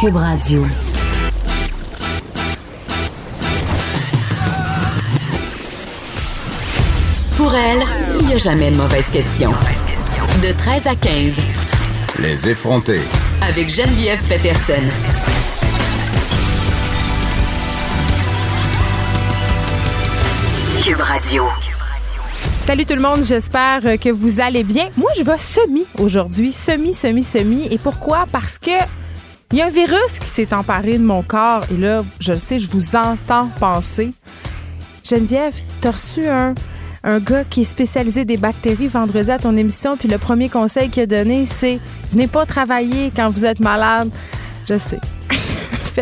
Cube Radio. Pour elle, il n'y a jamais de mauvaise question. De 13 à 15. Les effronter. Avec Geneviève Peterson. Cube Radio. Salut tout le monde, j'espère que vous allez bien. Moi, je vais semi aujourd'hui, semi, semi, semi. Et pourquoi? Parce que il y a un virus qui s'est emparé de mon corps et là, je le sais, je vous entends penser. Geneviève, t'as reçu un, un gars qui est spécialisé des bactéries vendredi à ton émission, puis le premier conseil qu'il a donné, c'est venez pas travailler quand vous êtes malade. Je sais.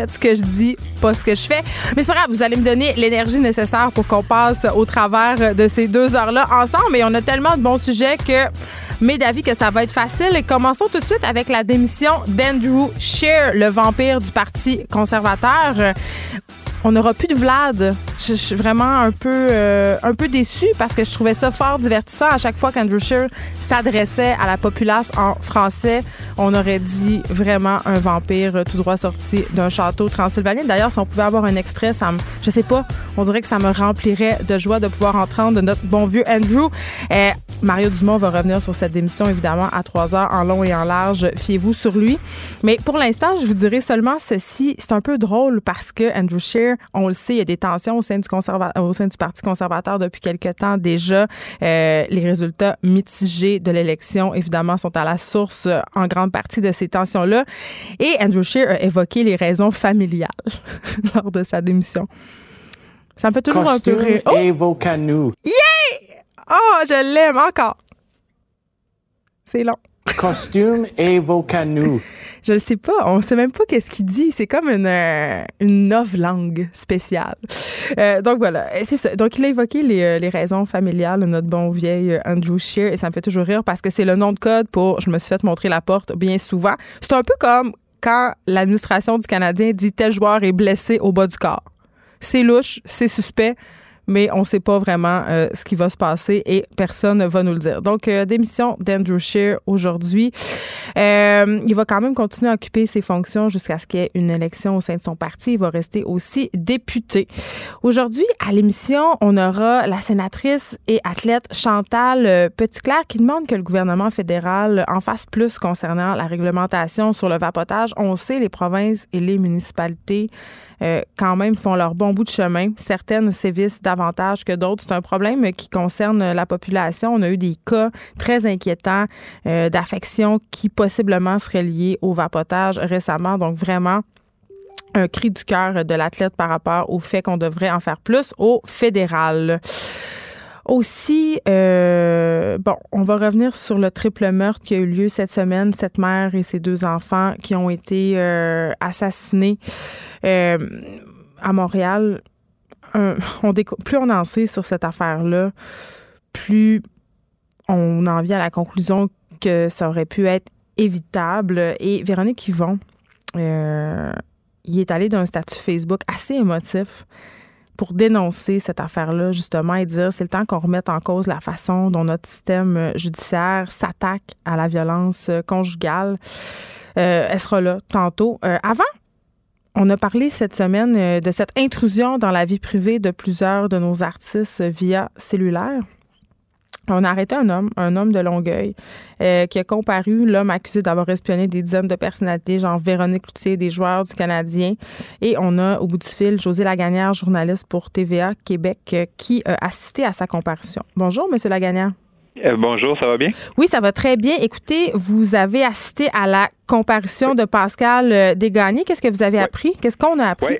Ce que je dis, pas ce que je fais. Mais c'est pas grave, vous allez me donner l'énergie nécessaire pour qu'on passe au travers de ces deux heures-là ensemble. Et on a tellement de bons sujets que mais d'avis que ça va être facile. Et commençons tout de suite avec la démission d'Andrew Scheer, le vampire du Parti conservateur on n'aura plus de Vlad. Je, suis vraiment un peu, euh, un peu déçue parce que je trouvais ça fort divertissant à chaque fois qu'Andrew Scheer s'adressait à la populace en français. On aurait dit vraiment un vampire tout droit sorti d'un château transylvanien. D'ailleurs, si on pouvait avoir un extrait, ça me, je sais pas, on dirait que ça me remplirait de joie de pouvoir entendre notre bon vieux Andrew. Euh, Mario Dumont va revenir sur cette démission, évidemment, à 3 heures, en long et en large. Fiez-vous sur lui. Mais pour l'instant, je vous dirai seulement ceci. C'est un peu drôle parce que Andrew on le sait, il y a des tensions au sein du, au sein du Parti conservateur depuis quelque temps déjà. Euh, les résultats mitigés de l'élection, évidemment, sont à la source en grande partie de ces tensions-là. Et Andrew Scheer a évoqué les raisons familiales lors de sa démission. Ça me fait toujours un peu rire. Oh! Yeah! Oh, je l'aime encore. C'est long. Costume et vos canaux. Je ne sais pas. On ne sait même pas qu'est-ce qu'il dit. C'est comme une, euh, une langue spéciale. Euh, donc voilà, c'est ça. Donc il a évoqué les, euh, les, raisons familiales de notre bon vieil Andrew Shear et ça me fait toujours rire parce que c'est le nom de code pour je me suis fait montrer la porte bien souvent. C'est un peu comme quand l'administration du Canadien dit tel joueur est blessé au bas du corps. C'est louche, c'est suspect mais on ne sait pas vraiment euh, ce qui va se passer et personne ne va nous le dire. Donc, euh, démission d'Andrew Scheer aujourd'hui. Euh, il va quand même continuer à occuper ses fonctions jusqu'à ce qu'il y ait une élection au sein de son parti. Il va rester aussi député. Aujourd'hui, à l'émission, on aura la sénatrice et athlète Chantal Petitclerc qui demande que le gouvernement fédéral en fasse plus concernant la réglementation sur le vapotage. On sait, les provinces et les municipalités euh, quand même font leur bon bout de chemin. Certaines sévissent davantage que d'autres. C'est un problème qui concerne la population. On a eu des cas très inquiétants euh, d'affections qui possiblement seraient liées au vapotage récemment. Donc vraiment, un cri du cœur de l'athlète par rapport au fait qu'on devrait en faire plus au fédéral. Aussi, euh, bon, on va revenir sur le triple meurtre qui a eu lieu cette semaine. Cette mère et ses deux enfants qui ont été euh, assassinés euh, à Montréal. on plus on en sait sur cette affaire-là, plus on en vient à la conclusion que ça aurait pu être évitable. Et Véronique Yvon, il est allé d'un statut Facebook assez émotif pour dénoncer cette affaire-là, justement, et dire c'est le temps qu'on remette en cause la façon dont notre système euh, judiciaire s'attaque à la violence euh, conjugale. Euh, elle sera là tantôt. avant, on a parlé cette semaine de cette intrusion dans la vie privée de plusieurs de nos artistes via cellulaire. On a arrêté un homme, un homme de Longueuil, euh, qui a comparu l'homme accusé d'avoir espionné des dizaines de personnalités, genre Véronique Loutier, des joueurs du Canadien. Et on a, au bout du fil, José Lagagnère, journaliste pour TVA Québec, euh, qui a assisté à sa comparution. Bonjour, Monsieur Lagagnère. Euh, bonjour, ça va bien? Oui, ça va très bien. Écoutez, vous avez assisté à la comparution de Pascal Desgagnés. Qu'est-ce que vous avez appris? Qu'est-ce qu'on a appris?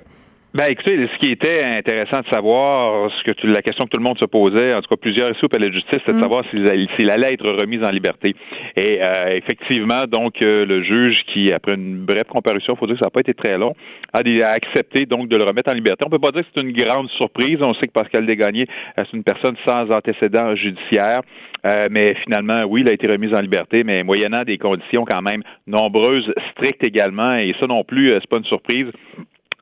Ben, écoutez, ce qui était intéressant de savoir, ce que tu, la question que tout le monde se posait, en tout cas plusieurs ici au Palais de justice, c'est de mm. savoir s'il allait être remis en liberté. Et euh, effectivement, donc, euh, le juge qui, après une brève comparution, il faut dire que ça n'a pas été très long, a, accepté donc de le remettre en liberté. On peut pas dire que c'est une grande surprise. On sait que Pascal Desgagnés, euh, c'est une personne sans antécédent judiciaire. mais finalement, oui, il a été remis en liberté, mais moyennant des conditions quand même nombreuses, strictes également, et ça non plus, c'est pas une surprise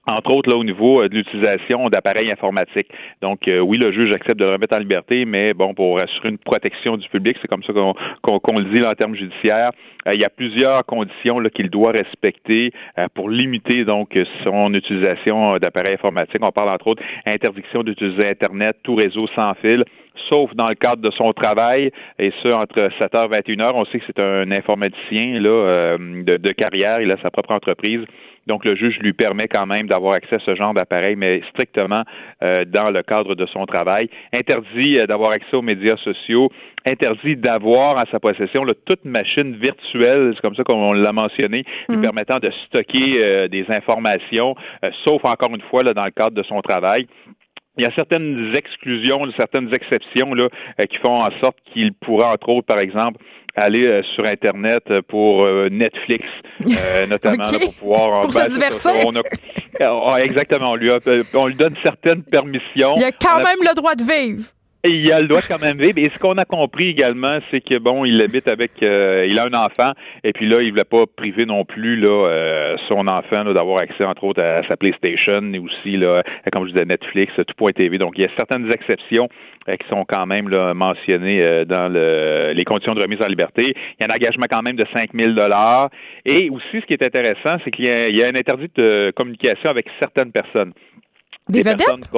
entre autres là au niveau euh, de l'utilisation d'appareils informatiques. Donc euh, oui, le juge accepte de le remettre en liberté, mais bon, pour assurer une protection du public, c'est comme ça qu'on le dit là, en termes judiciaires, euh, il y a plusieurs conditions qu'il doit respecter pour limiter donc son utilisation d'appareils informatiques. On parle entre autres interdiction d'utiliser Internet, tout réseau sans fil, sauf dans le cadre de son travail, et ce, entre 7h et 21h. On sait que c'est un informaticien là, de, de carrière, il a sa propre entreprise. Donc, le juge lui permet quand même d'avoir accès à ce genre d'appareil, mais strictement euh, dans le cadre de son travail. Interdit euh, d'avoir accès aux médias sociaux, interdit d'avoir en sa possession toute machine virtuelle, c'est comme ça qu'on l'a mentionné, lui mm. permettant de stocker euh, des informations, sauf encore une fois là, dans le cadre de son travail. Il y a certaines exclusions, certaines exceptions là, qui font en sorte qu'il pourra, entre autres, par exemple, aller euh, sur Internet pour euh, Netflix, euh, notamment pour pouvoir... Pour se divertir. Ah, exactement. On lui, on lui donne certaines permissions. Il a quand même le droit de vivre. Il a le droit quand même vivre. Et ce qu'on a compris également, c'est que bon, il habite avec, euh, il a un enfant, et puis là, il voulait pas priver non plus là euh, son enfant d'avoir accès entre autres à, sa PlayStation et aussi là, comme je disais, Netflix, tout point TV. Donc il y a certaines exceptions euh, qui sont quand même là, mentionnées dans le, les conditions de remise en liberté. Il y a un engagement quand même de 5 000 dollars. Et aussi, ce qui est intéressant, c'est qu'il y, a un interdit de communication avec certaines personnes. Des, vedettes?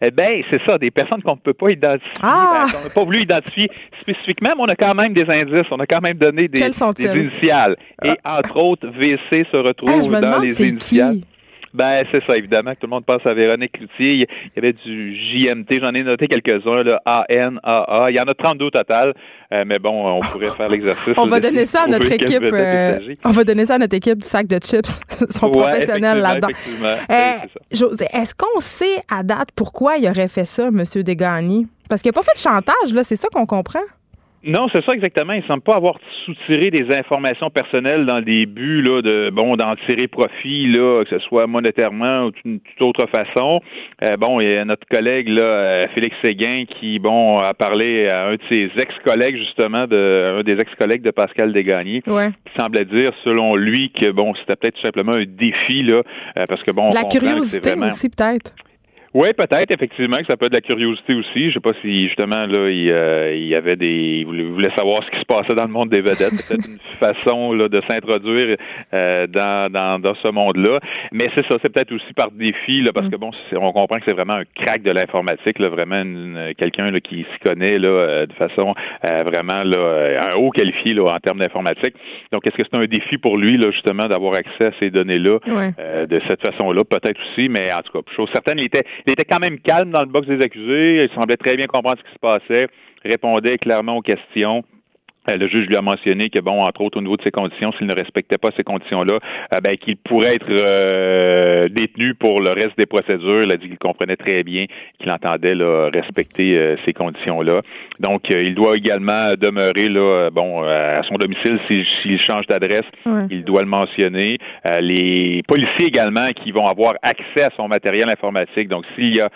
Eh bien, c'est ça, des personnes qu'on ne peut pas identifier, ah! ben, qu'on n'a pas voulu identifier spécifiquement, mais on a quand même des indices, on a quand même donné des, des initiales. Et entre autres, VC se retrouve ah, dans les initiales. Qui? Ben, c'est ça, évidemment, que tout le monde pense à Véronique Cloutier. Il y avait du JMT, j'en ai noté quelques-uns, là, AN, AA. Il y en a 32 au total, euh, mais bon, on pourrait faire l'exercice. on va donner ça à notre équipe. Euh, on va donner ça à notre équipe du sac de chips. Ils sont professionnels là-dedans. Euh, José, est-ce qu'on sait à date pourquoi il aurait fait ça, M. Degani? Parce qu'il n'a pas fait de chantage, là, c'est ça qu'on comprend? Non, c'est ça exactement. Il semble pas avoir soutiré des informations personnelles dans des buts là, de bon d'en tirer profit là, que ce soit monétairement ou d'une toute autre façon. Euh, bon, il y a notre collègue là, euh, Félix Séguin, qui bon a parlé à un de ses ex-collègues justement, de un des ex-collègues de Pascal Desgagnés, ouais. qui semblait dire selon lui que bon c'était peut-être tout simplement un défi là, euh, parce que bon, la curiosité aussi peut-être. Oui, peut-être, effectivement, que ça peut être de la curiosité aussi. Je sais pas si justement là, il, euh, y avait des. Il voulait, savoir ce qui se passait dans le monde des vedettes. peut-être une façon là, de s'introduire euh, dans, dans, dans ce monde-là. Mais c'est ça, c'est peut-être aussi par défi, là, parce que bon, on comprend que c'est vraiment un crack de l'informatique, là, vraiment quelqu'un là, qui s'y connaît là, euh, de façon vraiment là, un haut qualifié là, en termes d'informatique. Donc, est-ce que c'est un défi pour lui, là, justement, d'avoir accès à ces données-là de cette façon-là? Peut-être aussi, mais en tout cas, chose certaine, il était il était quand même calme dans le box des accusés. Il semblait très bien comprendre ce qui se passait, répondait clairement aux questions. Euh, le juge lui a mentionné que, bon, entre autres, au niveau de ses conditions, s'il ne respectait pas ces conditions-là, euh, ben, qu'il pourrait être euh, détenu pour le reste des procédures. Il a dit qu'il comprenait très bien qu'il entendait là, respecter ces conditions-là. Donc, il doit également demeurer là, bon, à son domicile s'il change d'adresse. Il doit le mentionner. les policiers également qui vont avoir accès à son matériel informatique. Donc, s'il y a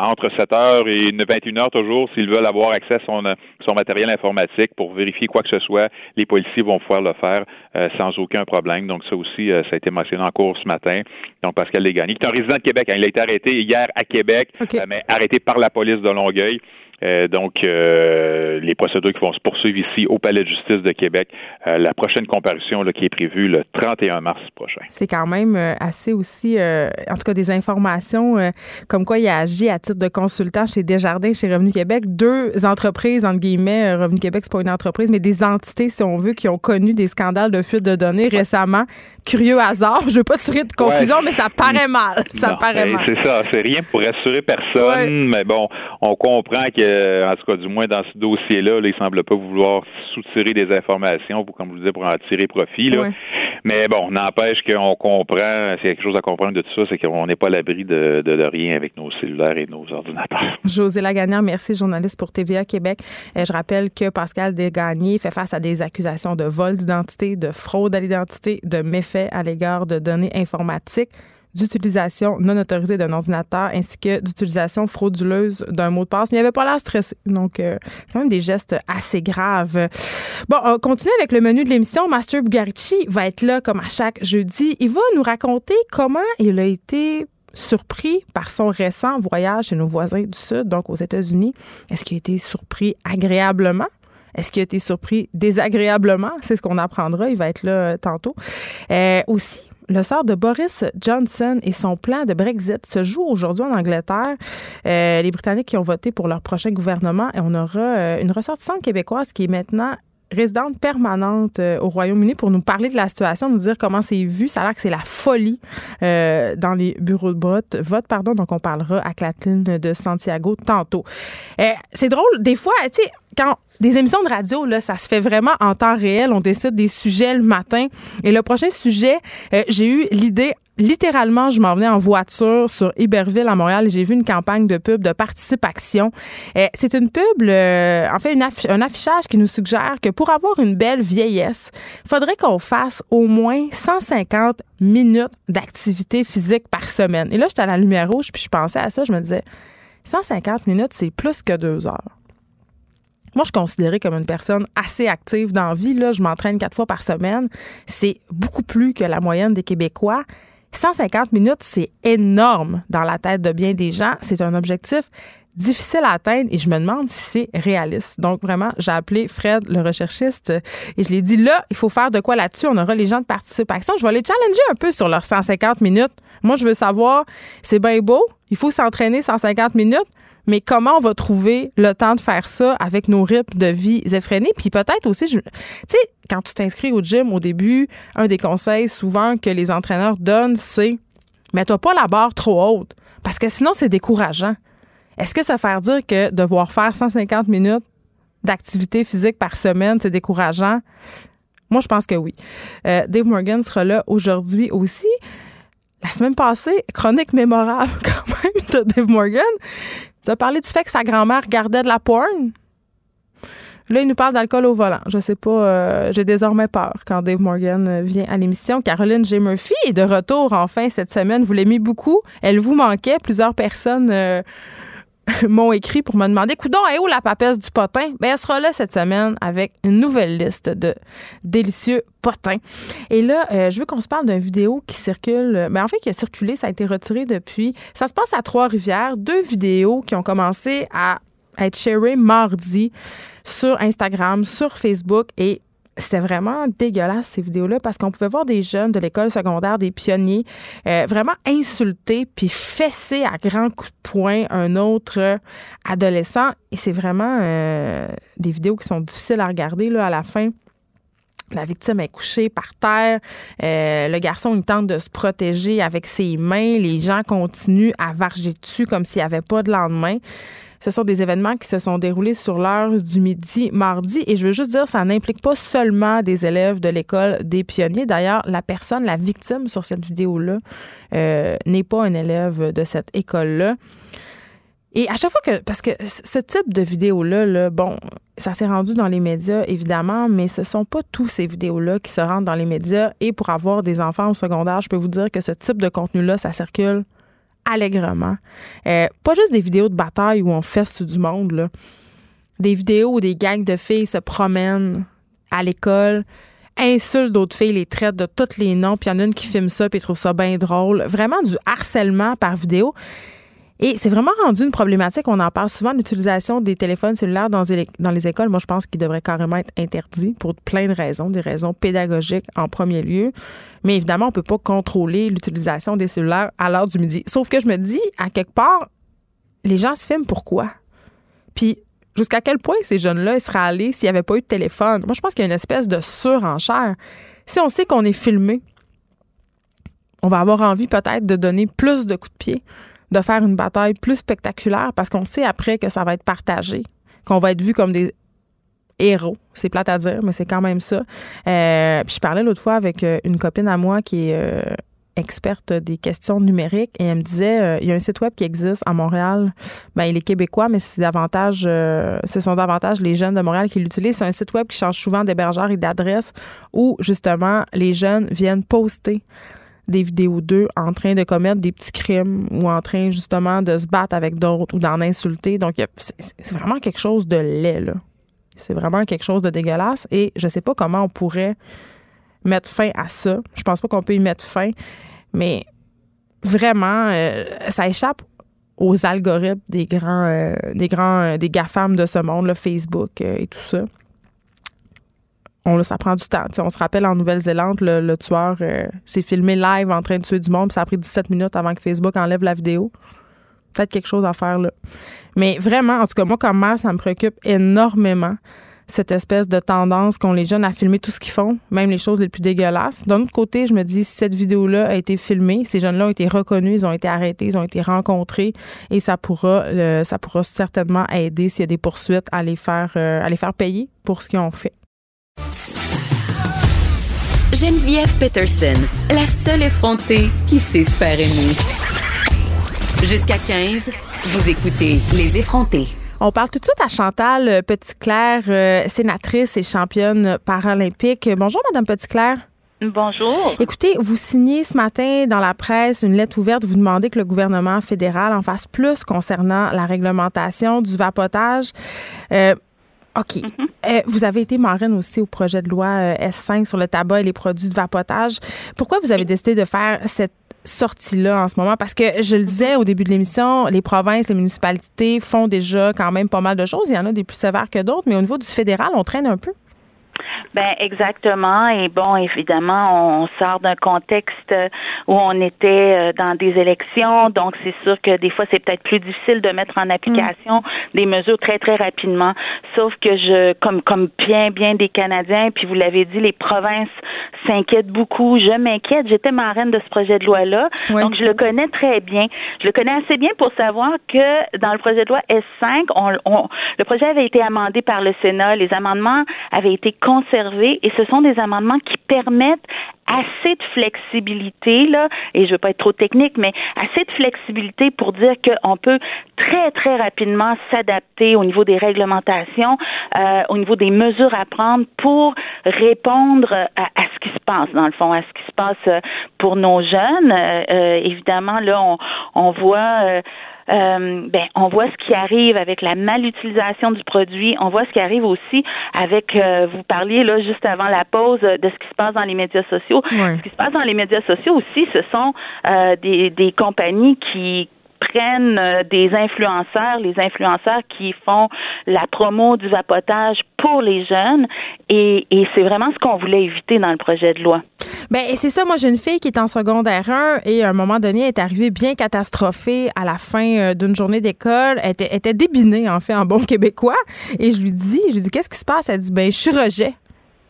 entre 7 heures et 21 heures toujours, s'ils veulent avoir accès à son, son matériel informatique, pour vérifier quoi que ce soit, les policiers vont pouvoir le faire euh, sans aucun problème. Donc ça aussi, euh, ça a été mentionné en cours ce matin. Donc Pascal Legani, qui est un résident de Québec, hein, il a été arrêté hier à Québec, euh, mais arrêté par la police de Longueuil. Euh, donc, euh, les procédures qui vont se poursuivre ici au Palais de justice de Québec. Euh, la prochaine comparution là, qui est prévue le 31 mars prochain. C'est quand même assez aussi, en tout cas, des informations comme quoi il a agi à titre de consultant chez Desjardins, chez Revenu Québec. Deux entreprises, entre guillemets, Revenu Québec, c'est pas une entreprise, mais des entités, si on veut, qui ont connu des scandales de fuite de données récemment. Curieux hasard, je veux pas tirer de conclusion, mais ça paraît mal. Ça paraît mal. C'est ça, c'est rien pour rassurer personne, mais bon, on comprend que euh, en tout cas, du moins dans ce dossier-là, là, il semble pas vouloir soutirer des informations pour, comme je vous disais, pour en tirer profit. Mais bon, n'empêche qu'on comprend, s'il y a quelque chose à comprendre de tout ça, c'est qu'on n'est pas à l'abri de, de, rien avec nos cellulaires et nos ordinateurs. José Lagagnère, merci, journaliste pour TVA Québec. Euh, je rappelle que Pascal Desgagnés fait face à des accusations de vol d'identité, de fraude à l'identité, de méfaits à l'égard de données informatiques d'utilisation non autorisée d'un ordinateur ainsi que d'utilisation frauduleuse d'un mot de passe. Mais il avait pas l'air stressé. Donc, euh, quand même des gestes assez graves. Bon, on continue avec le menu de l'émission. Master Bugarici va être là comme à chaque jeudi. Il va nous raconter comment il a été surpris par son récent voyage chez nos voisins du Sud, donc aux États-Unis. Est-ce qu'il a été surpris agréablement? Est-ce qu'il a été surpris désagréablement? C'est ce qu'on apprendra. Il va être là euh, tantôt. Euh, aussi, le sort de Boris Johnson et son plan de Brexit se joue aujourd'hui en Angleterre. Euh, les Britanniques qui ont voté pour leur prochain gouvernement et on aura une ressortissante québécoise qui est maintenant résidente permanente au Royaume-Uni pour nous parler de la situation, nous dire comment c'est vu. Ça a l'air que c'est la folie dans les bureaux de vote. pardon. Donc, on parlera à Kathleen de Santiago tantôt. c'est drôle, des fois, tu sais, quand des émissions de radio, là, ça se fait vraiment en temps réel. On décide des sujets le matin. Et le prochain sujet, euh, j'ai eu l'idée littéralement, je m'en venais en voiture sur Iberville à Montréal et j'ai vu une campagne de pub de participation. Euh, c'est une pub, en fait, un affichage qui nous suggère que pour avoir une belle vieillesse, il faudrait qu'on fasse au moins 150 minutes d'activité physique par semaine. Et là, j'étais à la lumière rouge puis je pensais à ça, je me disais, 150 minutes, c'est plus que deux heures. Moi, je suis considérée comme une personne assez active dans la vie. Là. Je m'entraîne quatre fois par semaine. C'est beaucoup plus que la moyenne des Québécois. 150 minutes, c'est énorme dans la tête de bien des gens. C'est un objectif difficile à atteindre et je me demande si c'est réaliste. Donc vraiment, j'ai appelé Fred, le recherchiste, et je lui ai dit là, il faut faire de quoi là-dessus. On aura les gens de participation. Je vais les challenger un peu sur leurs 150 minutes. Moi, je veux savoir, c'est bien beau, il faut s'entraîner 150 minutes, mais comment on va trouver le temps de faire ça avec nos rythmes de vie effrénés? Puis peut-être aussi, tu sais, quand tu t'inscris au gym au début, un des conseils souvent que les entraîneurs donnent, c'est mets-toi pas la barre trop haute parce que sinon, c'est décourageant. Est-ce que veut faire dire que devoir faire 150 minutes d'activité physique par semaine, c'est décourageant? Moi, je pense que oui. Euh, Dave Morgan sera là aujourd'hui aussi. La semaine passée, chronique mémorable quand même de Dave Morgan. Tu as parlé du fait que sa grand-mère regardait de la porn. Là, il nous parle d'alcool au volant. Je sais pas, euh, j'ai désormais peur quand Dave Morgan euh, vient à l'émission. Caroline J. Murphy est de retour enfin cette semaine. Vous l'aimez beaucoup. Elle vous manquait. Plusieurs personnes euh, m'ont écrit pour me demander Coudon, est où la papesse du potin? Ben, elle sera là cette semaine avec une nouvelle liste de délicieux potins. Et là, euh, je veux qu'on se parle d'une vidéo qui circule. Ben, en fait, qui a circulé, ça a été retiré depuis. Ça se passe à Trois-Rivières. Deux vidéos qui ont commencé à être sharées mardi sur Instagram, sur Facebook et c'était vraiment dégueulasse ces vidéos-là parce qu'on pouvait voir des jeunes de l'école secondaire, des pionniers, euh, vraiment insulter puis fesser à grands coups de poing un autre adolescent. Et c'est vraiment euh, des vidéos qui sont difficiles à regarder là, à la fin. La victime est couchée par terre. Euh, le garçon, il tente de se protéger avec ses mains. Les gens continuent à varger dessus comme s'il n'y avait pas de lendemain. Ce sont des événements qui se sont déroulés sur l'heure du midi mardi. Et je veux juste dire, ça n'implique pas seulement des élèves de l'école des pionniers. D'ailleurs, la personne, la victime sur cette vidéo-là, euh, n'est pas un élève de cette école-là. Et à chaque fois que, parce que ce type de vidéo-là, là, bon, ça s'est rendu dans les médias, évidemment, mais ce sont pas tous ces vidéos-là qui se rendent dans les médias. Et pour avoir des enfants au secondaire, je peux vous dire que ce type de contenu-là, ça circule allègrement. Euh, pas juste des vidéos de bataille où on fesse du monde. Des vidéos où des gangs de filles se promènent à l'école, insultent d'autres filles, les traitent de tous les noms, puis il y en a une qui filme ça, puis trouve ça bien drôle. Vraiment du harcèlement par vidéo. Et c'est vraiment rendu une problématique. On en parle souvent, l'utilisation des téléphones cellulaires dans les, écoles. Moi, je pense qu'il devrait carrément être interdit pour plein de raisons, des raisons pédagogiques en premier lieu. Mais évidemment, on ne peut pas contrôler l'utilisation des cellulaires à l'heure du midi. Sauf que je me dis, à quelque part, les gens se filment pourquoi? Puis, jusqu'à quel point ces jeunes-là seraient allés s'il n'y avait pas eu de téléphone? Moi, je pense qu'il y a une espèce de surenchère. Si on sait qu'on est filmé, on va avoir envie peut-être de donner plus de coups de pied, de faire une bataille plus spectaculaire parce qu'on sait après que ça va être partagé, qu'on va être vu comme des héros. C'est plate à dire, mais c'est quand même ça. Euh, puis je parlais l'autre fois avec euh, une copine à moi qui est euh, experte des questions numériques et elle me disait il y a un site web qui existe à Montréal. Ben, il est québécois, mais c'est davantage ce sont davantage les jeunes de Montréal qui l'utilisent. C'est un site web qui change souvent d'hébergeur et d'adresse où justement les jeunes viennent poster des vidéos d'eux en train de commettre des petits crimes ou en train justement de se battre avec d'autres ou d'en insulter. Donc, c'est vraiment quelque chose de laid, là. C'est vraiment quelque chose de dégueulasse et je sais pas comment on pourrait mettre fin à ça. Je pense pas qu'on peut y mettre fin, mais vraiment, euh, ça échappe aux algorithmes des grands, euh, des grands, euh, des GAFAM de ce monde, Facebook et tout ça. On, ça prend du temps. on se rappelle en Nouvelle-Zélande, le, tueur s'est filmé live en train de tuer du monde, puis ça a pris 17 minutes avant que Facebook enlève la vidéo. Peut-être quelque chose à faire là. Mais vraiment, en tout cas, moi, comme mère, ça me préoccupe énormément cette espèce de tendance qu'ont les jeunes à filmer tout ce qu'ils font, même les choses les plus dégueulasses. D'un autre côté, je me dis, si cette vidéo-là a été filmée, ces jeunes-là ont été reconnus, ils ont été arrêtés, ils ont été rencontrés et ça pourra, pourra certainement aider s'il y a des poursuites à les faire, euh, à les faire payer pour ce qu'ils ont fait. Geneviève Peterson, la seule effrontée qui sait se faire aimer. Jusqu'à 15, vous écoutez Les effrontés. On parle tout de suite à Chantal Petitclerc, euh, sénatrice et championne paralympique. Bonjour, Madame Petitclerc. Bonjour. Écoutez, vous signez ce matin dans la presse une lettre ouverte. Vous demandez que le gouvernement fédéral en fasse plus concernant la réglementation du vapotage. Euh, OK. Mm-hmm. Euh, vous avez été marraine aussi au projet de loi S5 sur le tabac et les produits de vapotage. Pourquoi vous avez décidé de faire cette sortie-là en ce moment? Parce que je le disais au début de l'émission, les provinces, les municipalités font déjà quand même pas mal de choses. Il y en a des plus sévères que d'autres, mais au niveau du fédéral, on traîne un peu. Ben exactement. Et bon, évidemment, on sort d'un contexte où on était euh, dans des élections, donc c'est sûr que des fois c'est peut-être plus difficile de mettre en application mm. des mesures très très rapidement. Sauf que je, comme comme bien bien des Canadiens, puis vous l'avez dit, les provinces s'inquiètent beaucoup. Je m'inquiète. J'étais marraine de ce projet de loi là, donc je le connais très bien. Je le connais assez bien pour savoir que dans le projet de loi S5, on, on, le projet avait été amendé par le Sénat. Les amendements avaient été conservés et ce sont des amendements qui permettent assez de flexibilité, là, et je veux pas être trop technique, mais assez de flexibilité pour dire qu'on peut très, très rapidement s'adapter au niveau des réglementations, euh, au niveau des mesures à prendre pour répondre à, ce qui se passe, dans le fond, à ce qui se passe euh, pour nos jeunes. Euh, évidemment, là, on, voit ben, on voit ce qui arrive avec la malutilisation du produit. On voit ce qui arrive aussi avec, euh, vous parliez là juste avant la pause de ce qui se passe dans les médias sociaux. Ce qui se passe dans les médias sociaux aussi, ce sont euh, des, des compagnies qui prennent euh, des influenceurs, les influenceurs qui font la promo du vapotage pour les jeunes et, c'est vraiment ce qu'on voulait éviter dans le projet de loi. Ben c'est ça. Moi, j'ai une fille qui est en secondaire 1 et à un moment donné, elle est arrivée bien catastrophée à la fin euh, d'une journée d'école. Elle était, était débinée, en fait, en bon québécois. Et je lui dis, je lui dis, qu'est-ce qui se passe? Elle dit, ben, je suis rejet.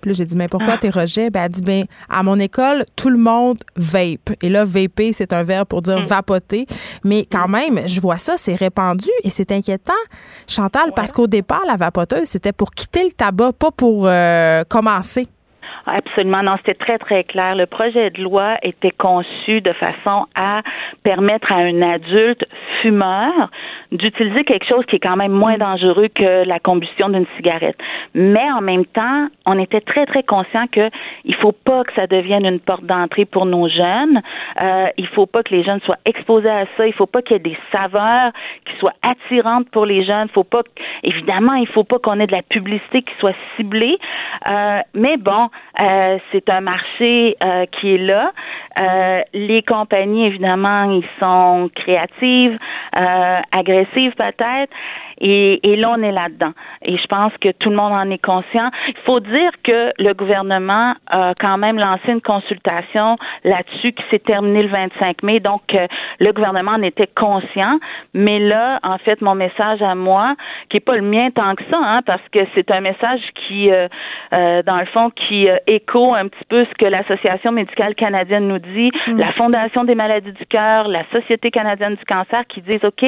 Puis là, j'ai dit, mais pourquoi ah. t'es rejet? Ben, elle dit, ben, à mon école, tout le monde vape. Et là, vaper, c'est un verbe pour dire mm. vapoter. Mais quand mm. même, je vois ça, c'est répandu et c'est inquiétant, Chantal, parce qu'au départ, la vapoteuse, c'était pour quitter le tabac, pas pour euh, commencer. Absolument, non, c'était très, très clair. Le projet de loi était conçu de façon à permettre à un adulte fumeur d'utiliser quelque chose qui est quand même moins dangereux que la combustion d'une cigarette. Mais en même temps, on était très, très conscient que il faut pas que ça devienne une porte d'entrée pour nos jeunes. Euh, il faut pas que les jeunes soient exposés à ça. Il faut pas qu'il y ait des saveurs qui soient attirantes pour les jeunes. Faut pas, évidemment, il faut pas qu'on ait de la publicité qui soit ciblée. Euh, mais bon, euh, c'est un marché euh, qui est là. Euh, les compagnies, évidemment, ils sont créatives, agressives peut-être. Et, et là, on est là-dedans. Et je pense que tout le monde en est conscient. Il faut dire que le gouvernement a quand même lancé une consultation là-dessus qui s'est terminée le 25 mai. Donc, euh, le gouvernement en était conscient. Mais là, en fait, mon message à moi, qui est pas le mien tant que ça, hein, parce que c'est un message qui, euh, euh, dans le fond, qui écho un petit peu ce que l'Association médicale canadienne nous dit, mm. la Fondation des maladies du cœur, la Société canadienne du cancer, qui disent, OK,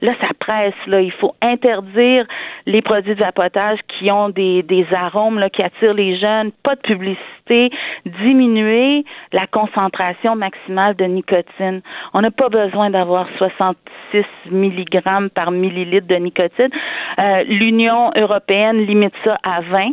là, ça presse, là, il faut interdire les produits de vapotage qui ont des, des arômes là, qui attirent les jeunes, pas de publicité, diminuer la concentration maximale de nicotine. On n'a pas besoin d'avoir 66 mg par millilitre de nicotine. Euh, L'Union européenne limite ça à 20.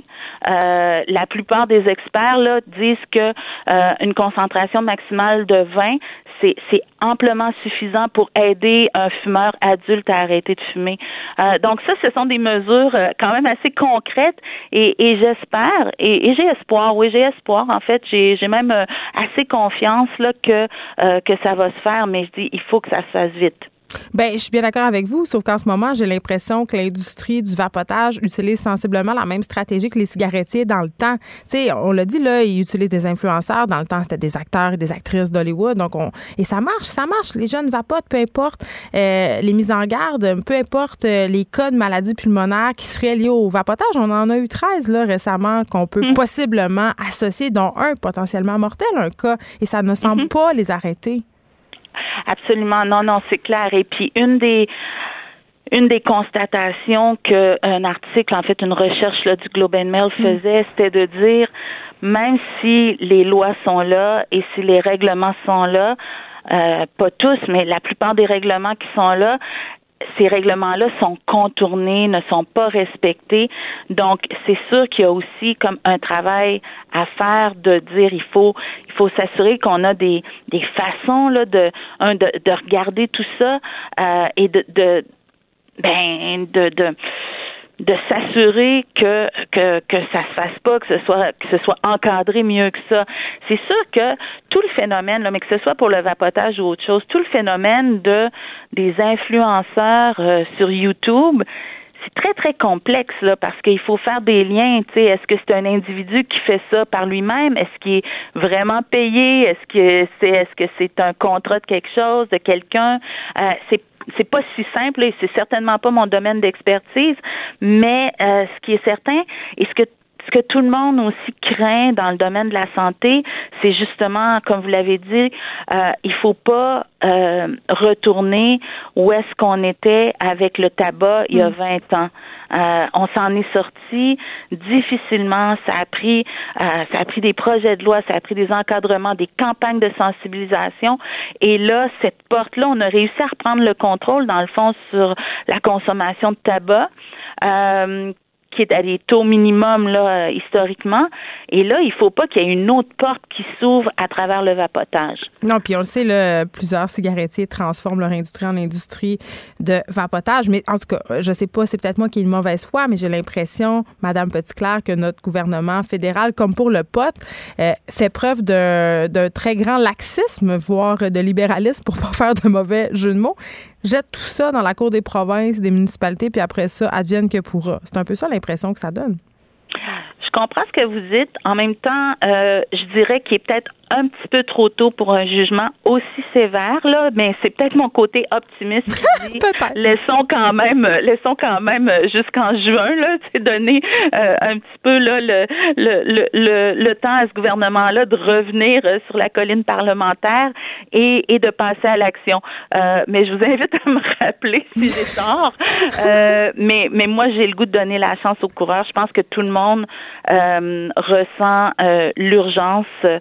Euh, la plupart des experts là, disent que euh, une concentration maximale de 20, c'est amplement suffisant pour aider un fumeur adulte à arrêter de fumer. Euh, donc ça, ce sont des mesures euh, quand même assez concrètes et, et j'espère et, j'ai espoir, oui, j'ai espoir. En fait, j'ai même euh, assez confiance là que que ça va se faire, mais je dis il faut que ça se fasse vite. Ben, je suis bien d'accord avec vous, sauf qu'en ce moment, j'ai l'impression que l'industrie du vapotage utilise sensiblement la même stratégie que les cigarettiers dans le temps. Tu sais, on l'a dit là, ils utilisent des influenceurs. Dans le temps, c'était des acteurs et des actrices d'Hollywood. Donc, on et ça marche, ça marche. Les jeunes vapotent, peu importe euh, les mises en garde, peu importe euh, les cas de maladies pulmonaires qui seraient liés au vapotage. On en a eu 13 là récemment qu'on peut mm. possiblement associer, dont un potentiellement mortel, un cas, et ça ne semble mm-hmm. pas les arrêter. Absolument, non, non, c'est clair. Et puis une des une des constatations qu'un article, en fait, une recherche là, du Globe and Mail mm. faisait, c'était de dire, même si les lois sont là et si les règlements sont là, euh, pas tous, mais la plupart des règlements qui sont là, ces règlements-là sont contournés, ne sont pas respectés. Donc, c'est sûr qu'il y a aussi comme un travail à faire de dire il faut il faut s'assurer qu'on a des des façons là de un de, de regarder tout ça euh, et de, de ben de de de s'assurer que, que que ça se fasse pas, que ce soit que ce soit encadré mieux que ça. C'est sûr que tout le phénomène, là, mais que ce soit pour le vapotage ou autre chose, tout le phénomène de des influenceurs euh, sur YouTube, c'est très très complexe là parce qu'il faut faire des liens. Tu sais, est-ce que c'est un individu qui fait ça par lui-même? Est-ce qu'il est vraiment payé? Est-ce que c'est est-ce que c'est un contrat de quelque chose, de quelqu'un? Euh, C'est c'est pas si simple et c'est certainement pas mon domaine d'expertise, mais euh, ce qui est certain et ce que ce que tout le monde aussi craint dans le domaine de la santé, c'est justement, comme vous l'avez dit, euh, il faut pas euh, retourner où est-ce qu'on était avec le tabac il y a 20 mm. ans. Euh, on s'en est sorti difficilement. Ça a pris, euh, ça a pris des projets de loi, ça a pris des encadrements, des campagnes de sensibilisation. Et là, cette porte-là, on a réussi à reprendre le contrôle, dans le fond, sur la consommation de tabac. Euh, qui est à des taux minimums là, historiquement. Et là, il ne faut pas qu'il y ait une autre porte qui s'ouvre à travers le vapotage. Non, puis on le sait, là, plusieurs cigarettiers transforment leur industrie en industrie de vapotage. Mais en tout cas, je ne sais pas, c'est peut-être moi qui ai une mauvaise foi, mais j'ai l'impression, Madame Petitclerc, que notre gouvernement fédéral, comme pour le pot, euh, fait preuve d'un très grand laxisme, voire de libéralisme, pour pas faire de mauvais jeu de mots jette tout ça dans la cour des provinces, des municipalités, puis après ça, advienne que pourra. C'est un peu ça l'impression que ça donne. Je comprends ce que vous dites. En même temps, euh, je dirais qu'il est peut-être un petit peu trop tôt pour un jugement aussi sévère là, mais c'est peut-être mon côté optimiste qui dit laissons quand même laissons quand même jusqu'en juin là, c'est donner euh, un petit peu là le, le, le, le, temps à ce gouvernement là de revenir euh, sur la colline parlementaire et, et de passer à l'action. Euh, mais je vous invite à me rappeler si j'ai tort. Euh, mais mais moi j'ai le goût de donner la chance aux coureurs. Je pense que tout le monde ressent l'urgence euh,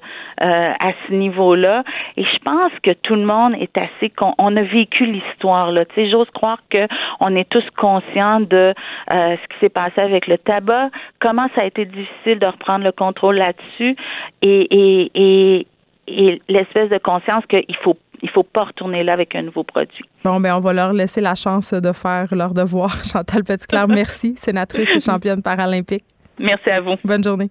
à ce niveau-là. Et je pense que tout le monde est assez on, a vécu l'histoire là. Tu sais, j'ose croire que on est tous conscients de euh, ce qui s'est passé avec le tabac, comment ça a été difficile de reprendre le contrôle là-dessus, et, et, et, et l'espèce de conscience qu'il faut il faut pas retourner là avec un nouveau produit. Bon, ben on va leur laisser la chance de faire leur devoir. Chantal Petitclerc, merci, sénatrice et championne paralympique. Merci à vous. Bonne journée.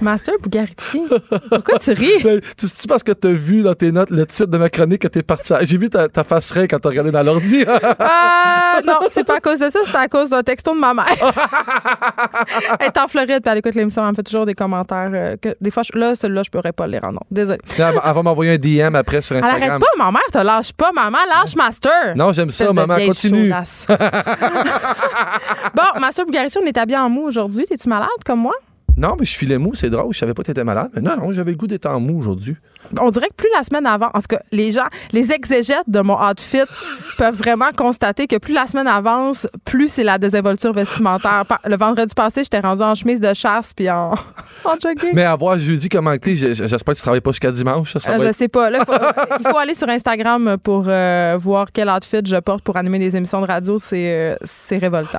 Master Bugarici. Pourquoi tu ris? Ben, tu sais parce que t'as vu dans tes notes le titre de ma chronique que t'es parti. à- J'ai vu ta, ta face raide quand t'as regardé dans l'ordi. Ah, non, c'est pas à cause de ça, c'est à cause d'un texto de ma mère. elle est en Floride, puis elle écoute l'émission, elle me fait toujours des commentaires. euh, que, des fois, je- là, celui-là, je pourrais pas le lire en nom. Désolée. elle va elle va m'envoyer un DM après sur Elle Instagram. arrête pas, ma mère, te lâche pas, maman, lâche Master. Non, j'aime ça, maman, continue. bon, Master Bugarici, on est habillé en mou aujourd'hui. T'es-tu malade comme moi? Non, mais je filais mou, c'est drôle. Je savais pas que t'étais malade. Mais non, non, j'avais le goût d'être en mou aujourd'hui. On dirait que plus la semaine avant, en tout cas, les gens, les exégètes de mon outfit peuvent vraiment constater que plus la semaine avance, plus c'est la désinvolture vestimentaire. Le vendredi passé, j'étais rendue en chemise de chasse puis en, en jogging. Mais à voir jeudi comment que t'es, j'espère que tu travailles pas jusqu'à dimanche. Ça, ça Euh, je être- sais pas. Là, faut- il faut aller sur Instagram pour euh, voir quel outfit je porte pour animer des émissions de radio. C'est euh, c'est révoltant.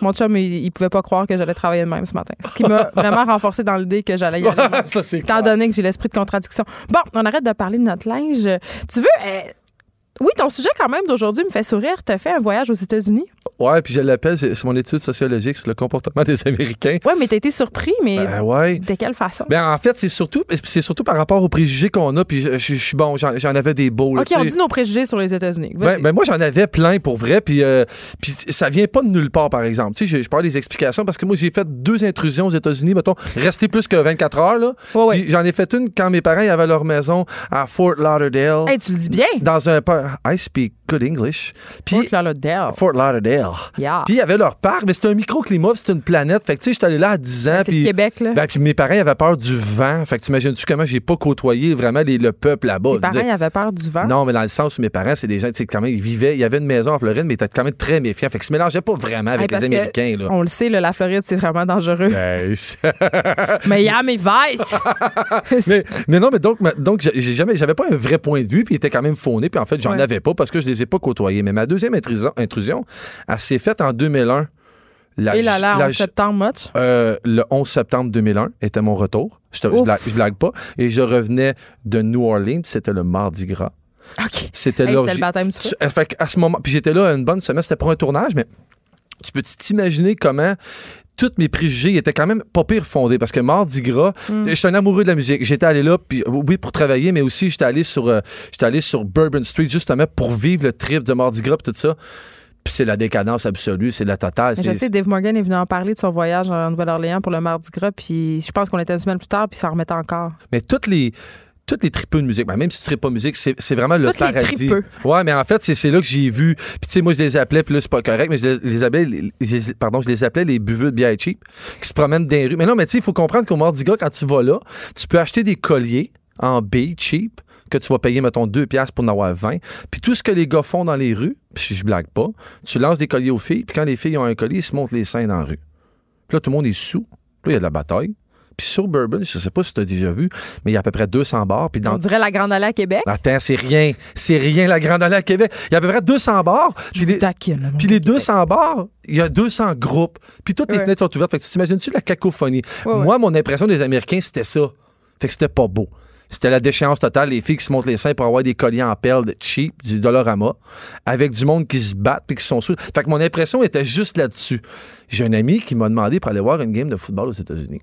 Mon chum, il, il pouvait pas croire que j'allais travailler de même ce matin. Ce qui m'a vraiment renforcé dans l'idée que j'allais y aller. ça, c'est Étant donné que j'ai l'esprit de contradiction. Bon, on arrête de parler de notre linge. Tu veux. euh, oui, ton sujet quand même d'aujourd'hui me fait sourire. Tu as fait un voyage aux États-Unis? Ouais, puis je l'appelle, c'est mon étude sociologique sur le comportement des Américains. Oui, mais tu été surpris, mais Ben ouais. de quelle façon? Ben en fait, c'est surtout c'est surtout par rapport aux préjugés qu'on a, puis je, je- je suis bon, j'en avais des beaux. là, OK, on dit nos préjugés sur les États-Unis. Ben, ben, moi, j'en avais plein pour vrai, puis, euh, puis ça vient pas de nulle part, par exemple. Tu sais, je, je parle des explications parce que moi, j'ai fait deux intrusions aux États-Unis, mettons, rester plus que 24 heures, là. Ouais, ouais. J'en ai fait une quand mes parents avaient leur maison à Fort Lauderdale. Hey, tu le dis bien. Dans un. I speak good English. Puis. Fort Lauderdale. Fort Lauderdale. Yeah. Puis il y avait leur parc, mais c'était un microclimat, c'était une planète. Fait que tu sais, j'étais allé là à 10 ans. C'est puis- Québec, là. Ben, puis mes parents avaient peur du vent. Fait que t'imagines-tu comment j'ai pas côtoyé vraiment les- le peuple là-bas? Mes parents, dire, avaient peur du vent? non, mais dans le sens où mes parents, c'est des gens, tu sais, quand même, ils vivaient, il y avait une maison en Floride, mais ils étaient quand même très méfiants. Fait qu'ils se mélangeaient pas vraiment avec les que Américains, là. On le sait, là, la Floride, c'est vraiment dangereux. Ben, Miami Vice! mais, mais non, mais donc, donc j'ai j'ai jamais, j'avais pas un vrai point de vue, puis il était quand même fauné, puis en fait, j'en Ouais. avais pas parce que je les ai pas côtoyés. Mais ma deuxième intrusion, intrusion elle s'est faite en 2001. La- Et là là, la- en septembre. Euh, le 11 septembre 2001 était mon retour. Je, te- je, blague, je blague pas. Et je revenais de New Orleans. C'était le Mardi Gras. OK. C'était Hey, là. c'était le baptême du feu. euh, fait à ce moment, puis j'étais là une bonne semaine. C'était pour un tournage, mais tu peux t'imaginer comment tous mes préjugés étaient quand même pas pire fondés parce que Mardi Gras, Mm. je suis un amoureux de la musique. J'étais allé là, puis oui, pour travailler, mais aussi j'étais allé sur, euh, j'étais allé sur Bourbon Street justement pour vivre le trip de Mardi Gras, puis tout ça. Puis c'est la décadence absolue, c'est la totale. Je sais, Dave Morgan est venu en parler de son voyage en Nouvelle-Orléans pour le Mardi Gras, puis je pense qu'on était une semaine plus tard, puis ça en remettait encore. Mais toutes les toutes les tripeux de musique, ben, même si tu tripes pas musique, c'est vraiment le Toutes les paradis. tripeux. Ouais, mais en fait, c'est là que j'ai vu. Puis tu sais, moi, je les appelais, puis là, c'est pas correct, mais je les, les appelais, les- les- pardon, je les appelais les buveux de bière cheap, qui se promènent dans les rues. Mais non, mais tu sais, il faut comprendre qu'au Mardi Gras, quand tu vas là, tu peux acheter des colliers en B cheap que tu vas payer, mettons, 2 piastres pour en avoir 20. Puis tout ce que les gars font dans les rues, puis je blague pas, tu lances des colliers aux filles, puis quand les filles ont un collier, ils se montent les seins dans la rue. Puis là, tout le monde est sous. Puis là, il y a de la bataille. Puis sur Bourbon, je sais pas si tu as déjà vu, mais il y a à peu près 200 bars. Puis dans On dirait la Grande Allée à Québec. Attends, c'est rien. C'est rien, la Grande Allée à Québec. Il y a à peu près 200 bars. Puis les, Taquine, puis les Québec. 200 bars, il y a 200 groupes. Puis toutes les fenêtres sont ouvertes. Fait que tu t'imagines-tu la cacophonie? Ouais, ouais. Moi, mon impression des Américains, c'était ça. Fait que c'était pas beau. C'était la déchéance totale. Les filles qui se montent les seins pour avoir des colliers en perles cheap, du Dollarama, avec du monde qui se battent puis qui sont sous. Fait que mon impression était juste là-dessus. J'ai un ami qui m'a demandé pour aller voir une game de football aux États-Unis.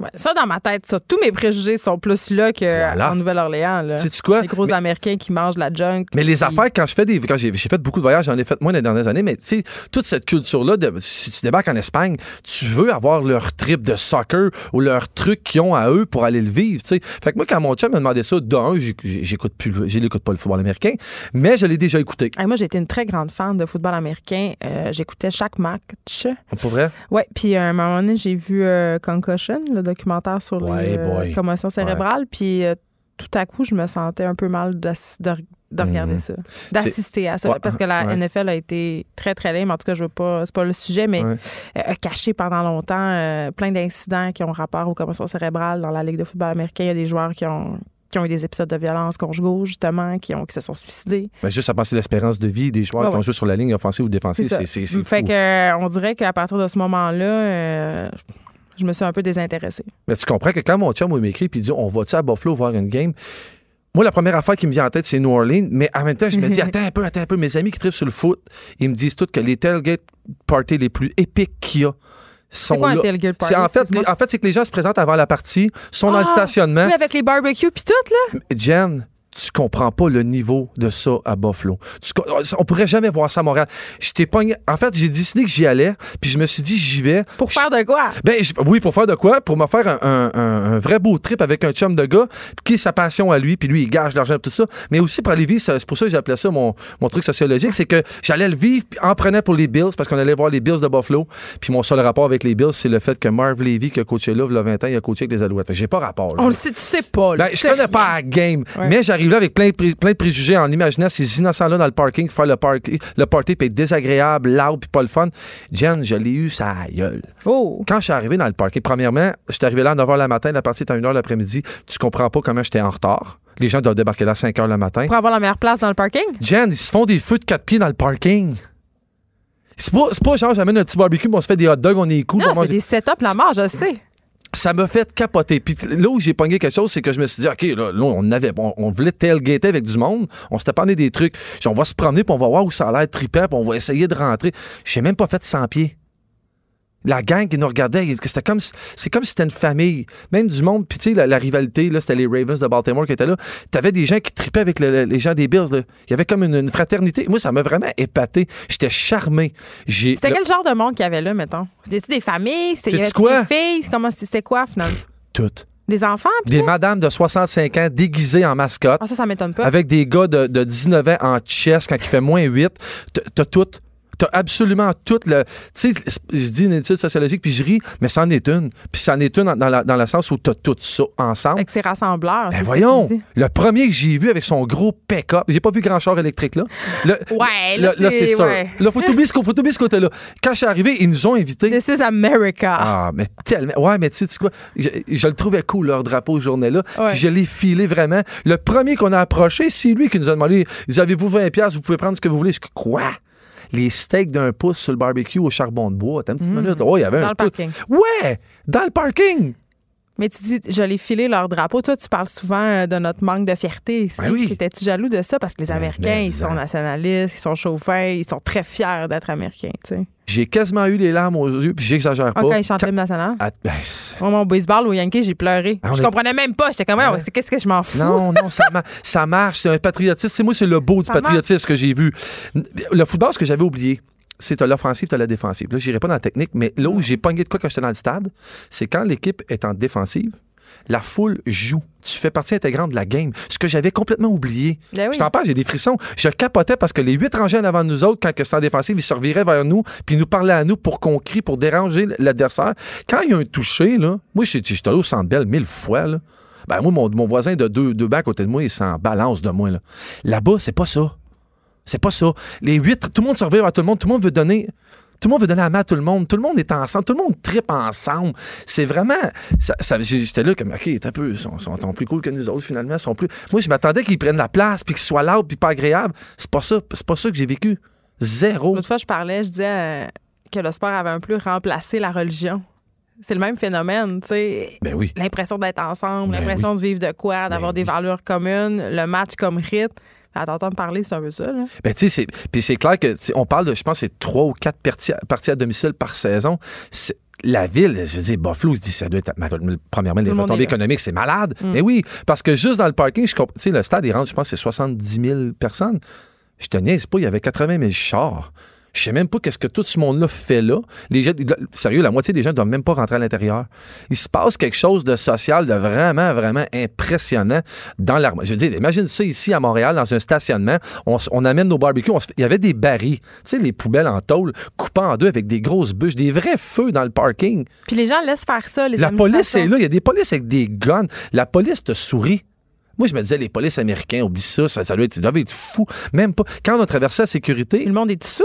Ouais, ça, dans ma tête, ça. Tous mes préjugés sont plus là qu'en Voilà. Nouvelle-Orléans. là. Sais-tu quoi? Les gros Mais- Américains qui mangent la junk. Mais les puis- affaires, quand je fais des. Quand j'ai fait beaucoup de voyages, j'en ai fait moins les dernières années, mais tu sais, toute cette culture-là, si tu débarques en Espagne, tu veux avoir leur trip de soccer ou leur truc qu'ils ont à eux pour aller le vivre, tu sais. Fait que moi, quand mon chum me demandait ça, d'un, j'écoute plus, l'écoute pas le football américain, mais je l'ai déjà écouté. Moi, été une très grande fan de football américain. Euh, J'écoutais chaque match. Pour vrai? Ouais, puis à un moment donné, j'ai vu euh, Concussion, le documentaire sur Ouais, les euh, commotions cérébrales. Puis euh, tout à coup, je me sentais un peu mal de, de regarder Mhm. ça, d'assister à ça. Ouais, parce que la ouais. NFL a été très, très lame. En tout cas, je veux pas, c'est pas le sujet, mais Ouais. euh, a caché pendant longtemps euh, plein d'incidents qui ont rapport aux commotions cérébrales dans la Ligue de football américain. Il y a des joueurs qui ont qui ont eu des épisodes de violence conjugaux, justement, qui, ont, qui se sont suicidés. Ben, juste à passer l'espérance de vie des joueurs qui ont joué sur la ligne offensive ou défensive, c'est c'est Fait fou. que, on dirait qu'à partir de ce moment-là, euh, je me suis un peu désintéressée. Mais tu comprends que quand mon chum m'écrit puis il dit on va-tu à Buffalo voir une game? Moi, la première affaire qui me vient en tête, c'est New Orleans, mais en même temps, je me dis, attends un peu, attends un peu. Mes amis qui tripent sur le foot, ils me disent tous que les tailgate parties les plus épiques qu'il y a, C'est sont quoi un tailgate party? Fait, en fait, c'est que les gens se présentent avant la partie, sont dans le Ah, stationnement. Oui, avec les barbecues puis tout, là. Jen, tu comprends pas le niveau de ça à Buffalo. Tu on pourrait jamais voir ça à Montréal. J'étais pogné- En fait, j'ai décidé que j'y allais, puis je me suis dit j'y vais. Pour faire de quoi? Ben je- oui, pour faire de quoi? Pour me faire un, un- un- un vrai beau trip avec un chum de gars, qui est sa passion à lui, puis lui, il gage de l'argent et tout ça. Mais aussi pour aller vivre, c'est pour ça que j'appelais ça mon, mon truc sociologique, c'est que j'allais le vivre puis en prenant pour les Bills, parce qu'on allait voir les Bills de Buffalo. Puis mon seul rapport avec les Bills, c'est le fait que Marv Levy, qui a coaché là, il y a 20 ans, il a coaché avec les Alouettes. J'ai pas rapport. là. On le sait, tu sais pas. là. Ben, je connais rien. pas la game, Ouais. mais j'arrive là avec plein de, pré- plein de préjugés en imaginant ces innocents-là dans le parking, faire le, party, le party, puis être désagréable, loud, puis pas le fun. Jen, je l'ai eu, ça gueule. Oh. Quand je suis arrivé dans le parking, premièrement, je suis arrivé là à 9h le matin, la partie est à 1h l'après-midi. Tu comprends pas comment j'étais en retard. Les gens doivent débarquer là à 5h le matin. Pour avoir la meilleure place dans le parking? Jen, ils se font des feux de quatre pieds dans le parking. C'est pas, genre, j'amène un petit barbecue, mais on se fait des hot dogs, on est cool. on Non, c'est des setups la mort, je sais. Ça m'a fait capoter. Puis là où j'ai pogné quelque chose, c'est que je me suis dit, OK, là, là, on avait, on, on voulait tailgater avec du monde. On s'était parlé des trucs. Dit, on va se promener, puis on va voir où ça a l'air trippant, puis on va essayer de rentrer. J'ai même pas fait 100 pieds. La gang qui nous regardait, c'était comme, si- c'est comme si c'était une famille. Même du monde, puis tu sais, la, la rivalité, là, c'était les Ravens de Baltimore qui étaient là. T'avais des gens qui trippaient avec le- le- les gens des Bills. là. Il y avait comme une, une fraternité. Moi, ça m'a vraiment épaté. J'étais charmé. J'ai, C'était là, quel genre de monde qu'il y avait là, mettons? C'était des familles? C'était des filles? Comment c'était quoi, finalement? tout. Des enfants? Des madames de 65 ans déguisées en mascotte. Ah, ça, ça m'étonne pas. avec des gars de, de 19 ans en chess quand il fait moins 8. T'as- T'as tout. T'as absolument tout le. Tu sais, je dis une étude sociologique, puis je ris, mais c'en est une. Puis c'en est une dans, la- dans le sens où t'as tout ça ensemble. Avec ses rassembleurs. c'est Ben voyons, le premier que j'ai vu avec son gros pick-up, j'ai pas vu grand char électrique là. Le- Ouais, là, là, c'est- ça. ouais. Là, faut t'oublier ce, ce côté-là. Quand je suis arrivé, ils nous ont invités. This is America. Ah, mais tellement. Ouais, mais tu sais, quoi? Je, je le trouvais cool, leur drapeau, ce journée-là. Ouais. Je l'ai filé vraiment. Le premier qu'on a approché, c'est lui qui nous a demandé Avez-vous 20$, piastres, vous pouvez prendre ce que vous voulez. Je Quoi? Les steaks d'un pouce sur le barbecue au charbon de bois. Attends une petite minute. Oh, il y avait. Dans un le parking. Ouais! Dans le parking! Mais tu dis, je l'ai filé leur drapeau. Toi, tu parles souvent euh, de notre manque de fierté ici. Ben oui. Étais-tu jaloux de ça? Parce que les Américains, mais ils sont nationalistes, ils sont chauffins, ils sont très fiers d'être Américains, tu sais. J'ai quasiment eu les larmes aux yeux, puis j'exagère Ah, pas. quand ils chantent Quand- l'hymne national? Ah, ben, Moi, mon baseball au Yankee, j'ai pleuré. Ah, je est- comprenais même pas. J'étais comme, ouais, c'est qu'est-ce que je m'en fous? Non, non, ça, ma- ça marche. C'est un patriotisme. C'est moi, c'est le beau du patriotisme que j'ai vu. Le football, ce que j'avais oublié, c'est t'as l'offensive, t'as la défensive. Là, j'irai pas dans la technique, mais là où j'ai pogné de quoi quand j'étais dans le stade, c'est quand l'équipe est en défensive, la foule joue. Tu fais partie intégrante de la game. Ce que j'avais complètement oublié. Ben oui. Je t'en parle, j'ai des frissons. Je capotais parce que les huit rangées en avant de nous autres, quand que c'était en défensive, ils se reviraient vers nous, puis ils nous parlaient à nous pour qu'on crie, pour déranger l'adversaire. Quand il y a un touché, là, moi, j'étais allé au centre belle mille fois, là. Ben, moi, mon, mon voisin de deux, deux bancs à côté de moi, il s'en balance de moi, là. Là-bas, c'est pas ça. C'est pas ça. Les huit, tout le monde se revient vers tout le monde, tout le monde veut donner. Tout le monde veut donner la main à tout le monde. Tout le monde est ensemble. Tout le monde tripe ensemble. C'est vraiment. ça- ça- J'étais là comme, OK, t'as peu. Ils sont, sont- sont plus cool que nous autres, finalement. Sont plus... Moi, je m'attendais qu'ils prennent la place, puis qu'ils soient là, puis pas agréables. C'est pas ça. C'est pas ça que j'ai vécu. Zéro. L'autre fois, je parlais, je disais euh, que le sport avait un peu remplacé la religion. C'est le même phénomène, tu sais. Ben oui. L'impression d'être ensemble, Ben l'impression de vivre de quoi, d'avoir Ben des oui. valeurs communes, le match comme rythme. À t'entendre parler, c'est un peu ça, là. Ben, tu sais, c'est- puis c'est clair que, on parle de, je pense, c'est trois ou quatre parties, parties à domicile par saison. C'est- La ville, je veux dire, Buffalo, je dis, ça doit être, premièrement, les le retombées économiques, c'est malade. Mm. Mais oui, parce que juste dans le parking, je comp- tu sais, le stade, il rentre, je pense, c'est 70 000 personnes. Je te niaise pas, il y avait 80 000 chars. Je sais même pas qu'est-ce que tout ce monde-là fait là. Les gens, sérieux, la moitié des gens ne doivent même pas rentrer à l'intérieur. Il se passe quelque chose de social, de vraiment, vraiment impressionnant dans l'armoire. Je veux dire, imagine ça ici à Montréal, dans un stationnement. On, amène nos barbecues. on se fait- il y avait des barils. Tu sais, les poubelles en tôle, coupées en deux avec des grosses bûches, des vrais feux dans le parking. Puis les gens laissent faire ça, les La police est là. Il y a des polices avec des guns. La police te sourit. Moi, je me disais, les polices américains, oublie ça, ça, ça doit être, ils doivent être fous. Même pas. Quand on a traversé la sécurité, le monde est dessous.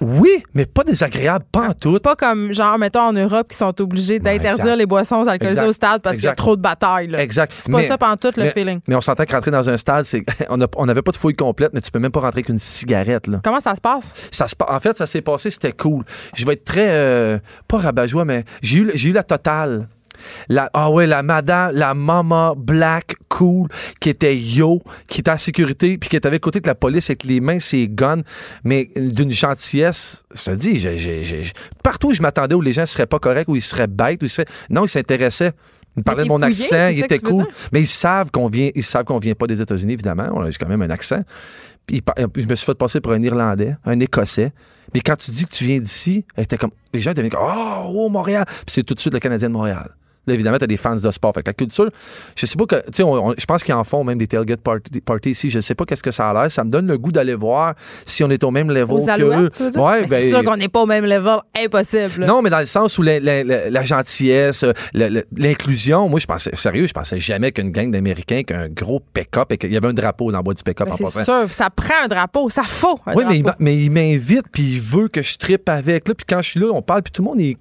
Oui, mais pas désagréable, pas en tout. Pas comme, genre, mettons, en Europe, qui sont obligés d'interdire les boissons alcoolisées Exact. au stade parce qu'il y a trop de batailles, là. Exact. C'est pas Mais- ça pendant tout le mais- feeling. Mais on s'entend que rentrer dans un stade, c'est on n'avait pas de fouille complète, mais tu peux même pas rentrer avec une cigarette. Là. Comment ça se passe? Ça se, en fait, ça s'est passé, c'était cool. Je vais être très, euh, pas rabat-joie, mais j'ai eu, j'ai eu la totale. La, ah ouais, la madame, la maman black cool qui était yo, qui était en sécurité, puis qui était avec côté de la police avec les mains, ses guns, mais d'une gentillesse. Je te dis, j'ai- j'ai- j'ai- partout où je m'attendais où les gens seraient pas corrects, où ils seraient bêtes, où ils seraient. Non, ils s'intéressaient. Ils parlaient de mon fouillé, accent, c'est il ça que était tu veux cool. Mais ils savent qu'on vient, ils savent qu'on vient pas des États-Unis, évidemment. On a quand même un accent. Puis ils je me suis fait passer pour un Irlandais, un Écossais. Mais quand tu dis que tu viens d'ici, elle était comme, les gens deviennent comme, oh, oh, Montréal. Puis c'est tout de suite le Canadien de Montréal. Là, évidemment, tu as des fans de sport. Fait que la culture, je sais pas que, tu sais, je pense qu'ils en font même des tailgate party, party ici. Je sais pas qu'est-ce que ça a l'air. Ça me donne le goût d'aller voir si on est au même level que? Ouais, Mais ben, c'est sûr qu'on n'est pas au même level. Impossible. non, mais dans le sens où la, la- la- la gentillesse, euh, l'inclusion, moi, je pensais, sérieux, je pensais jamais qu'une gang d'Américains, qu'un gros pick-up, et qu'il y avait un drapeau dans le bois du pick-up Ben, en c'est sûr. Ça prend un drapeau. Ça faut un Oui, drapeau. mais il m'invite, puis il veut que je trippe avec. Là, puis quand je suis là, on parle, puis tout le monde est.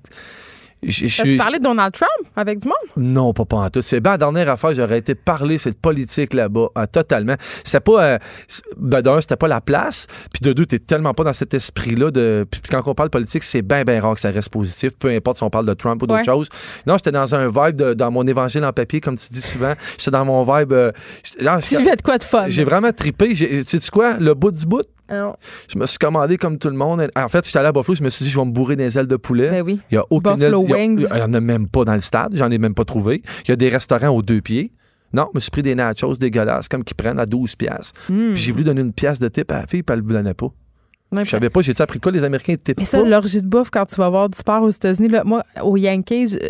je- je- T'as-tu parlé de Donald Trump avec du monde? non, pas, pas en tout. C'est bien la dernière affaire, j'aurais été parler cette politique là-bas, ah, totalement. C'était pas. euh, ben, d'un, c'était pas la place. Puis de deux, t'es tellement pas dans cet esprit-là de. Puis quand on parle politique, c'est bien, bien rare que ça reste positif, peu importe si on parle de Trump ou d'autres Ouais. choses. Non, j'étais dans un vibe de- dans mon évangile en papier, comme tu dis souvent. J'étais dans mon vibe. euh, non, Tu fais de quoi de fun? j'ai vraiment trippé. J'ai- Tu sais quoi? Le bout du bout, Ah, je me suis commandé comme tout le monde. En fait, j'étais allé à Buffalo, je me suis dit, je vais me bourrer des ailes de poulet. Ben oui. Il y a aucune Buffalo wings. Il y en a même pas dans le stade. J'en ai même pas trouvé. Il y a des restaurants aux deux pieds. Non, je me suis pris des nachos dégueulasses, comme qu'ils prennent à 12 piastres. Hmm. Puis j'ai voulu donner une pièce de tip à la fille, puis elle ne donnait pas. Je savais pas, j'ai appris quoi? Les Américains étaient Mais ça, l'orgie de bouffe, quand tu vas voir du sport aux États-Unis, là, moi, aux Yankees, euh,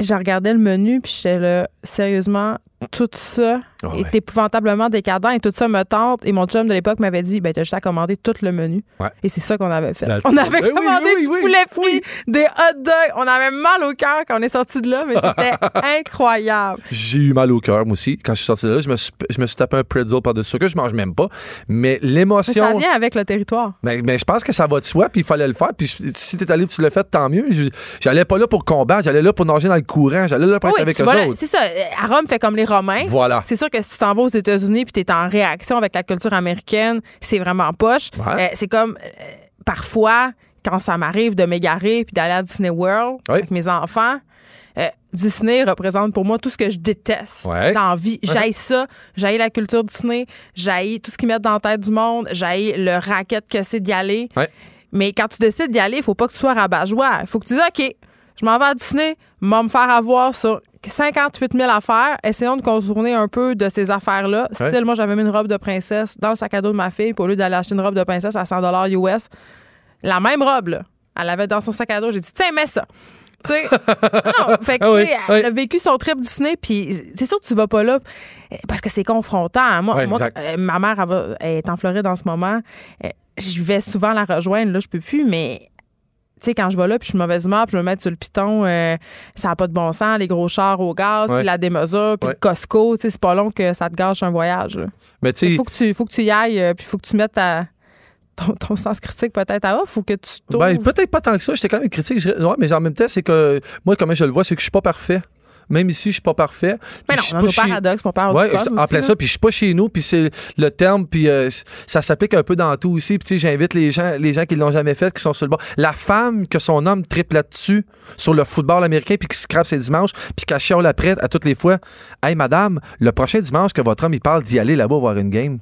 je regardais le menu, puis j'étais là, sérieusement, tout ça Ah ouais. est épouvantablement décadent et tout ça me tente. Et mon chum de l'époque m'avait dit, ben, t'as juste à commander tout le menu. Ouais. Et c'est ça qu'on avait fait. That's on it. avait Ben commandé oui, oui, du oui. poulet frit, des hot dogs. On avait mal au cœur quand on est sorti de là, mais c'était incroyable. J'ai eu mal au cœur, moi aussi. Quand je suis sorti de là, je me suis, je me suis tapé un pretzel par-dessus que je mange même pas. Mais l'émotion. ça vient avec le territoire. Mais, mais je pense que ça va de soi, puis il fallait le faire. Puis si t'es allé, tu l'as fait, tant mieux. Je- J'allais pas là pour combattre, j'allais là pour nager dans le courant, j'allais là pour être avec eux c'est ça. À Rome, fait comme les Voilà. C'est sûr que si tu t'en vas aux États-Unis puis tu es en réaction avec la culture américaine, c'est vraiment poche. Ouais. Euh, c'est comme euh, parfois quand ça m'arrive de m'égarer puis d'aller à Disney World Oui. avec mes enfants. euh, Disney représente pour moi tout ce que je déteste Ouais. dans la vie. J'haïs ça. J'haïs la culture Disney. J'haïs tout ce qu'ils mettent dans la tête du monde. J'haïs le racket que c'est d'y aller. Ouais. Mais quand tu décides d'y aller, il faut pas que tu sois rabat-joie. Il faut que tu dises, OK, je m'en vais à Disney, m'a me faire avoir sur 58 000 affaires. Essayons de contourner un peu de ces affaires-là. Ouais. Style, moi, j'avais mis une robe de princesse dans le sac à dos de ma fille. Puis au lieu d'aller acheter une robe de princesse à 100 US, la même robe, là, elle l'avait dans son sac à dos. J'ai dit, tiens, mets ça. Tu sais, non, fait que, Ah oui, tu sais, oui. elle a vécu son trip Disney, puis c'est sûr que tu vas pas là parce que c'est confrontant. Moi, Ouais, moi, exact. euh, ma mère elle va- elle est en Floride en ce moment. Euh, Je vais souvent la rejoindre. Là, je peux plus, mais tu sais, quand je vais là, puis je suis de mauvaise humeur, puis je me mets sur le piton, euh, ça n'a pas de bon sens, les gros chars au gaz, Ouais. puis la démesure, puis Ouais. le Costco, tu sais, c'est pas long que ça te gâche un voyage. là. Mais tu Faut que tu, faut que tu y ailles, euh, puis faut que tu mettes ta- ton, ton sens critique peut-être à off, faut que tu. Ben, peut-être pas tant que ça. J'étais quand même critique. Je- Ouais, mais en même temps, c'est que moi, comment je le vois, c'est que je suis pas parfait. Même ici, je suis pas parfait. mais non, je suis on pas chez- paradoxes, mon père Ouais, en plein ça. Puis je suis pas chez nous, puis c'est le terme, puis euh, ça s'applique un peu dans tout aussi. Puis j'invite les gens, les gens qui l'ont jamais fait, qui sont sur le bord. La femme que son homme triple là-dessus sur le football américain, puis qui scrape ses dimanches, puis qui chiale après à toutes les fois. Hey madame, le prochain dimanche que votre homme il parle d'y aller là-bas voir une game,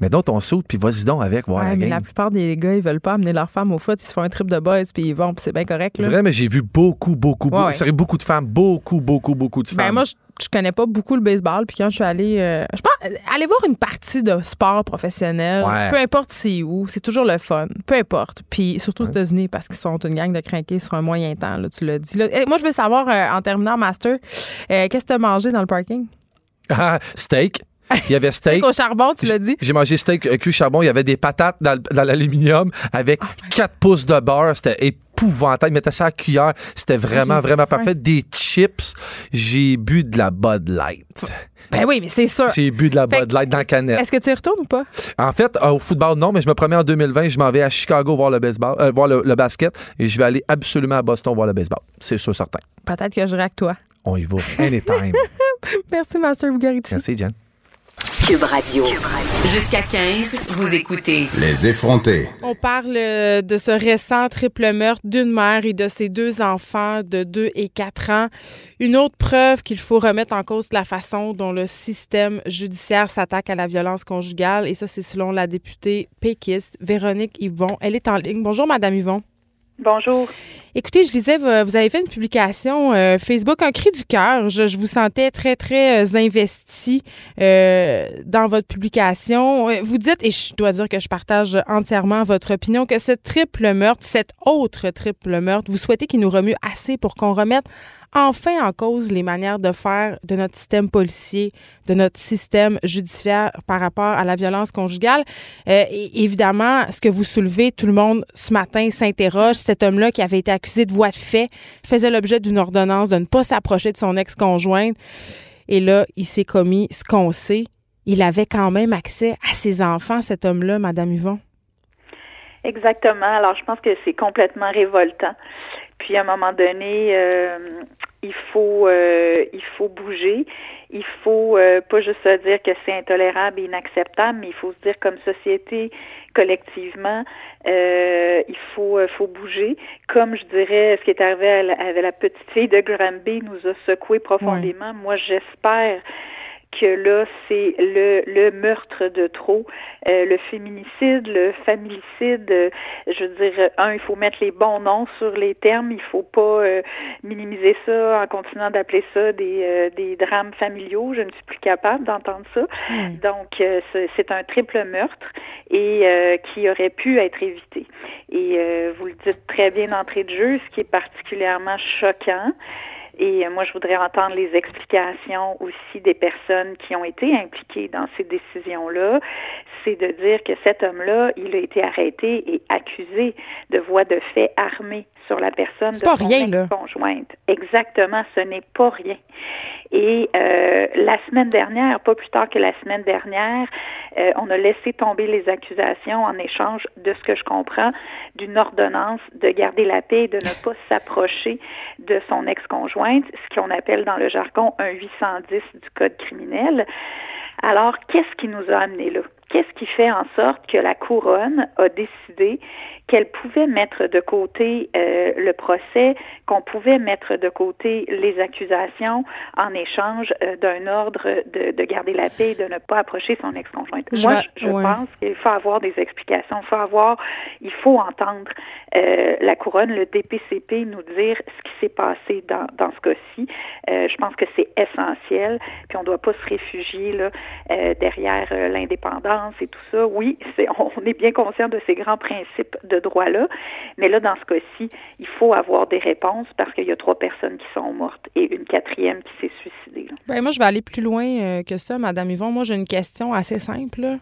mais donc on saute, puis vas-y donc avec voir Ouais, la mais game. la plupart des gars, ils veulent pas amener leur femme au foot. Ils se font un trip de boys, puis ils vont, puis c'est bien correct. Là. Vrai, mais j'ai vu beaucoup, beaucoup, Ouais, beaucoup, ouais. beaucoup de femmes, beaucoup, beaucoup, beaucoup de femmes. Ben moi, je, je connais pas beaucoup le baseball. Puis quand je suis allée, euh, je pense, euh, aller voir une partie de sport professionnel, peu importe c'est où, c'est toujours le fun. Peu importe. Puis surtout aux États-Unis, parce qu'ils sont une gang de crinqués sur un moyen temps, là, tu l'as dit. Là. Eh, moi, je veux savoir, euh, en terminant master, euh, qu'est-ce que tu as mangé dans le parking? Ah, steak. Il y avait steak. Au charbon, tu l'as dit. J'ai mangé steak euh, cuit charbon. Il y avait des patates dans, l'aluminium avec 4 pouces de beurre. C'était épouvantable. Ils mettaient ça à cuillère. C'était vraiment, vraiment faim. parfait. Des chips. J'ai bu de la Bud Light. Ben oui, mais c'est sûr. J'ai bu de la Bud Light dans la canette. Est-ce que tu y retournes ou pas? En fait, euh, au football, non, mais je me promets en 2020, je m'en vais à Chicago voir le baseball, euh, voir le, le basket et je vais aller absolument à Boston voir le baseball. C'est sûr, certain. Peut-être que j'irai avec toi. On y va. Anytime. Merci, Master Bugarici. Merci, Jen. Cube Radio. Jusqu'à 15, vous écoutez Les effrontés. On parle euh, de ce récent triple meurtre d'une mère et de ses deux enfants de 2 et 4 ans. Une autre preuve qu'il faut remettre en cause la façon dont le système judiciaire s'attaque à la violence conjugale. Et ça, c'est selon la députée péquiste Véronique Yvon. Elle est en ligne. Bonjour, Madame Yvon. Bonjour. Écoutez, je disais, vous avez fait une publication euh, Facebook, un cri du cœur. Je, vous sentais très, très euh, investi euh, dans votre publication. Vous dites, et je dois dire que je partage entièrement votre opinion, que ce triple meurtre, cet autre triple meurtre, vous souhaitez qu'il nous remue assez pour qu'on remette enfin en cause les manières de faire de notre système policier, de notre système judiciaire par rapport à la violence conjugale. Euh, évidemment, ce que vous soulevez, tout le monde ce matin s'interroge. Cet homme-là qui avait été accusé de voie de fait faisait l'objet d'une ordonnance de ne pas s'approcher de son ex-conjointe. Et là, il s'est commis ce qu'on sait. Il avait quand même accès à ses enfants, cet homme-là, Madame Yvon. Exactement. Alors, je pense que c'est complètement révoltant. Puis, à un moment donné, euh, il faut euh, il faut bouger. Il faut euh, pas juste se dire que c'est intolérable et inacceptable, mais il faut se dire comme société collectivement, euh, il faut faut bouger. Comme je dirais, ce qui est arrivé avec la, petite fille de Granby nous a secoué profondément. Moi, j'espère que là, c'est le, le meurtre de trop, euh, le féminicide, le familicide. Euh, je veux dire, un, il faut mettre les bons noms sur les termes. Il faut pas euh, minimiser ça en continuant d'appeler ça des, des drames familiaux. Je ne suis plus capable d'entendre ça. Donc, c'est un triple meurtre et qui aurait pu être évité. Et vous le dites très bien d'entrée de jeu, ce qui est particulièrement choquant. Et moi, je voudrais entendre les explications aussi des personnes qui ont été impliquées dans ces décisions-là. C'est de dire que cet homme-là, il a été arrêté et accusé de voie de fait armée sur la personne de son rien, conjointe. Exactement, ce n'est pas rien. Et euh, la semaine dernière, pas plus tard que la semaine dernière, euh, on a laissé tomber les accusations en échange de ce que je comprends d'une ordonnance de garder la paix et de ne pas s'approcher de son ex-conjointe, ce qu'on appelle dans le jargon un 810 du Code criminel. Alors, qu'est-ce qui nous a amené là? Qu'est-ce qui fait en sorte que la couronne a décidé qu'elle pouvait mettre de côté euh, le procès, qu'on pouvait mettre de côté les accusations en échange euh, d'un ordre de, de, garder la paix et de ne pas approcher son ex-conjointe. Moi, je, pense qu'il faut avoir des explications, il faut avoir, il faut entendre euh, la couronne, le DPCP nous dire ce qui s'est passé dans, dans ce cas-ci. je pense que c'est essentiel, puis on ne doit pas se réfugier là, derrière l'indépendance et tout ça. Oui, c'est, on est bien conscient de ces grands principes de droit-là. Mais là, dans ce cas-ci, il faut avoir des réponses parce qu'il y a trois personnes qui sont mortes et une quatrième qui s'est suicidée. Ben, moi, je vais aller plus loin euh, que ça, Madame Yvon. Moi, j'ai une question assez simple.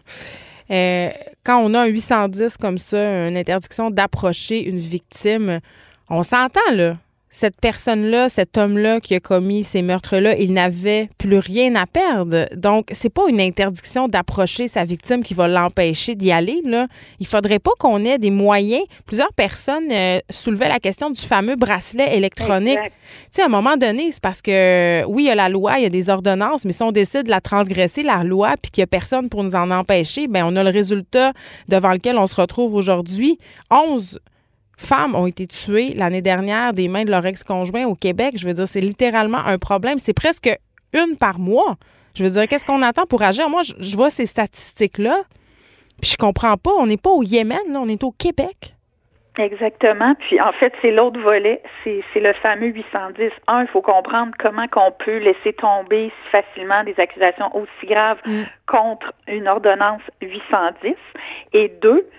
Euh, quand on a un 810 comme ça, une interdiction d'approcher une victime, on s'entend, là cette personne-là, cet homme-là qui a commis ces meurtres-là, il n'avait plus rien à perdre. Donc, c'est pas une interdiction d'approcher sa victime qui va l'empêcher d'y aller. Là. Il faudrait pas qu'on ait des moyens. Plusieurs personnes euh, soulevaient la question du fameux bracelet électronique. Tu sais, à un moment donné, c'est parce que, oui, il y a la loi, il y a des ordonnances, mais si on décide de la transgresser, la loi, puis qu'il n'y a personne pour nous en empêcher, ben on a le résultat devant lequel on se retrouve aujourd'hui. 11 femmes ont été tuées l'année dernière des mains de leur ex-conjoint au Québec. Je veux dire, c'est littéralement un problème. C'est presque une par mois. Je veux dire, qu'est-ce qu'on attend pour agir? Moi, je, vois ces statistiques-là, puis je comprends pas. On n'est pas au Yémen, là, on est au Québec. Exactement. Puis en fait, c'est l'autre volet, c'est le fameux 810. Un, il faut comprendre comment qu'on peut laisser tomber facilement des accusations aussi graves mm. contre une ordonnance 810. Et deux,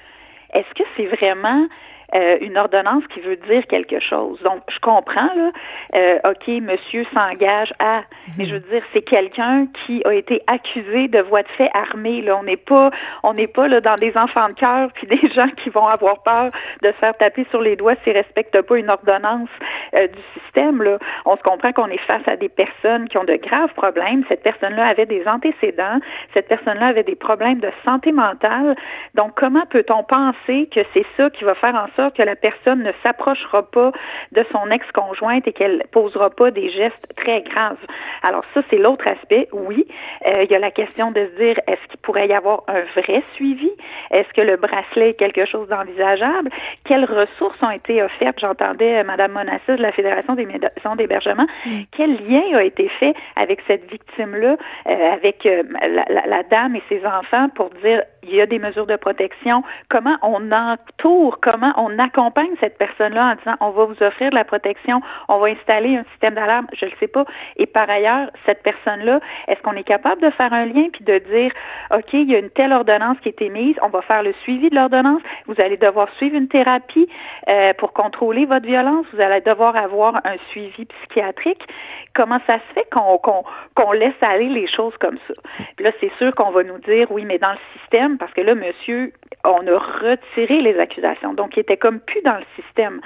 est-ce que c'est vraiment euh, une ordonnance qui veut dire quelque chose. Donc, je comprends, là, euh, OK, monsieur s'engage à, mais je veux dire, c'est quelqu'un qui a été accusé de voie de fait armée. Là. On n'est pas, on n'est pas là, dans des enfants de cœur, puis des gens qui vont avoir peur de se faire taper sur les doigts s'ils ne respectent pas une ordonnance euh, du système. Là. On se comprend qu'on est face à des personnes qui ont de graves problèmes. Cette personne-là avait des antécédents. Cette personne-là avait des problèmes de santé mentale. Donc, comment peut-on penser que c'est ça qui va faire en sorte sorte que la personne ne s'approchera pas de son ex-conjointe et qu'elle posera pas des gestes très graves. Alors ça, c'est l'autre aspect. Oui, euh, il y a la question de se dire, est-ce qu'il pourrait y avoir un vrai suivi? Est-ce que le bracelet est quelque chose d'envisageable? Quelles ressources ont été offertes? J'entendais euh, Mme Monassis de la Fédération des maisons d'hébergement. Mm. Quel lien a été fait avec cette victime-là, euh, avec la, la dame et ses enfants pour dire, il y a des mesures de protection, comment on entoure, comment on accompagne cette personne-là en disant on va vous offrir de la protection, on va installer un système d'alarme, je ne sais pas. Et par ailleurs, cette personne-là, est-ce qu'on est capable de faire un lien puis de dire OK, il y a une telle ordonnance qui a été mise, on va faire le suivi de l'ordonnance, vous allez devoir suivre une thérapie euh, pour contrôler votre violence, vous allez devoir avoir un suivi psychiatrique. Comment ça se fait qu'on laisse aller les choses comme ça? Là, c'est sûr qu'on va nous dire oui, mais dans le système, parce que là, monsieur, on a retiré les accusations. Donc, il était comme plus dans le système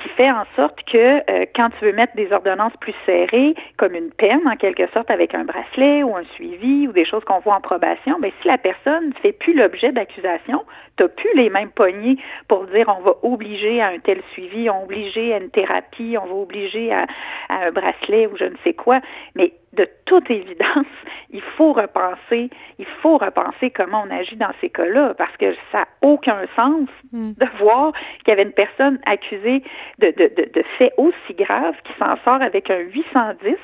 qui fait en sorte que euh, quand tu veux mettre des ordonnances plus serrées, comme une peine en quelque sorte avec un bracelet ou un suivi ou des choses qu'on voit en probation, ben si la personne ne fait plus l'objet d'accusation, tu n'as plus les mêmes poignées pour dire on va obliger à un tel suivi, on va obliger à une thérapie, on va obliger à, à un bracelet ou je ne sais quoi. Mais de toute évidence, il faut repenser, il faut repenser comment on agit dans ces cas-là, parce que ça n'a aucun sens hmm. de voir qu'il y avait une personne accusée de, de, de, de faits aussi graves qui s'en sort avec un 810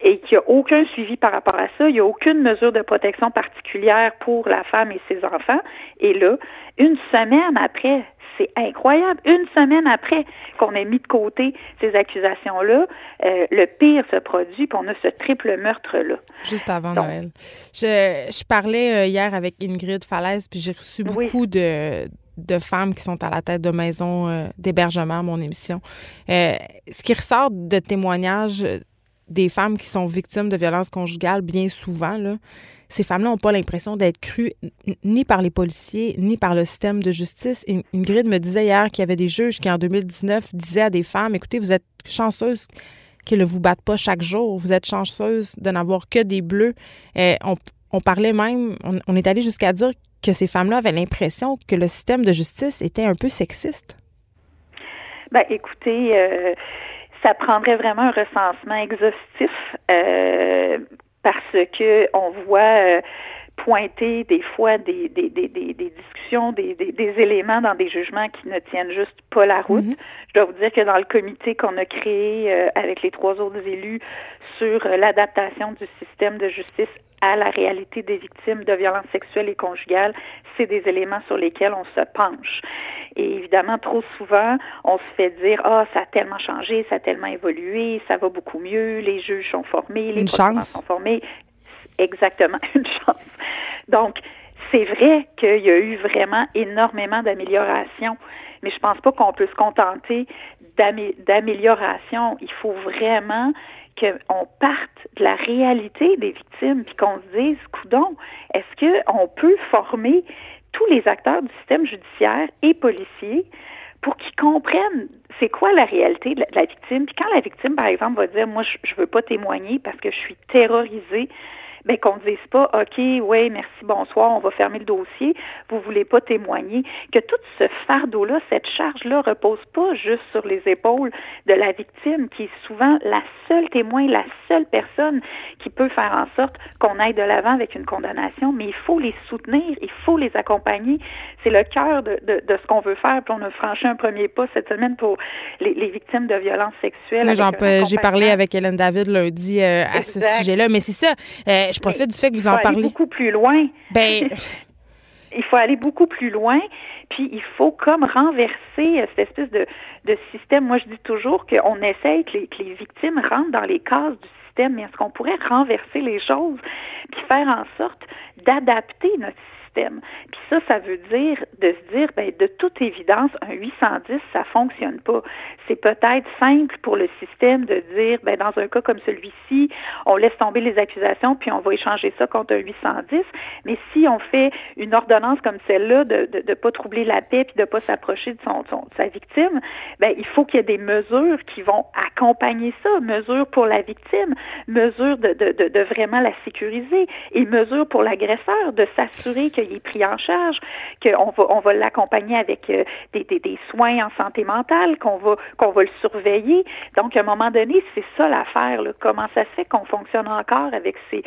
et qu'il n'y a aucun suivi par rapport à ça. Il n'y a aucune mesure de protection particulière pour la femme et ses enfants. Et là, une semaine après, c'est incroyable. Une semaine après qu'on ait mis de côté ces accusations-là, euh, le pire se produit, puis on a ce triple meurtre-là. Juste avant Noël. Je, je parlais euh, hier avec Ingrid Falaise, puis j'ai reçu beaucoup de de femmes qui sont à la tête de maisons euh, d'hébergement à mon émission. ce qui ressort de témoignages des femmes qui sont victimes de violences conjugales, bien souvent, là, ces femmes-là n'ont pas l'impression d'être crues ni par les policiers, ni par le système de justice. Ingrid me disait hier qu'il y avait des juges qui, en 2019, disaient à des femmes, écoutez, vous êtes chanceuses qu'ils ne vous battent pas chaque jour. Vous êtes chanceuse de n'avoir que des bleus. Euh, on, parlait même, on, est allé jusqu'à dire que ces femmes-là avaient l'impression que le système de justice était un peu sexiste. Ben, écoutez, euh, ça prendrait vraiment un recensement exhaustif. Euh, parce que on voit euh, pointer des fois des, des, des, des discussions, des, éléments dans des jugements qui ne tiennent juste pas la route. Mm-hmm. Je dois vous dire que dans le comité qu'on a créé euh, avec les trois autres élus sur l'adaptation du système de justice à la réalité des victimes de violences sexuelles et conjugales, c'est des éléments sur lesquels on se penche. Et évidemment, trop souvent, on se fait dire ah ça a tellement changé, ça a tellement évolué, ça va beaucoup mieux, les juges sont formés, les procureurs sont formés. Exactement, une chance. Donc, c'est vrai qu'il y a eu vraiment énormément d'améliorations, mais je pense pas qu'on peut se contenter d'amélioration. Il faut vraiment qu'on parte de la réalité des victimes, puis qu'on se dise, coudon, est-ce qu'on peut former tous les acteurs du système judiciaire et policier pour qu'ils comprennent c'est quoi la réalité de la, victime? Puis quand la victime, par exemple, va dire, moi, je ne veux pas témoigner parce que je suis terrorisée ben, qu'on ne dise pas, OK, oui, merci, bonsoir, on va fermer le dossier, vous voulez pas témoigner, que tout ce fardeau-là, cette charge-là repose pas juste sur les épaules de la victime, qui est souvent la seule témoin, la seule personne qui peut faire en sorte qu'on aille de l'avant avec une condamnation, mais il faut les soutenir, il faut les accompagner. C'est le cœur de, de, de, ce qu'on veut faire, puis on a franchi un premier pas cette semaine pour les, les victimes de violences sexuelles. J'ai parlé avec Hélène David lundi euh, à ce sujet-là, mais c'est ça. Euh, je profite du fait que vous en parlez. Aller beaucoup plus loin. Ben. il faut aller beaucoup plus loin, puis il faut comme renverser cette espèce de, de système. Moi, je dis toujours qu'on essaye que les, que les victimes rentrent dans les cases du système, mais est-ce qu'on pourrait renverser les choses, puis faire en sorte d'adapter notre puis ça, ça veut dire de se dire, ben, de toute évidence, un 810, ça fonctionne pas. C'est peut-être simple pour le système de dire, ben, dans un cas comme celui-ci, on laisse tomber les accusations, puis on va échanger ça contre un 810. Mais si on fait une ordonnance comme celle-là de ne pas troubler la paix, puis de pas s'approcher de, son, sa victime, ben, il faut qu'il y ait des mesures qui vont accompagner ça, mesures pour la victime, mesures de, de, de, de vraiment la sécuriser, et mesures pour l'agresseur, de s'assurer qu'il qu'il est pris en charge, qu'on va, on va l'accompagner avec euh, des, des, des, soins en santé mentale, qu'on va, qu'on va le surveiller. Donc, à un moment donné, c'est ça l'affaire. Comment ça se fait qu'on fonctionne encore avec ces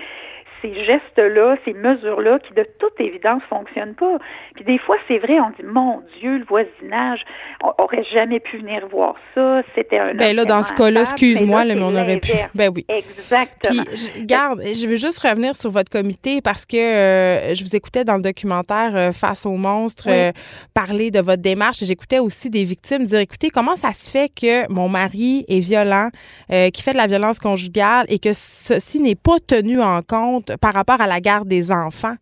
ces gestes-là, ces mesures-là, qui de toute évidence fonctionnent pas. Puis des fois, c'est vrai, on dit, mon Dieu, le voisinage, on aurait jamais pu venir voir ça. C'était un. Ben là, dans ce cas-là, excuse-moi, mais, on aurait pu. Ben oui. Exactement. Puis, je, garde, je veux juste revenir sur votre comité parce que euh, je vous écoutais dans le documentaire euh, Face aux monstres euh, parler de votre démarche. J'écoutais aussi des victimes dire, écoutez, comment ça se fait que mon mari est violent, qui fait de la violence conjugale et que ceci n'est pas tenu en compte par rapport à la garde des enfants.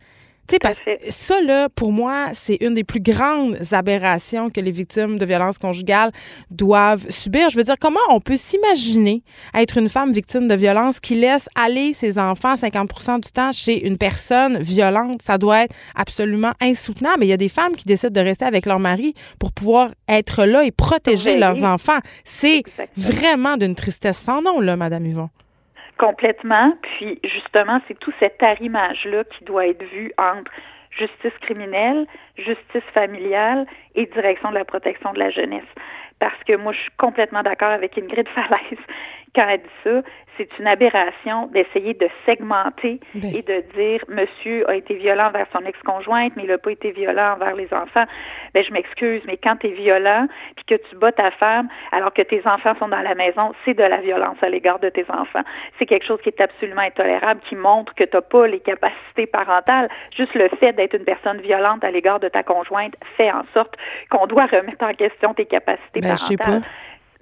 Tu sais, parce que ça, là, pour moi, c'est une des plus grandes aberrations que les victimes de violences conjugales doivent subir. Je veux dire, comment on peut s'imaginer être une femme victime de violence qui laisse aller ses enfants 50% du temps chez une personne violente? Ça doit être absolument insoutenable. il y a des femmes qui décident de rester avec leur mari pour pouvoir être là et protéger leurs enfants. C'est vraiment d'une tristesse sans nom, là, Madame Yvon. Complètement. Puis justement, c'est tout cet arrimage-là qui doit être vu entre justice criminelle, justice familiale et direction de la protection de la jeunesse. Parce que moi, je suis complètement d'accord avec Ingrid Falaise quand elle dit ça, c'est une aberration d'essayer de segmenter ben. et de dire monsieur a été violent envers son ex-conjointe, mais il n'a pas été violent envers les enfants. Ben je m'excuse, mais quand tu es violent puis que tu bats ta femme alors que tes enfants sont dans la maison, c'est de la violence à l'égard de tes enfants. C'est quelque chose qui est absolument intolérable, qui montre que tu n'as pas les capacités parentales. Juste le fait d'être une personne violente à l'égard de ta conjointe fait en sorte qu'on doit remettre en question tes capacités ben, parentales.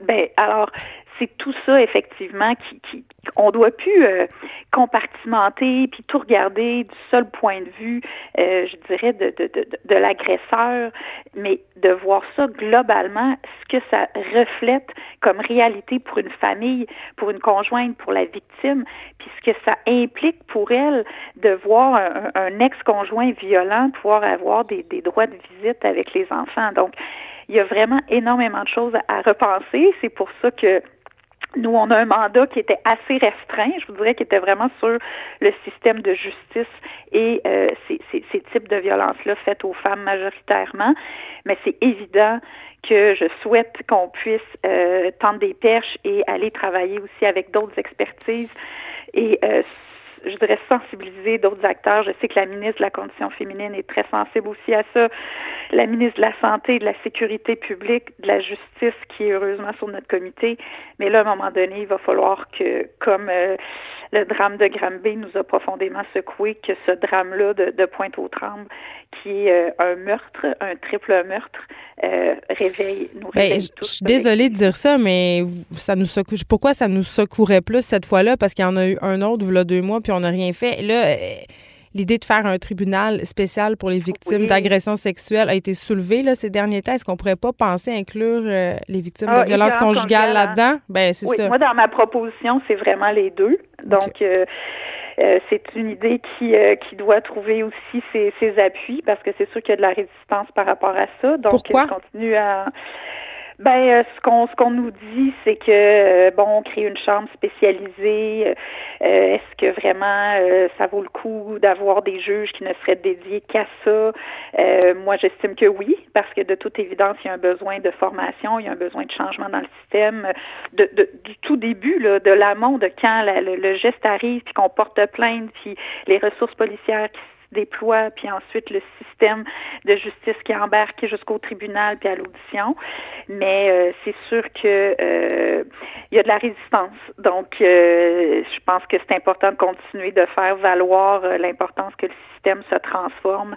Ben, alors, c'est tout ça effectivement qui, qui on doit plus euh, compartimenter puis tout regarder du seul point de vue, euh, je dirais de de, de, de l'agresseur, mais de voir ça globalement, ce que ça reflète comme réalité pour une famille, pour une conjointe, pour la victime, puis ce que ça implique pour elle de voir un, un ex-conjoint violent pouvoir avoir des, des droits de visite avec les enfants. Donc il y a vraiment énormément de choses à repenser. C'est pour ça que nous, on a un mandat qui était assez restreint, je vous dirais, qui était vraiment sur le système de justice et euh, ces, ces, ces, types de violences-là faites aux femmes majoritairement. Mais c'est évident que je souhaite qu'on puisse euh, tendre des perches et aller travailler aussi avec d'autres expertises et euh, je voudrais sensibiliser d'autres acteurs. Je sais que la ministre de la Condition féminine est très sensible aussi à ça. La ministre de la Santé, de la Sécurité publique, de la Justice, qui est heureusement sur notre comité. Mais là, à un moment donné, il va falloir que, comme euh, le drame de Granby nous a profondément secoué, que ce drame-là de, de Pointe-aux-Trembles, qui est euh, un meurtre, un triple meurtre, euh, réveille, nous ben, réveille Je suis désolée de dire ça, mais ça nous pourquoi ça nous secourait plus cette fois-là? Parce qu'il y en a eu un autre, a deux mois, puis on n'a rien fait. Là, euh, l'idée de faire un tribunal spécial pour les victimes d'agressions sexuelles a été soulevée là, ces derniers temps. Est-ce qu'on pourrait pas penser à inclure euh, les victimes de ah, violences conjugales là-dedans? Ben, c'est oui, ça. Moi, dans ma proposition, c'est vraiment les deux. Donc, euh, euh, c'est une idée qui, qui doit trouver aussi ses, ses appuis parce que c'est sûr qu'il y a de la résistance par rapport à ça. Donc, Pourquoi? continue à ben, euh, ce qu'on ce qu'on nous dit, c'est que euh, bon, on crée une chambre spécialisée. Euh, est-ce que vraiment ça vaut le coup d'avoir des juges qui ne seraient dédiés qu'à ça? Moi, j'estime que oui, parce que de toute évidence, il y a un besoin de formation, il y a un besoin de changement dans le système, de, de du tout début, là, de l'amont, de quand le, le, geste arrive, puis qu'on porte plainte, puis les ressources policières qui déploie, puis ensuite le système de justice qui embarque jusqu'au tribunal puis à l'audition. Mais euh, c'est sûr que euh, il y a de la résistance. Donc, euh, je pense que c'est important de continuer de faire valoir euh, l'importance que le système se transforme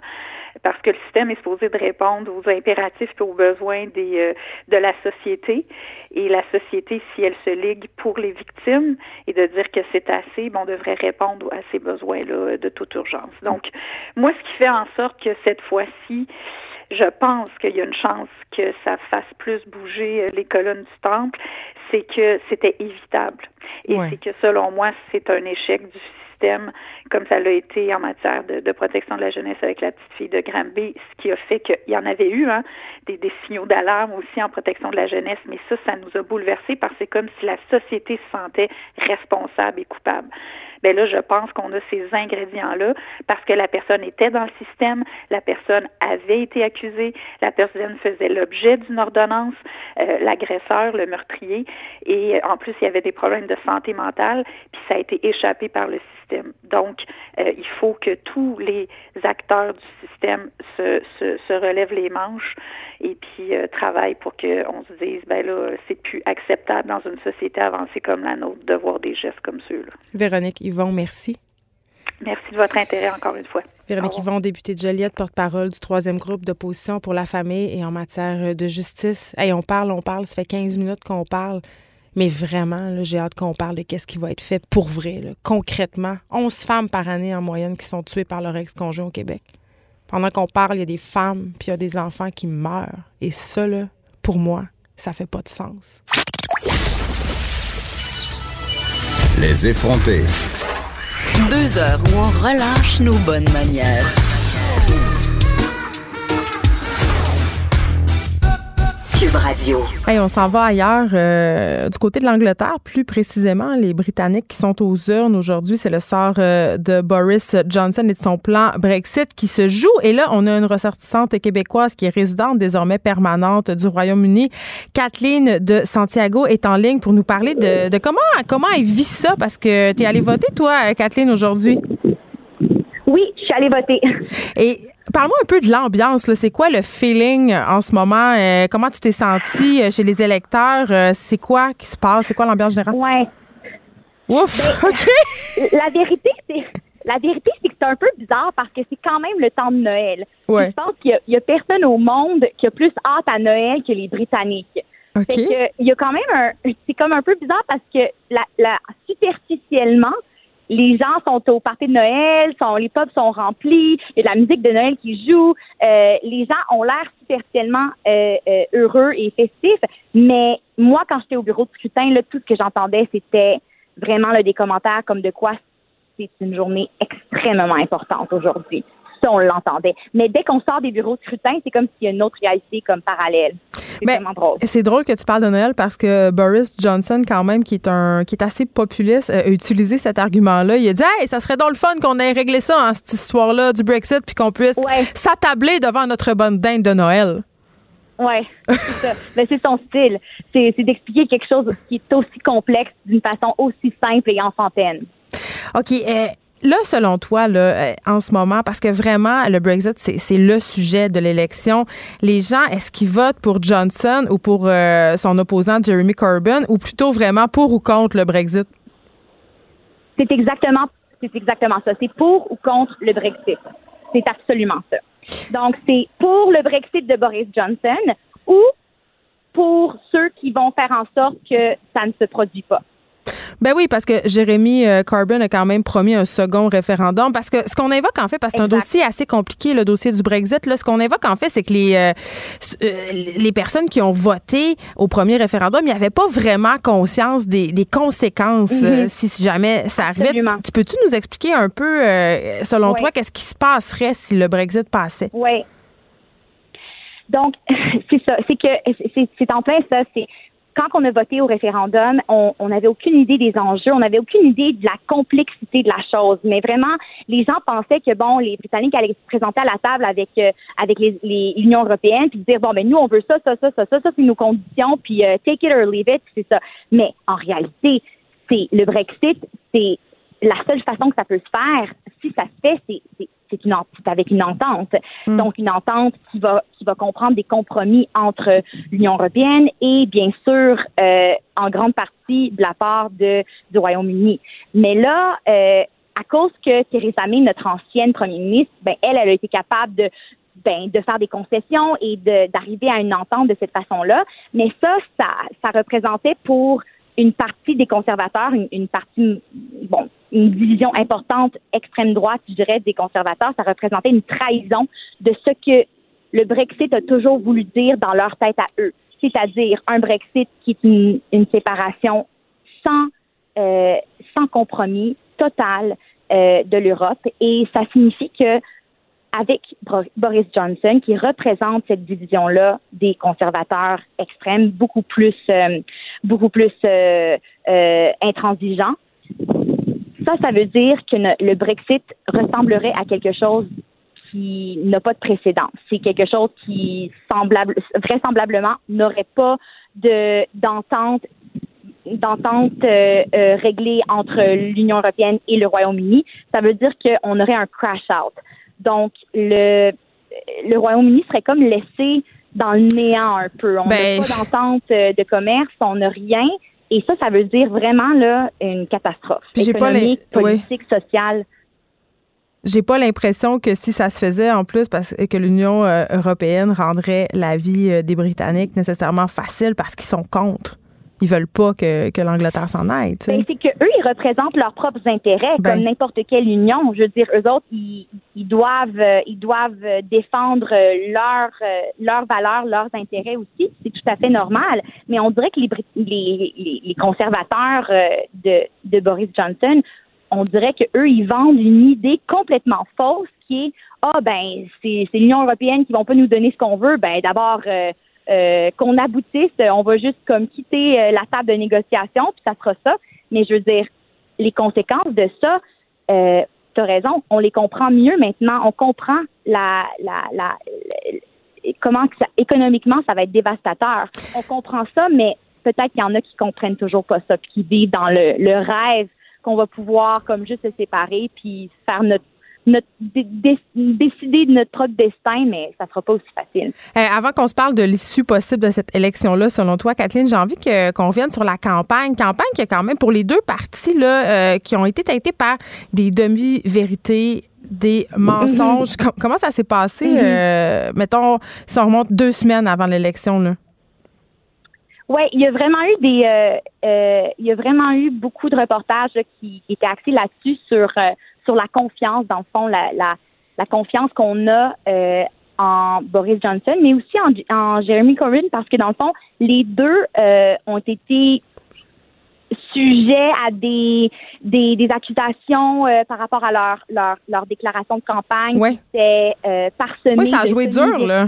parce que le système est supposé de répondre aux impératifs et aux besoins des, euh, de la société. Et la société, si elle se ligue pour les victimes et de dire que c'est assez, bon, on devrait répondre à ces besoins-là de toute urgence. Donc, moi, ce qui fait en sorte que cette fois-ci, je pense qu'il y a une chance que ça fasse plus bouger euh, les colonnes du temple, c'est que c'était évitable. Et ouais. c'est que selon moi, c'est un échec du système, comme ça l'a été en matière de, protection de la jeunesse avec la petite fille de Granby, ce qui a fait qu'il y en avait eu hein, des, signaux d'alarme aussi en protection de la jeunesse, mais ça, ça nous a bouleversés parce que c'est comme si la société se sentait responsable et coupable. Ben là, je pense qu'on a ces ingrédients-là parce que la personne était dans le système, la personne avait été accusée, la personne faisait l'objet d'une ordonnance, euh, l'agresseur, le meurtrier, et en plus, il y avait des problèmes de santé mentale, puis ça a été échappé par le système. Donc, euh, il faut que tous les acteurs du système se, se, se relèvent les manches et puis euh, travaillent pour qu'on se dise, ben là, c'est plus acceptable dans une société avancée comme la nôtre de voir des gestes comme ceux-là. Véronique Yvon, merci. Merci de votre intérêt encore une fois. Véronique Yvon, députée de Joliette, porte-parole du troisième groupe d'opposition pour la famille et en matière de justice. Hey, on parle, on parle, ça fait 15 minutes qu'on parle. Mais vraiment, j'ai hâte qu'on parle de qu'est-ce qui va être fait pour vrai, là, concrètement. 11 femmes par année en moyenne qui sont tuées par leur ex-conjoint au Québec. Pendant qu'on parle, il y a des femmes puis il y a des enfants qui meurent. Et ça, là, pour moi, ça fait pas de sens. Les effrontés. Deux heures où on relâche nos bonnes manières. On s'en va ailleurs, euh, du côté de l'Angleterre, plus précisément, les Britanniques qui sont aux urnes aujourd'hui, c'est le sort euh, de Boris Johnson et de son plan Brexit qui se joue. Et là, on a une ressortissante québécoise qui est résidente désormais permanente du Royaume-Uni. Kathleen de Santiago est en ligne pour nous parler de, comment, comment elle vit ça, parce que tu es allée voter, toi, Kathleen, aujourd'hui? Oui, je suis allée voter. Et Parle-moi un peu de l'ambiance. C'est quoi le feeling en ce moment? Euh, comment tu t'es senti chez les électeurs? Euh, c'est quoi qui se passe? C'est quoi l'ambiance générale? Ouais. Ouf, Ben, OK. La vérité, c'est la vérité, c'est que c'est un peu bizarre parce que c'est quand même le temps de Noël. Ouais. Je pense qu'il y a- personne au monde qui a plus hâte à Noël que les Britanniques. OK. Fait que il y a quand même un, c'est comme un peu bizarre parce que la, la superficiellement, les gens sont au party de Noël, sont, les pubs sont remplis, il y a de la musique de Noël qui joue, euh, les gens ont l'air superficiellement euh, euh, heureux et festifs, mais moi, quand j'étais au bureau de scrutin, là, tout ce que j'entendais, c'était vraiment là, des commentaires comme de quoi c'est une journée extrêmement importante aujourd'hui. Ça, on l'entendait. Mais dès qu'on sort des bureaux de scrutin, c'est comme s'il y a une autre réalité comme parallèle. C'est Mais vraiment drôle. C'est drôle que tu parles de Noël parce que Boris Johnson, quand même, qui est un qui est assez populiste, euh, a utilisé cet argument-là. Il a dit Hey, ça serait donc le fun qu'on ait réglé ça, hein, cette histoire-là du Brexit, puis qu'on puisse Ouais. s'attabler devant notre bonne dinde de Noël. Ouais, c'est ça. Ben, c'est son style. C'est, d'expliquer quelque chose qui est aussi complexe d'une façon aussi simple et enfantaine. OK. euh, Là, selon toi, euh, en ce moment, parce que vraiment, le Brexit, c'est le sujet de l'élection, les gens, est-ce qu'ils votent pour Johnson ou pour euh, son opposant Jeremy Corbyn, ou plutôt vraiment pour ou contre le Brexit? C'est exactement, exactement ça. C'est pour ou contre le Brexit. C'est absolument ça. Donc, c'est pour le Brexit de Boris Johnson ou pour ceux qui vont faire en sorte que ça ne se produit pas. Ben oui, parce que Jérémy euh, Corbyn a quand même promis un second référendum. Parce que ce qu'on évoque en fait, parce que c'est un dossier assez compliqué, le dossier du Brexit, là, ce qu'on évoque en fait, c'est que les, euh, euh, les personnes qui ont voté au premier référendum, il n'y avait pas vraiment conscience des, des conséquences Mhm. si jamais ça arrivait. Absolument. Tu peux-tu nous expliquer un peu, euh, selon Oui. toi, qu'est-ce qui se passerait si le Brexit passait? Oui. Donc, c'est ça. C'est que c'est- c'est en plein ça. C'est quand on a voté au référendum, on n'avait aucune idée des enjeux, on n'avait aucune idée de la complexité de la chose. Mais vraiment, les gens pensaient que bon, les Britanniques allaient se présenter à la table avec euh, avec les les- l'Union européenne puis dire bon, ben nous on veut ça, ça, ça, ça, ça, ça c'est nos conditions puis euh, take it or leave it, c'est ça. Mais en réalité, c'est le Brexit, c'est la seule façon que ça peut se faire, si ça se fait, c'est une avec une entente. Donc une entente qui va qui va comprendre des compromis entre l'Union européenne et bien sûr euh, en grande partie de la part de du Royaume-Uni. Mais là, euh, à cause que Theresa May, notre ancienne première ministre, ben elle, elle a été capable de ben, de faire des concessions et d'arriver à une entente de cette façon-là. Mais ça, ça, ça représentait pour une partie des conservateurs, une, une partie, bon, une division importante extrême droite, je dirais, des conservateurs, ça représentait une trahison de ce que le Brexit a toujours voulu dire dans leur tête à eux, c'est-à-dire un Brexit qui est une, une séparation sans, euh, sans compromis, total, euh, de l'Europe. Et ça signifie que avec Boris Johnson, qui représente cette division-là des conservateurs extrêmes, beaucoup plus, euh, beaucoup plus euh, euh, intransigeants. Ça, ça veut dire que le Brexit ressemblerait à quelque chose qui n'a pas de précédent. C'est quelque chose qui, semblable, vraisemblablement, n'aurait pas de d'entente d'entente réglée entre l'Union européenne et le Royaume-Uni. Ça veut dire qu'on aurait un crash out. Donc, le, le Royaume-Uni serait comme laissé dans le néant un peu. On n'a ben, pas d'entente euh, de commerce, on n'a rien. Et ça, ça veut dire vraiment là une catastrophe économique, politique, sociale. J'ai pas l'impression que si ça se faisait en plus parce que l'Union euh, européenne rendrait la vie euh, des Britanniques nécessairement facile parce qu'ils sont contre ils veulent pas que, que l'Angleterre s'en aille. Ben, c'est que eux, ils représentent leurs propres intérêts, ben. comme n'importe quelle union. Je veux dire, eux autres, ils, ils doivent, euh, ils doivent défendre leurs leurs valeurs, leurs intérêts aussi. C'est tout à fait normal. Mais on dirait que les, les, les conservateurs euh, de, de Boris Johnson, on dirait que eux, ils vendent une idée complètement fausse qui est ah ben c'est l'Union européenne qui vont pas nous donner ce qu'on veut. Ben d'abord euh, euh, qu'on aboutisse, on va juste comme quitter euh, la table de négociation, puis ça sera ça. Mais je veux dire, les conséquences de ça, euh, tu as raison, on les comprend mieux maintenant. On comprend la, la, la, comment que ça, économiquement ça va être dévastateur. On comprend ça, mais peut-être qu'il y en a qui comprennent toujours pas ça, puis qui vivent dans le, le rêve qu'on va pouvoir comme juste se séparer puis faire notre décider de notre propre destin, mais ça ne sera pas aussi facile. Euh, avant qu'on se parle de l'issue possible de cette élection-là, selon toi, Kathleen, j'ai envie que, qu'on revienne sur la campagne. Campagne qui est quand même, pour les deux partis, là, euh, qui ont été teintées par des demi-vérités des mensonges. comment ça s'est passé, mm-hmm. euh, mettons, si on remonte deux semaines avant l'élection, là? Oui, il y a vraiment eu des, il y a vraiment eu beaucoup de reportages qui, étaient axés là-dessus sur sur la confiance, dans le fond, la, la, confiance qu'on a euh, en Boris Johnson, mais aussi en, en, Jeremy Corbyn, parce que dans le fond, les deux euh, ont été sujets à des, des, des accusations euh, par rapport à leur, leur, leur déclaration de campagne ouais. qui était euh, Oui, ça a joué dur, là.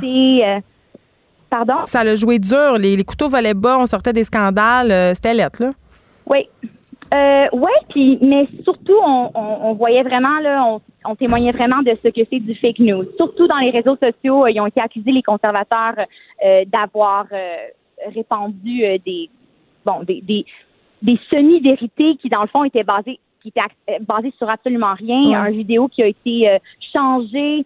pardon? Ça a joué dur. Les, les, couteaux valaient bas, on sortait des scandales. C'était lettre, là. Oui. Euh, ouais, puis mais surtout on, on, voyait vraiment là, on, on, témoignait vraiment de ce que c'est du fake news. Surtout dans les réseaux sociaux, ils ont été accusés les conservateurs euh, d'avoir euh, répandu euh, des bon des des, des semi-vérités qui dans le fond étaient basées qui étaient basées sur absolument rien. Un vidéo qui a été changée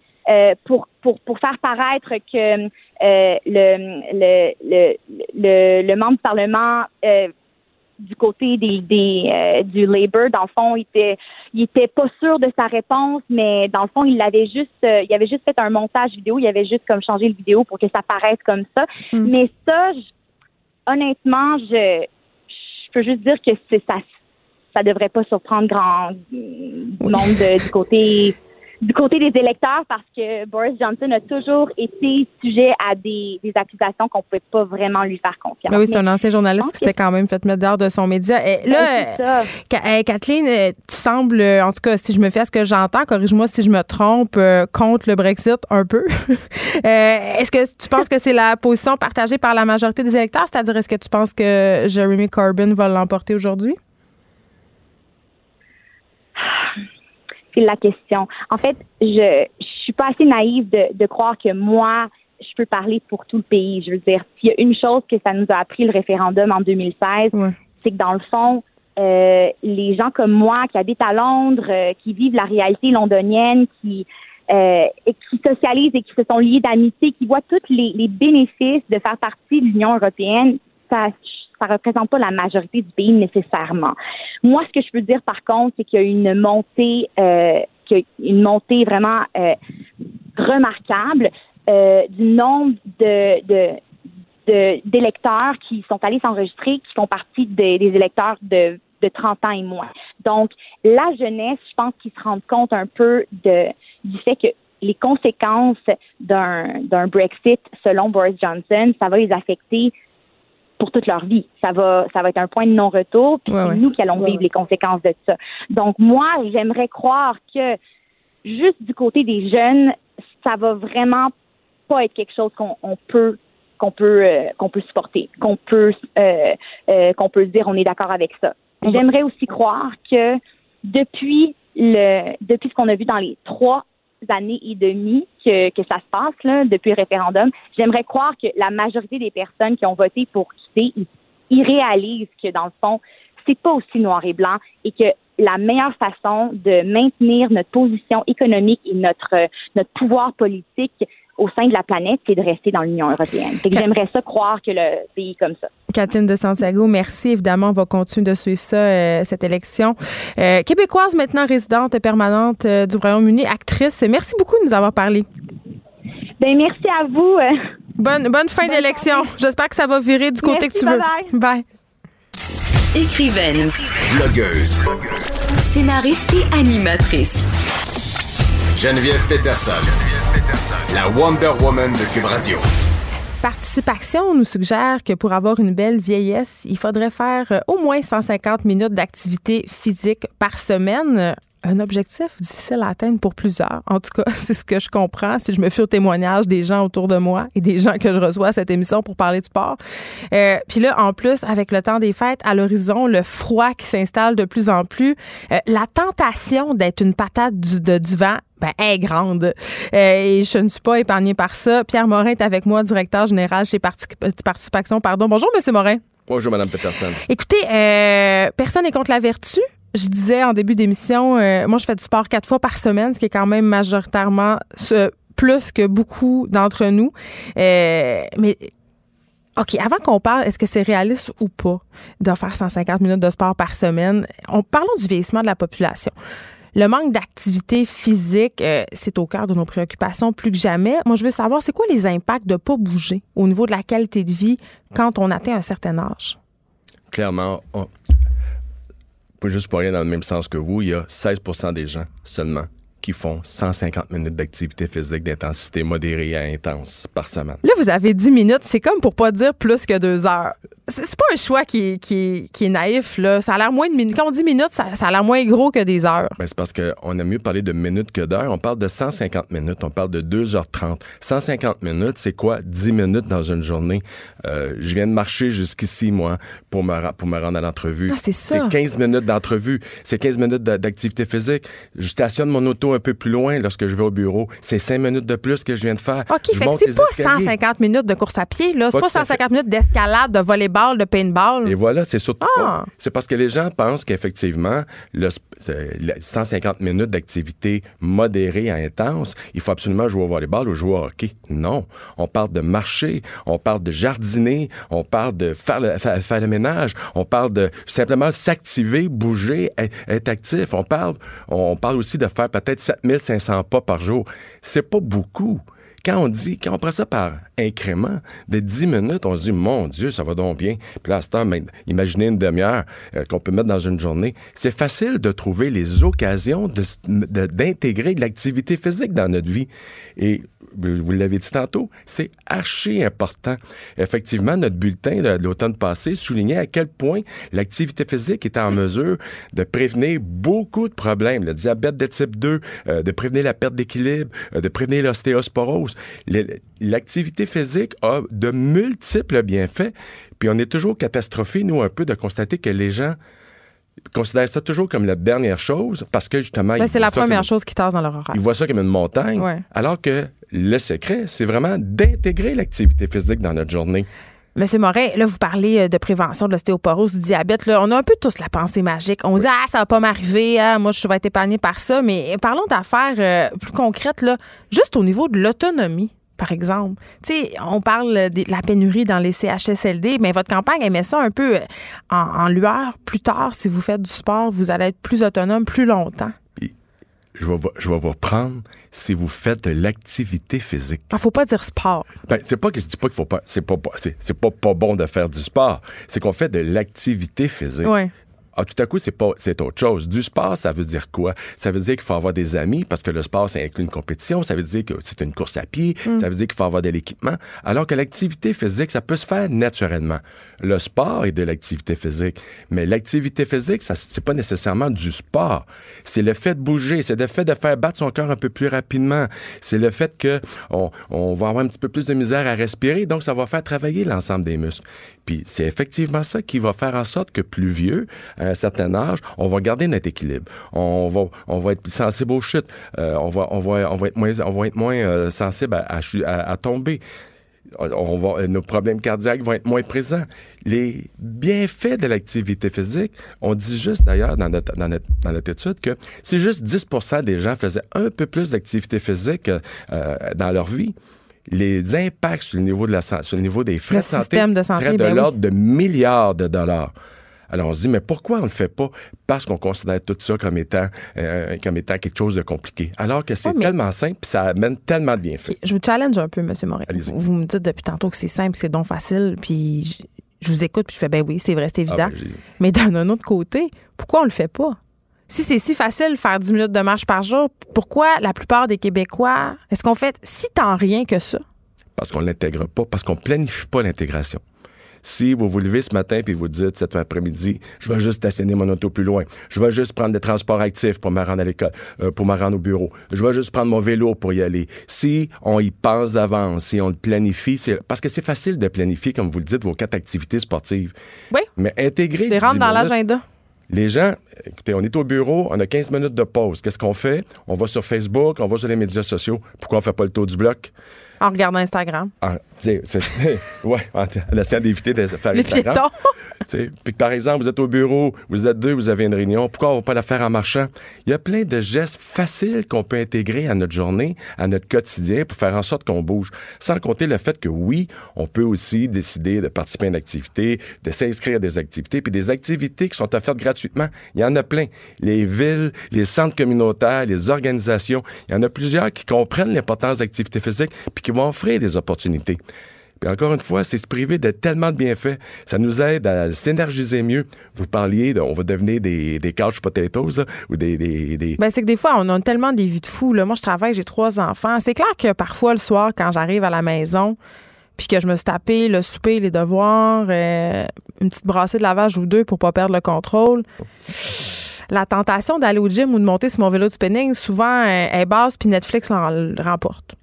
pour pour pour faire paraître que le, le, le le le membre du parlement du côté des, des euh, du Labour, dans le fond, il était il était pas sûr de sa réponse, mais dans le fond, il avait juste euh, il avait juste fait un montage vidéo, il avait juste comme changé le vidéo pour que ça paraisse comme ça. Mm. Mais ça, honnêtement, je je peux juste dire que c'est ça ça devrait pas surprendre grand monde du côté du côté des électeurs parce que Boris Johnson a toujours été sujet à des, des accusations qu'on ne pouvait pas vraiment lui faire confiance. oui, c'est un ancien journaliste qui s'était quand même fait mettre dehors de son média. Et là, euh, Kathleen, euh, tu sembles, en tout cas, si je me fais à ce que j'entends, corrige-moi si je me trompe, euh, contre le Brexit un peu. est-ce que tu penses que c'est la position partagée par la majorité des électeurs? C'est-à-dire, est-ce que tu penses que Jeremy Corbyn va l'emporter aujourd'hui? La question. En fait, je je suis pas assez naïve de, de croire que moi, je peux parler pour tout le pays. Je veux dire, s'il y a une chose que ça nous a appris le référendum en 2016, c'est que dans le fond, euh, les gens comme moi qui habitent à Londres, euh, qui vivent la réalité londonienne, qui euh, qui socialisent et qui se sont liés d'amitié, qui voient tous les, les bénéfices de faire partie de l'Union européenne, ça, ça représente pas la majorité du pays nécessairement. Moi, ce que je peux dire par contre, c'est qu'il y a une montée, euh, une montée vraiment euh, remarquable euh, du nombre de, de d'électeurs qui sont allés s'enregistrer, qui font partie des, électeurs de, de 30 ans et moins. Donc, la jeunesse, je pense qu'ils se rendent compte un peu de, du fait que les conséquences d'un Brexit, selon Boris Johnson, ça va les affecter pour toute leur vie. Ça va, ça va être un point de non-retour, puis Ouais, c'est ouais. nous qui allons vivre les conséquences de ça. Donc moi, j'aimerais croire que juste du côté des jeunes, ça va vraiment pas être quelque chose qu'on on peut qu'on peut euh, qu'on peut supporter, qu'on peut euh, euh, qu'on peut se dire on est d'accord avec ça. J'aimerais aussi croire que depuis le depuis ce qu'on a vu dans les trois années et demie que, que ça se passe là, depuis le référendum, j'aimerais croire que la majorité des personnes qui ont voté pour quitter, ils, ils réalisent que dans le fond, c'est pas aussi noir et blanc et que la meilleure façon de maintenir notre position économique et notre euh, notre pouvoir politique au sein de la planète, c'est de rester dans l'Union européenne. J'aimerais ça croire que le pays comme ça. Catherine de Santiago, merci. Évidemment, on va continuer de suivre ça, euh, cette élection. Euh, québécoise maintenant résidente permanente euh, du Royaume-Uni, actrice. Merci beaucoup de nous avoir parlé. Ben merci à vous. Bonne, bonne fin d'élection. J'espère que ça va virer du côté Merci, que tu veux. bye-bye. Bye. Écrivaine, Blogueuse. scénariste et animatrice. Geneviève Peterson. La Wonder Woman de Cube Radio. Participation nous suggère que pour avoir une belle vieillesse, il faudrait faire euh, au moins 150 minutes d'activité physique par semaine. Un objectif difficile à atteindre pour plusieurs. En tout cas, c'est ce que je comprends si je me fie au témoignage des gens autour de moi et des gens que je reçois à cette émission pour parler du sport. Euh, Puis là, en plus, avec le temps des fêtes, à l'horizon, le froid qui s'installe de plus en plus, euh, la tentation d'être une patate du- de divan ben, est grande. Euh, et je ne suis pas épargnée par ça. Pierre Morin est avec moi, directeur général chez Parti- Participation. Pardon. Bonjour, Monsieur Morin. Bonjour, Madame Peterson. Écoutez, euh, personne n'est contre la vertu. Je disais en début d'émission, euh, moi, je fais du sport quatre fois par semaine, ce qui est quand même majoritairement plus que beaucoup d'entre nous. Euh, mais OK, avant qu'on parle, est-ce que c'est réaliste ou pas de faire 150 minutes de sport par semaine? On, parlons du vieillissement de la population. Le manque d'activité physique, euh, c'est au cœur de nos préoccupations plus que jamais. Moi, je veux savoir, c'est quoi les impacts de ne pas bouger au niveau de la qualité de vie quand on atteint un certain âge? Clairement, juste pour dans le même sens que vous, il y a 16% des gens seulement qui font 150 minutes d'activité physique d'intensité modérée à intense par semaine. Là, vous avez 10 minutes. C'est comme pour pas dire plus que deux heures. C'est pas un choix qui est, qui est- qui est naïf. Là. Ça a l'air moins de minutes. Quand on dit minutes, ça, ça a l'air moins gros que des heures. Ben, c'est parce qu'on aime mieux parler de minutes que d'heures. On parle de 150 minutes, on parle de 2h30. 150 minutes, c'est quoi 10 minutes dans une journée? Euh, je viens de marcher jusqu'ici, moi, pour me, pour me rendre à l'entrevue. Ah, c'est ça. C'est 15 minutes d'entrevue. C'est 15 minutes d'activité physique. Je stationne mon auto un peu plus loin lorsque je vais au bureau. C'est 5 minutes de plus que je viens de faire. OK, Je fait que c'est pas escaliers. 150 minutes de course à pied. là. C'est Pas pas tout à fait. 150 minutes d'escalade, de volleyball, de paintball. Et voilà, c'est surtout Ah. C'est parce que les gens pensent qu'effectivement, le le 150 minutes d'activité modérée à intense, il faut absolument jouer au volleyball ou jouer au hockey. Non. On parle de marcher, on parle de jardiner, on parle de faire le, fa- faire le ménage, on parle de simplement s'activer, bouger, être, être actif. On parle, on parle aussi de faire peut-être 7500 pas par jour. C'est pas beaucoup. Quand on dit, quand on prend ça par incrément de 10 minutes, on se dit, mon Dieu, ça va donc bien. Puis là, imaginez une demi-heure euh, qu'on peut mettre dans une journée. C'est facile de trouver les occasions s- de- d'intégrer de, l'activité physique dans notre vie. Et vous l'avez dit tantôt, c'est archi important. Effectivement, notre bulletin de, l'automne passé soulignait à quel point l'activité physique était en mesure de prévenir beaucoup de problèmes. Le diabète de type 2, euh, de prévenir la perte d'équilibre, euh, de prévenir l'ostéosporose. L'activité physique a de multiples bienfaits. Puis on est toujours catastrophé, nous, un peu, de constater que les gens considèrent ça toujours comme la dernière chose parce que justement... Ben, c'est la première comme- chose qui tasse dans leur horaire. ils voient ça comme une montagne. Ouais. Alors que le secret, c'est vraiment d'intégrer l'activité physique dans notre journée. Monsieur Morin, là, vous parlez euh, de prévention de l'ostéoporose, du diabète. Là, on a un peu tous la pensée magique. On dit, ah, ça va pas m'arriver, ah, moi, je vais être épargné par ça. Mais parlons d'affaires euh, plus concrètes, là, juste au niveau de l'autonomie. Par exemple, tu sais, on parle de la pénurie dans les CHSLD, mais votre campagne elle met ça un peu euh, en, en lueur. Plus tard, si vous faites du sport, vous allez être plus autonome plus longtemps. Je vais, vous- je vais vous reprendre si vous faites de l'activité physique. Il faut pas dire sport. Ben, c'est pas que je dis pas qu'il faut pas, c'est pas, c'est pas, pas bon de faire du sport. C'est qu'on fait de l'activité physique. Ouais. Ah, tout à coup, c'est pas, c'est autre chose. Du sport, ça veut dire quoi? Ça veut dire qu'il faut avoir des amis parce que le sport, ça inclut une compétition. Ça veut dire que c'est une course à pied. Ça veut dire qu'il faut avoir de l'équipement. Alors que l'activité physique, ça peut se faire naturellement. Le sport est de l'activité physique. Mais l'activité physique, ça, c'est pas nécessairement du sport. C'est le fait de bouger. C'est le fait de faire battre son cœur un peu plus rapidement. C'est le fait que on, on va avoir un petit peu plus de misère à respirer. Donc, ça va faire travailler l'ensemble des muscles. Puis c'est effectivement ça qui va faire en sorte que plus vieux, à un certain âge, on va garder notre équilibre. On va, être plus sensible aux chutes. Euh, on, va, être moins, on euh, sensible à, tomber. Nos problèmes cardiaques vont être moins présents. Les bienfaits de l'activité physique, on dit juste d'ailleurs dans notre, dans, notre, dans notre étude que si juste 10% des gens faisaient un peu plus d'activité physique euh, dans leur vie, les impacts sur le niveau, de la, san- sur le niveau des frais Le de santé, de santé, seraient de ben oui. l'ordre de milliards de dollars. Alors on se dit, mais pourquoi on ne le fait pas? Parce qu'on considère tout ça comme étant, euh, comme étant quelque chose de compliqué. Alors que c'est tellement simple, puis ça amène tellement de bienfaits. Je vous challenge un peu, M. Morin. Vous, me dites depuis tantôt que c'est simple, que c'est donc facile, puis je, vous écoute, puis je fais, ben oui, c'est vrai, c'est évident. Ah, ben, j'ai- Mais d'un autre côté, pourquoi on le fait pas? Si c'est si facile de faire 10 minutes de marche par jour, pourquoi la plupart des Québécois, est-ce qu'on fait si tant rien que ça? parce qu'on l'intègre pas, parce qu'on planifie pas l'intégration. Si vous vous levez ce matin puis vous dites cet après-midi, je vais juste stationner mon auto plus loin, je vais juste prendre des transports actifs pour me rendre à l'école, euh, pour me rendre au bureau, je vais juste prendre mon vélo pour y aller. Si on y pense d'avance, si on le planifie, c'est parce que c'est facile de planifier, comme vous le dites, vos quatre activités sportives. Oui. Mais intégrer Les 10 rentre dans l'agenda. Les gens, écoutez, on est au bureau, on a 15 minutes de pause. Qu'est-ce qu'on fait? On va sur Facebook, on va sur les médias sociaux. Pourquoi on fait pas le tour du bloc? En regardant Instagram. Ah, tu sais, c'est- ouais, en en essayant d'éviter de faire Les Instagram. Puis que, par exemple, vous êtes au bureau, vous êtes deux, vous avez une réunion, pourquoi on ne va pas la faire en marchant? Il y a plein de gestes faciles qu'on peut intégrer à notre journée, à notre quotidien, pour faire en sorte qu'on bouge. Sans compter le fait que oui, on peut aussi décider de participer à une activité, de s'inscrire à des activités, puis des activités qui sont offertes gratuitement. Il y en a plein. Les villes, les centres communautaires, les organisations, il y en a plusieurs qui comprennent l'importance d'activité physique, puis qui vont offrir des opportunités. Puis encore une fois, c'est se priver de tellement de bienfaits. Ça nous aide à s'énergiser mieux. Vous parliez, de, on va devenir des, des couch potatoes, ou des... des, Ben, c'est que des fois, on a tellement des vies de fous. Là. Moi, je travaille, j'ai trois enfants. C'est clair que parfois, le soir, quand j'arrive à la maison, puis que je me suis tapé le souper, les devoirs, euh, une petite brassée de lavage ou deux pour pas perdre le contrôle. La tentation d'aller au gym ou de monter sur mon vélo de spinning, souvent, euh, est basse, puis Netflix remporte.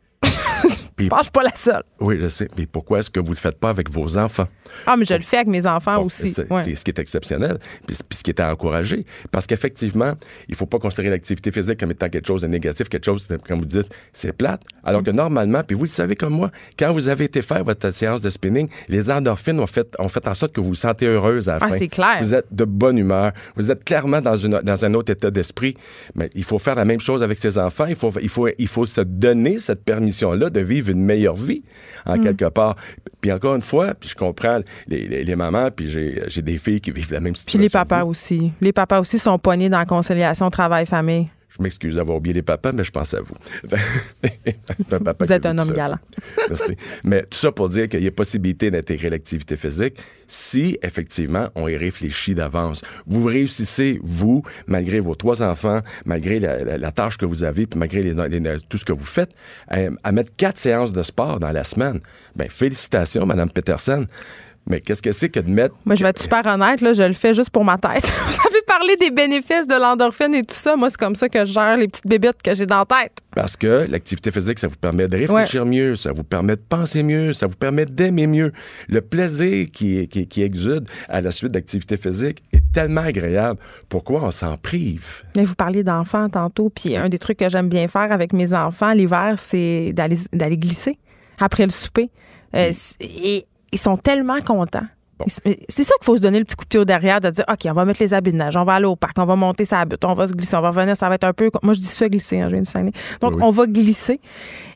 Puis- Je pense que je suis pas la seule. Oui, je sais. Mais pourquoi est-ce que vous ne le faites pas avec vos enfants? Ah, mais je le fais avec mes enfants Bon, aussi. C'est Ouais. ce qui est exceptionnel, puis, puis ce qui est à encourager. Parce qu'effectivement, il ne faut pas considérer l'activité physique comme étant quelque chose de négatif, quelque chose, de- comme vous dites, c'est plate. Alors que normalement, puis vous le savez comme moi, quand vous avez été faire votre séance de spinning, les endorphines ont fait, ont fait en sorte que vous vous sentez heureuse à la Ah, fin. c'est clair. Vous êtes de bonne humeur. Vous êtes clairement dans, une, dans un autre état d'esprit. Mais il faut faire la même chose avec ses enfants. Il faut, il faut, il faut se donner cette permission-là de vivre une meilleure vie, en Mm. quelque part. Puis encore une fois, puis je comprends les, les- les mamans, puis j'ai des filles qui vivent la même Puis situation. les papas aussi. Les papas aussi sont pognés dans la conciliation travail-famille. Je m'excuse d'avoir oublié les papas, mais je pense à vous. Papa Vous êtes un homme ça. galant. Merci. Mais tout ça pour dire qu'il y a possibilité d'intégrer l'activité physique si, effectivement, on y réfléchit d'avance. Vous réussissez, vous, malgré vos trois enfants, malgré la, la- la tâche que vous avez, puis malgré les- les- tout ce que vous faites, à, à mettre quatre séances de sport dans la semaine. Bien, félicitations, Mme Peterson. Mais qu'est-ce que c'est que de mettre... Moi, je vais être super honnête, là, je le fais juste pour ma tête. Parlé des bénéfices de l'endorphine et tout ça. Moi, c'est comme ça que je gère les petites bébites que j'ai dans la tête. Parce que l'activité physique, ça vous permet de réfléchir mieux, ça vous permet de penser mieux, ça vous permet d'aimer mieux. Le plaisir qui, qui, qui exude à la suite d'activité physique est tellement agréable. Pourquoi on s'en prive? Mais vous parliez d'enfants tantôt, puis un des trucs que j'aime bien faire avec mes enfants l'hiver, c'est d'aller glisser après le souper. Euh, et ils sont tellement contents. C'est ça qu'il faut se donner le petit coup de pied au derrière, de dire OK, on va mettre les habits de neige, on va aller au parc, on va monter sa butte, on va se glisser, on va revenir, ça va être un peu. Moi, je dis ça glisser, hein, je viens du Saguenay. Donc, Oui, on va glisser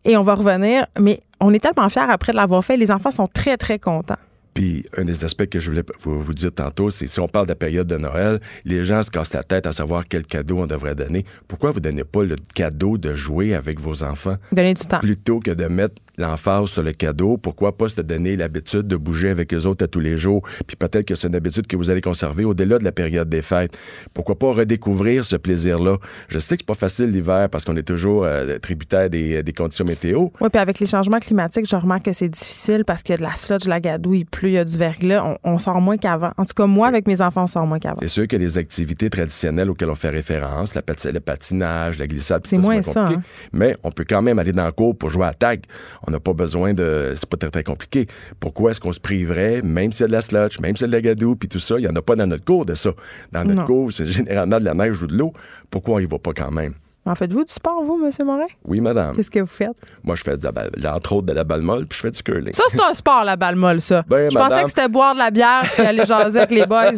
et on va revenir. Mais on est tellement fiers après de l'avoir fait. Les enfants sont très, très contents. Puis, un des aspects que je voulais vous, vous dire tantôt, c'est si on parle de la période de Noël, les gens se cassent la tête à savoir quel cadeau on devrait donner. Pourquoi vous ne donnez pas le cadeau de jouer avec vos enfants? Donner du temps. plutôt que de mettre l'emphase sur le cadeau. Pourquoi pas se donner l'habitude de bouger avec les autres à tous les jours? Puis peut-être que c'est une habitude que vous allez conserver au-delà de la période des fêtes. Pourquoi pas redécouvrir ce plaisir-là? Je sais que c'est pas facile l'hiver parce qu'on est toujours euh, tributaire des, des conditions météo. Oui, puis avec les changements climatiques, je remarque que c'est difficile parce qu'il y a de la sludge, de la gadoue, il pleut, il y a du verglas. On, on sort moins qu'avant. En tout cas, moi, avec mes enfants, on sort moins qu'avant. C'est sûr que les activités traditionnelles auxquelles on fait référence, la le patinage, la glissade, C'est ça, moins ça, hein. Mais on peut quand même aller dans le cours pour jouer à tag. On n'a pas besoin de. C'est pas très, très compliqué. Pourquoi est-ce qu'on se priverait, même s'il y a de la sludge, même s'il y a de la gadoue, puis tout ça, il n'y en a pas dans notre cours de ça. Dans notre Non. cours, c'est généralement de la neige ou de l'eau. Pourquoi on y va pas quand même? En faites-vous du sport, vous, M. Morin? Oui, madame. Qu'est-ce que vous faites? Moi, je fais de la balle- entre autres de la balle molle, puis je fais du curling. Ça, c'est un sport, la balle molle, ça. Ben, je pensais que c'était boire de la bière et aller jaser avec les boys.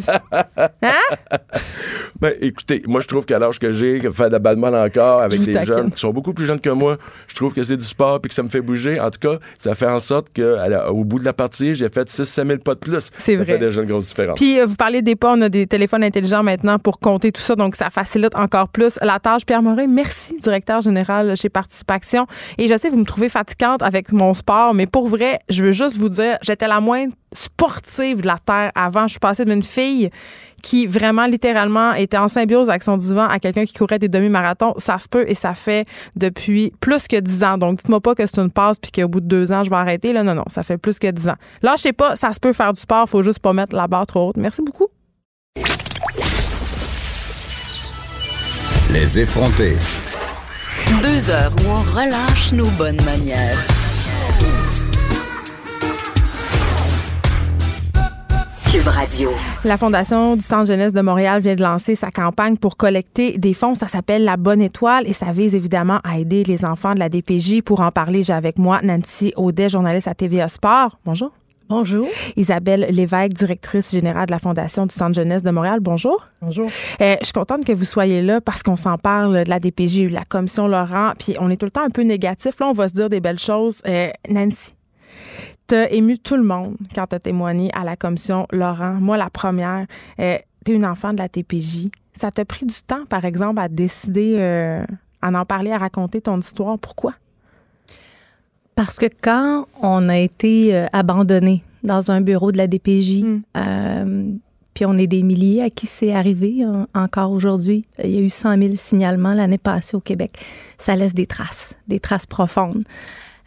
Hein? Ben, écoutez, moi, je trouve qu'à l'âge que j'ai, faire de la balle molle encore avec des jeunes qui sont beaucoup plus jeunes que moi, je trouve que c'est du sport puis que ça me fait bouger. En tout cas, ça fait en sorte qu'au bout de la partie, j'ai fait 6-7 000 pas de plus. C'est ça vrai. fait déjà une grosse différence. Puis, euh, vous parlez des pas, on a des téléphones intelligents maintenant pour compter tout ça, donc ça facilite encore plus la tâche. Pierre Morin, merci, directeur général chez Participation. Et je sais, vous me trouvez fatigante avec mon sport, mais pour vrai, je veux juste vous dire, j'étais la moins sportive de la Terre avant. Je suis passée d'une fille qui vraiment littéralement était en symbiose avec son divan à quelqu'un qui courait des demi-marathons. Ça se peut et ça fait depuis plus que 10 ans. Donc, dites-moi pas que c'est une passe puis qu'au bout de deux ans, je vais arrêter. Là, non, non, ça fait plus que 10 ans. Là, je sais pas, ça se peut faire du sport, faut juste pas mettre la barre trop haute. Merci beaucoup. Les effrontés. Deux heures où on relâche nos bonnes manières. Cube Radio. La Fondation du Centre jeunesse de Montréal vient de lancer sa campagne pour collecter des fonds. Ça s'appelle La Bonne Étoile et ça vise évidemment à aider les enfants de la DPJ. Pour en parler, j'ai avec moi Nancy Audet, journaliste à TVA Sport. Bonjour. Bonjour. Isabelle Lévesque, directrice générale de la Fondation du Centre jeunesse de Montréal. Bonjour. Bonjour. Euh, je suis contente que vous soyez là parce qu'on s'en parle de la DPJ, la commission Laurent, puis on est tout le temps un peu négatif. Là, on va se dire des belles choses. Euh, Nancy, t'as ému tout le monde quand t'as témoigné à la commission Laurent. Moi, la première, euh, t'es une enfant de la TPJ. Ça t'a pris du temps, par exemple, à décider, euh, à en parler, à raconter ton histoire. Pourquoi? Parce que quand on a été euh, abandonné dans un bureau de la DPJ, Mm. euh, puis on est des milliers à qui c'est arrivé hein, encore aujourd'hui, il y a eu 100 000 signalements l'année passée au Québec. Ça laisse des traces, des traces profondes.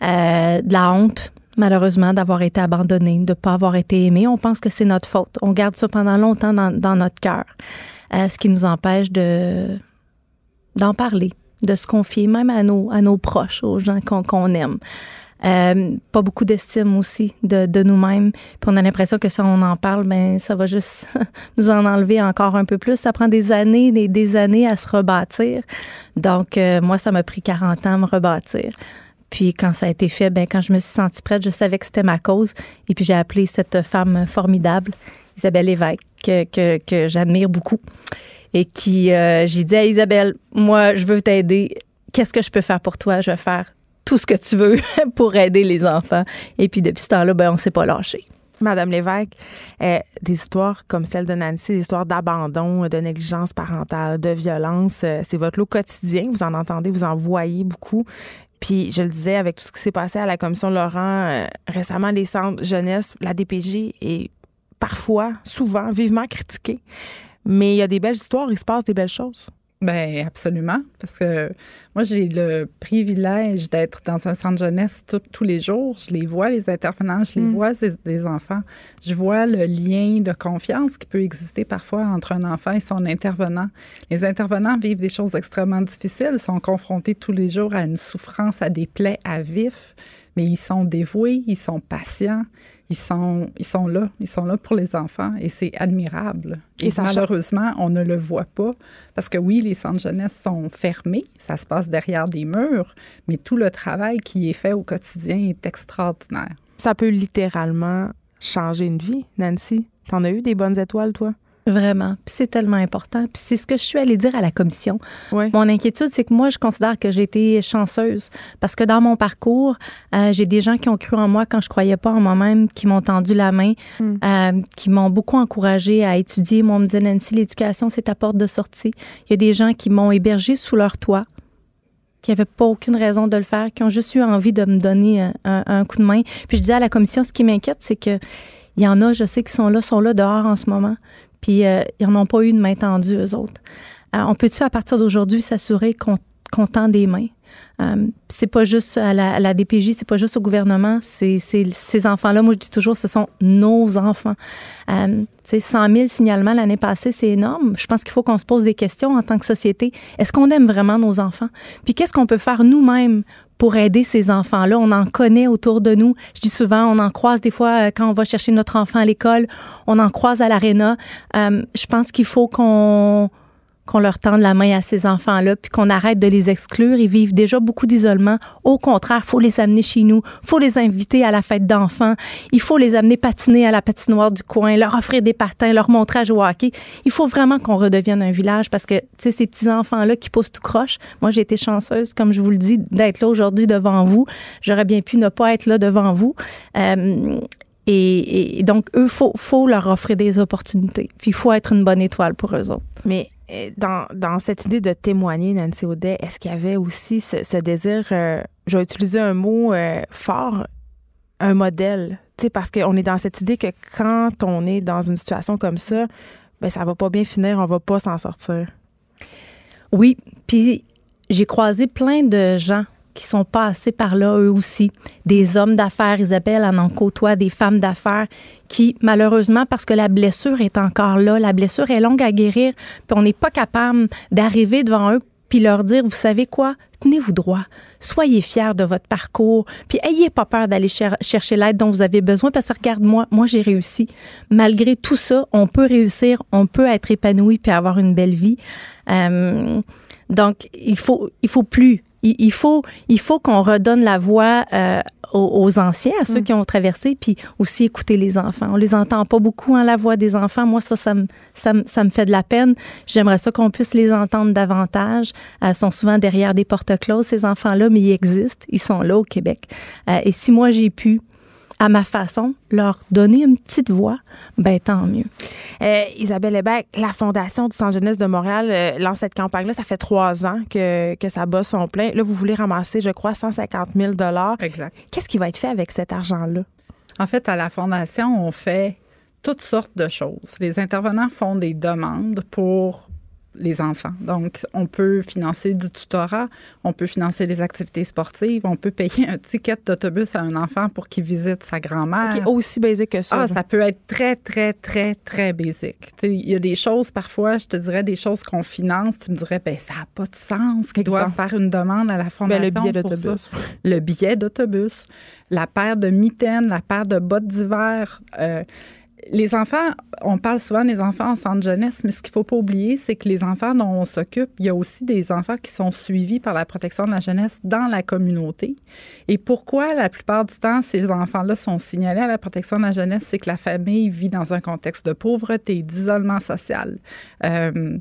Euh, de la honte, malheureusement, d'avoir été abandonné, de ne pas avoir été aimé. On pense que c'est notre faute. On garde ça pendant longtemps dans, dans notre cœur, Euh, ce qui nous empêche de d'en parler, de se confier même à nos, à nos proches, aux gens qu'on aime. Euh, pas beaucoup d'estime aussi de, de nous-mêmes. Puis on a l'impression que si on en parle, ben ça va juste nous en enlever encore un peu plus. Ça prend des années, des, des années à se rebâtir. Donc, euh, moi, ça m'a pris 40 ans à me rebâtir. Puis quand ça a été fait, ben quand je me suis sentie prête, je savais que c'était ma cause. Et puis j'ai appelé cette femme formidable, Isabelle Lévesque, que, que, que j'admire beaucoup. Et qui, euh, j'ai dit à Isabelle, moi, je veux t'aider. Qu'est-ce que je peux faire pour toi? Je vais faire tout ce que tu veux pour aider les enfants. Et puis depuis ce temps-là, ben on s'est pas lâché. Madame Lévesque, euh, des histoires comme celle de Nancy, des histoires d'abandon, de négligence parentale, de violence, euh, c'est votre lot quotidien. Vous en entendez, vous en voyez beaucoup. Puis, je le disais, avec tout ce qui s'est passé à la commission Laurent euh, récemment, les centres jeunesse, la DPJ est parfois, souvent, vivement critiquée. Mais il y a des belles histoires, il se passe des belles choses. Ben absolument, parce que moi j'ai le privilège d'être dans un centre jeunesse tout- tous les jours. Je les vois les intervenants, je les Mm. vois des enfants. Je vois le lien de confiance qui peut exister parfois entre un enfant et son intervenant. Les intervenants vivent des choses extrêmement difficiles, sont confrontés tous les jours à une souffrance, à des plaies à vif, mais ils sont dévoués, ils sont patients. Ils sont, ils sont là, ils sont là pour les enfants et c'est admirable. Et Et, ça malheureusement, on ne le voit pas parce que oui, les centres jeunesse sont fermés, ça se passe derrière des murs, mais tout le travail qui est fait au quotidien est extraordinaire. Ça peut littéralement changer une vie, Nancy. T'en as eu des bonnes étoiles, toi? Vraiment. Puis c'est tellement important. Puis c'est ce que je suis allée dire à la commission. Ouais. Mon inquiétude, c'est que moi, je considère que j'ai été chanceuse parce que dans mon parcours, euh, j'ai des gens qui ont cru en moi quand je croyais pas en moi-même, qui m'ont tendu la main, Mm. euh, qui m'ont beaucoup encouragée à étudier. Moi, on me disait, Nancy, l'éducation, c'est ta porte de sortie. Il y a des gens qui m'ont hébergée sous leur toit. qui n'avaient pas aucune raison de le faire, qui ont juste eu envie de me donner un, un- un coup de main. Puis je dis à la commission, ce qui m'inquiète, c'est que il y en a, je sais, qui sont là, sont là dehors en ce moment, puis euh, ils n'en ont pas eu de main tendue, eux autres. Euh, on peut-tu, à partir d'aujourd'hui, s'assurer qu'on qu'on tend des mains? Euh, c'est pas juste à la, à DPJ, c'est pas juste au gouvernement, c'est ces enfants-là, moi je dis toujours, ce sont nos enfants. Euh, tu sais, 100 000 signalements l'année passée, c'est énorme. Je pense qu'il faut qu'on se pose des questions en tant que société. Est-ce qu'on aime vraiment nos enfants? Puis qu'est-ce qu'on peut faire nous-mêmes pour aider ces enfants-là? On en connaît autour de nous. Je dis souvent, on en croise des fois euh, quand on va chercher notre enfant à l'école, on en croise à l'aréna. Euh, je pense qu'il faut qu'on qu'on leur tende la main à ces enfants-là, puis qu'on arrête de les exclure. Ils vivent déjà beaucoup d'isolement. Au contraire, faut les amener chez nous, faut les inviter à la fête d'enfants, il faut les amener patiner à la patinoire du coin, leur offrir des patins, leur montrer à jouer au hockey. Il faut vraiment qu'on redevienne un village parce que, tu sais, ces petits-enfants-là qui poussent tout croche, moi, j'ai été chanceuse, comme je vous le dis, d'être là aujourd'hui devant vous. J'aurais bien pu ne pas être là devant vous. Euh, et, donc, eux, faut, faut leur offrir des opportunités. Puis, il faut être une bonne étoile pour eux autres. Mais dans, dans cette idée de témoigner, Nancy Audet, est-ce qu'il y avait aussi ce, désir, euh, je vais utiliser un mot euh, fort, un modèle? Parce qu'on est dans cette idée que quand on est dans une situation comme ça, ben ça va pas bien finir, on va pas s'en sortir. Oui, puis j'ai croisé plein de gens qui sont passés par là, eux aussi. Des hommes d'affaires, Isabelle en en côtoie, des femmes d'affaires qui, malheureusement, parce que la blessure est encore là, la blessure est longue à guérir, puis on n'est pas capable d'arriver devant eux puis leur dire, vous savez quoi, tenez-vous droit, soyez fiers de votre parcours, puis ayez pas peur d'aller cher- chercher l'aide dont vous avez besoin, parce que regarde-moi, moi j'ai réussi. Malgré tout ça, on peut réussir, on peut être épanoui puis avoir une belle vie. Euh, donc, il faut, il faut plus. Il, il faut, il faut qu'on redonne la voix euh, aux, aux anciens, à ceux qui ont traversé, puis aussi écouter les enfants. On les entend pas beaucoup, hein, la voix des enfants. Moi, ça, ça me, ça me, ça me fait de la peine. J'aimerais ça qu'on puisse les entendre davantage. Euh, ils sont souvent derrière des portes closes, ces enfants-là, mais ils existent. Ils sont là au Québec. Euh, et si moi, j'ai pu, à ma façon, leur donner une petite voix, ben tant mieux. Euh, Isabelle Hébert, la Fondation du Centre jeunesse de Montréal euh, lance cette campagne-là. Ça fait trois ans que, que ça bat son plein. Là, vous voulez ramasser, je crois, 150 000 Exact. Qu'est-ce qui va être fait avec cet argent-là? En fait, à la Fondation, on fait toutes sortes de choses. Les intervenants font des demandes pour les enfants. Donc, on peut financer du tutorat, on peut financer les activités sportives, on peut payer un ticket d'autobus à un enfant pour qu'il visite sa grand-mère. Aussi basique que ça. Ah, ça peut être très, très, très, très basique. Il y a des choses, parfois, je te dirais, des choses qu'on finance, tu me dirais, ben ça n'a pas de sens qu'ils doivent faire une demande à la Ben, Fondation le billet d'autobus. Le billet d'autobus, la paire de mitaines, la paire de bottes d'hiver. euh, les enfants, on parle souvent des enfants en centre jeunesse, mais ce qu'il faut pas oublier, c'est que les enfants dont on s'occupe, il y a aussi des enfants qui sont suivis par la protection de la jeunesse dans la communauté. Et pourquoi la plupart du temps ces enfants-là sont signalés à la protection de la jeunesse, c'est que la famille vit dans un contexte de pauvreté, d'isolement social. Euh,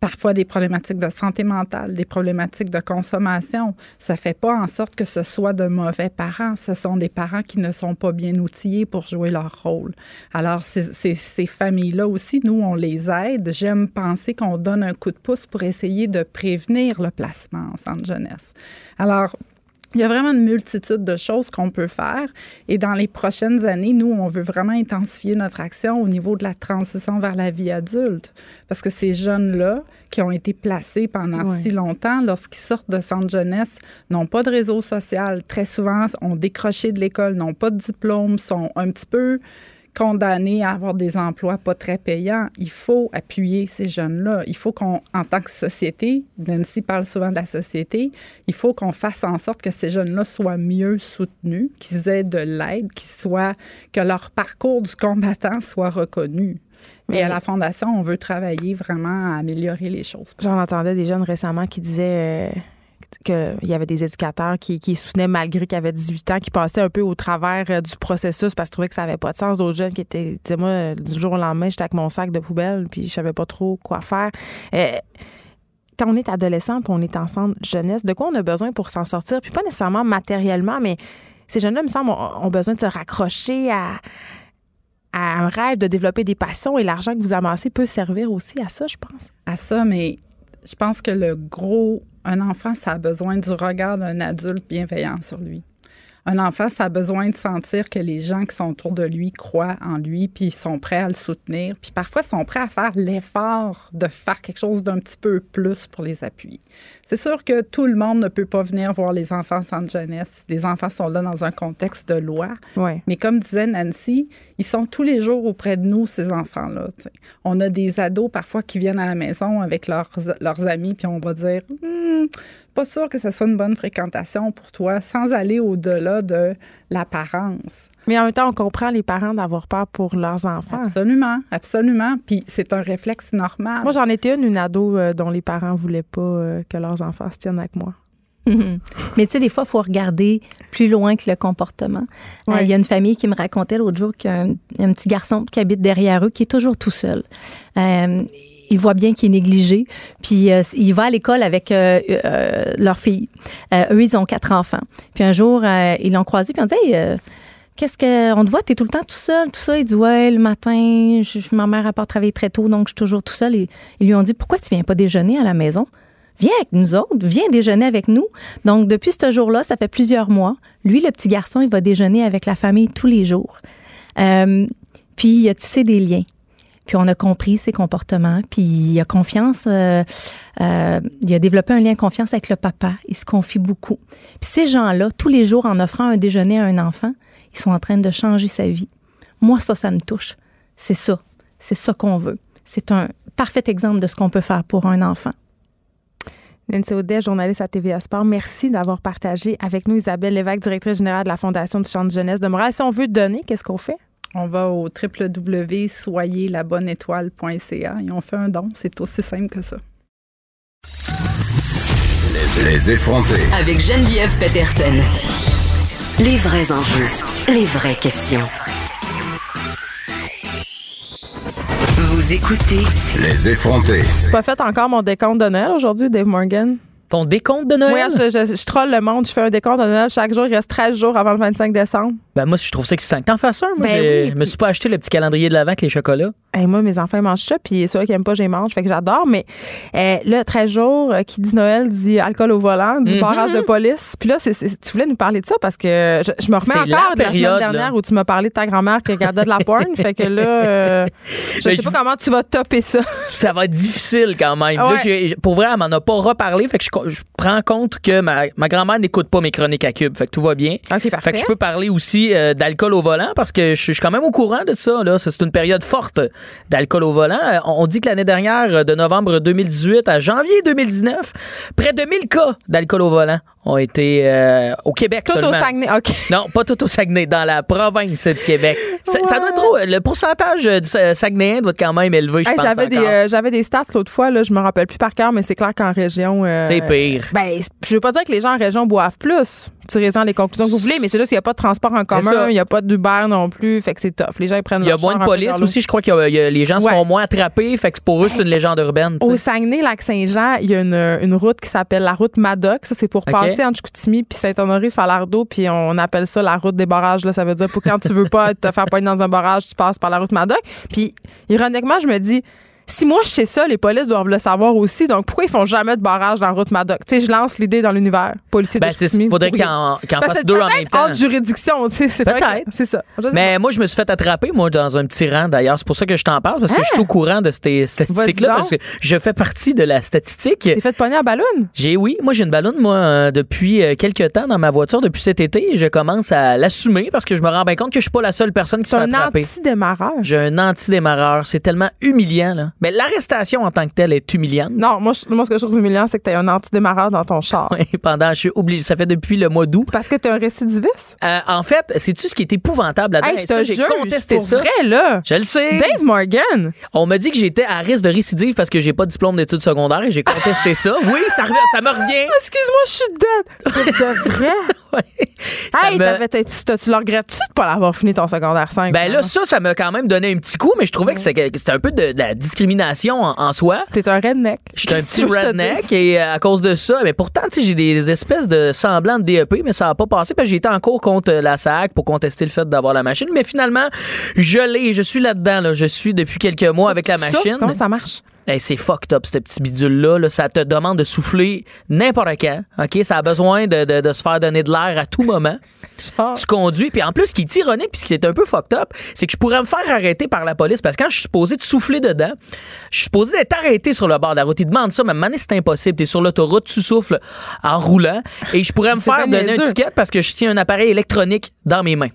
parfois des problématiques de santé mentale, des problématiques de consommation. Ça fait pas en sorte que ce soit de mauvais parents. Ce sont des parents qui ne sont pas bien outillés pour jouer leur rôle. Alors, ces, familles-là aussi, nous, on les aide. J'aime penser qu'on donne un coup de pouce pour essayer de prévenir le placement en centre jeunesse. Alors, il y a vraiment une multitude de choses qu'on peut faire. Et dans les prochaines années, nous, on veut vraiment intensifier notre action au niveau de la transition vers la vie adulte. Parce que ces jeunes-là, qui ont été placés pendant si longtemps, lorsqu'ils sortent de centre jeunesse, n'ont pas de réseau social. Très souvent, ont décroché de l'école, n'ont pas de diplôme, sont un petit peu condamnés à avoir des emplois pas très payants. Il faut appuyer ces jeunes-là. Il faut qu'on, en tant que société, Nancy parle souvent de la société, il faut qu'on fasse en sorte que ces jeunes-là soient mieux soutenus, qu'ils aient de l'aide, qu'ils soient, que leur parcours du combattant soit reconnu. Mais- à la Fondation, on veut travailler vraiment à améliorer les choses. J'en entendais des jeunes récemment qui disaient euh, qu'il y avait des éducateurs qui, qui soutenaient malgré qu'ils avaient 18 ans, qui passaient un peu au travers euh, du processus parce qu'ils trouvaient que ça n'avait pas de sens. D'autres jeunes qui étaient, tu sais, moi, du jour au lendemain, j'étais avec mon sac de poubelle puis je savais pas trop quoi faire. Euh, quand on est adolescent puis on est ensemble jeunesse, de quoi on a besoin pour s'en sortir? Puis pas nécessairement matériellement, mais ces jeunes-là, me semble, ont, ont besoin de se raccrocher à, à un rêve, de développer des passions et l'argent que vous amassez peut servir aussi à ça, je pense. à ça, mais je pense que le gros Un enfant, ça a besoin du regard d'un adulte bienveillant sur lui. Un enfant, ça a besoin de sentir que les gens qui sont autour de lui croient en lui, puis ils sont prêts à le soutenir, puis parfois sont prêts à faire l'effort de faire quelque chose d'un petit peu plus pour les appuyer. C'est sûr que tout le monde ne peut pas venir voir les enfants sans jeunesse. Les enfants sont là dans un contexte de loi. Ouais. Mais comme disait Nancy, ils sont tous les jours auprès de nous, ces enfants-là. On a des ados parfois qui viennent à la maison avec leurs, leurs amis, puis on va dire Hmm, pas sûr que ce soit une bonne fréquentation pour toi, sans aller au-delà de l'apparence. Mais en même temps, on comprend les parents d'avoir peur pour leurs enfants. Absolument, absolument. Puis c'est un réflexe normal. Moi, j'en étais une, une ado euh, dont les parents voulaient pas euh, que leurs enfants se tiennent avec moi. Mhm. Mais tu sais, des fois, il faut regarder plus loin que le comportement. Euh, Il Ouais. y a une famille qui me racontait l'autre jour qu'il y a un, un petit garçon qui habite derrière eux qui est toujours tout seul. Il voit bien qu'il est négligé, puis euh, il va à l'école avec euh, euh, leur fille. Eux, ils ont quatre enfants. Puis un jour, ils l'ont croisé, puis on dit Hey, Qu'est-ce que. On te voit, t'es tout le temps tout seul, tout ça? Il dit Ouais, le matin, ma mère a pas travailler très tôt, donc je suis toujours tout seul. Ils lui ont dit Pourquoi tu viens pas déjeuner à la maison? Viens avec nous autres, viens déjeuner avec nous. Donc, depuis ce jour-là, ça fait plusieurs mois. Lui, le petit garçon, il va déjeuner avec la famille tous les jours. Puis, il a tissé des liens. Puis, on a compris ses comportements. Puis, il a confiance. euh, euh, il a développé un lien de confiance avec le papa. Il se confie beaucoup. Puis, ces gens-là, tous les jours, en offrant un déjeuner à un enfant, ils sont en train de changer sa vie. Moi, ça, ça me touche. C'est ça. C'est ça qu'on veut. C'est un parfait exemple de ce qu'on peut faire pour un enfant. Nancy Audet, journaliste à TVA Sport, merci d'avoir partagé avec nous Isabelle Lévesque, directrice générale de la Fondation du Champ de jeunesse de Montréal. Si on veut donner, qu'est-ce qu'on fait? On va au www.soyezlabonneétoile.ca et on fait un don. C'est aussi simple que ça. Les effronter. Avec Geneviève Peterson. Les vrais enjeux, les vraies questions. Vous écoutez Les effronter. Pas fait encore mon décompte de Noël aujourd'hui, Dave Morgan. Ton décompte de Noël? Oui, je, je, je troll le monde. Je fais un décompte de Noël chaque jour. Il reste 13 jours avant le 25 décembre. Ben moi, je trouve ça excitant. que T'en fasses un. Moi, Ben j'ai- oui, je me suis pas acheté le petit calendrier de l'avant avec les chocolats. Hey, moi, mes enfants ils mangent ça, puis ceux qui n'aiment pas, j'y mange. Fait que j'adore. Mais euh, là, 13 jours, euh, qui dit Noël dit alcool au volant, dit Mhm. barrage de police. Puis là, tu voulais nous parler de ça parce que je, je me remets encore la de la période, semaine dernière là. où tu m'as parlé de ta grand-mère qui regardait de la porn. fait que là, euh, je Ben, sais pas je- comment tu vas topper ça. Ça va être difficile quand même. Ouais. j'ai- pour vrai, elle m'en a pas reparlé. Fait que je, je prends compte que ma, ma grand-mère n'écoute pas mes chroniques à cube. Fait que tout va bien. OK, parfait. Fait que je peux parler aussi euh, d'alcool au volant parce que je, je suis quand même au courant de ça. Là. C'est une période forte d'alcool au volant. Euh, On, on dit que l'année dernière, euh, de novembre 2018 à janvier 2019, près de 1000 cas d'alcool au volant ont été euh, au Québec Tout au seulement. Saguenay. OK. Non, pas tout au Saguenay, dans la province du Québec. Ça, ça doit être trop. Le pourcentage euh, du Sa- Saguenayen doit être quand même élevé, je Hey, pense. j'avais des euh, j'avais des stats l'autre fois là, je me rappelle plus par cœur mais c'est clair qu'en région euh, C'est pire. Ben, je veux pas dire que les gens en région boivent plus. Tirez-en les conclusions que vous voulez, mais c'est juste qu'il n'y a pas de transport en commun, il n'y a pas d'Uber non plus, fait que c'est tough. Les gens ils prennent Il y a moins de police aussi. Je crois que les gens Ouais. sont moins attrapés. Fait que pour eux, c'est une légende urbaine. Au. Saguenay, Lac-Saint-Jean, il y a une, une route qui s'appelle la route Madoc. Ça, c'est pour passer entre Chicoutimi puis Saint-Honoré, Falardeau, puis on appelle ça la route des barrages. Là. Ça veut dire pour quand tu veux pas te faire poigner dans un barrage, tu passes par la route Madoc. Puis, ironiquement, je me dis, si moi je sais ça, les polices doivent le savoir aussi. Donc, pourquoi ils font jamais de barrage dans la route Madoc? Tu sais, je lance l'idée dans l'univers. Policier Ben, de vous faudrait pourriez. qu'il en, qu'il en deux en même temps. Juridiction, tu sais, c'est Peut-être. C'est ça. Mais moi, je me suis fait attraper, moi, dans un petit rang, d'ailleurs. C'est pour ça que je t'en parle, parce que je suis au courant de ces statistiques-là, Hein? Vas-y parce que je fais partie de la statistique. T'es fait pogner à ballon? J'ai, oui, moi, j'ai une ballonne, moi, euh, depuis euh, quelques temps dans ma voiture, depuis cet été. Je commence à l'assumer parce que je me rends bien compte que je suis pas la seule personne qui se fait un attraper. anti-démarrage. J'ai un anti-démarreur. C'est tellement humiliant, là. Mais l'arrestation en tant que telle est humiliante. Non, moi, je- moi, ce que je trouve humiliant, c'est que t'as un anti-démarreur dans ton char. Oui, pendant, je suis obligé. Ça fait depuis le mois d'août. Parce que t'es un récidiviste? Euh, en fait, sais-tu ce qui est épouvantable là-dedans? Hey, je j'ai contesté pour ça. vrai, là. Je le sais. Dave Morgan. On m'a dit que j'étais à risque de récidive parce que j'ai pas de diplôme d'études secondaires et j'ai contesté ça. Oui, ça, revient- ça me revient. Excuse-moi, je suis dead. De vrai? Ça hey, me- t'avais- t'as- tu t'as- tu le regrettes-tu de pas l'avoir fini ton secondaire 5? Ben là, ça, ça m'a quand même donné un petit coup, mais je trouvais que c'était que c'était un peu de, de la discrimination en, en soi. T'es un redneck. Je suis un petit redneck et euh, à cause de ça, mais pourtant, tu sais, j'ai des espèces de semblants de DEP, mais ça n'a pas passé parce que j'ai été en cours contre la SAC pour contester le fait d'avoir la machine. Mais finalement, je l'ai, je suis là-dedans. Là. Je suis depuis quelques mois avec la machine. Comment ça marche? Hey, c'est fucked up, ce petit bidule-là. là. Ça te demande de souffler n'importe quand. OK? Ça a besoin de, de- de se faire donner de l'air à tout moment. Tu conduis. Puis en plus, ce qui est ironique, puis ce qui est un peu fucked up, c'est que je pourrais me faire arrêter par la police parce que quand je suis supposé de souffler dedans, je suis supposé d'être arrêté sur le bord de la route. Ils demandent ça, mais maintenant, c'est impossible. T'es sur l'autoroute, tu souffles en roulant. Et je pourrais me faire donner un ticket parce que je tiens un appareil électronique dans mes mains.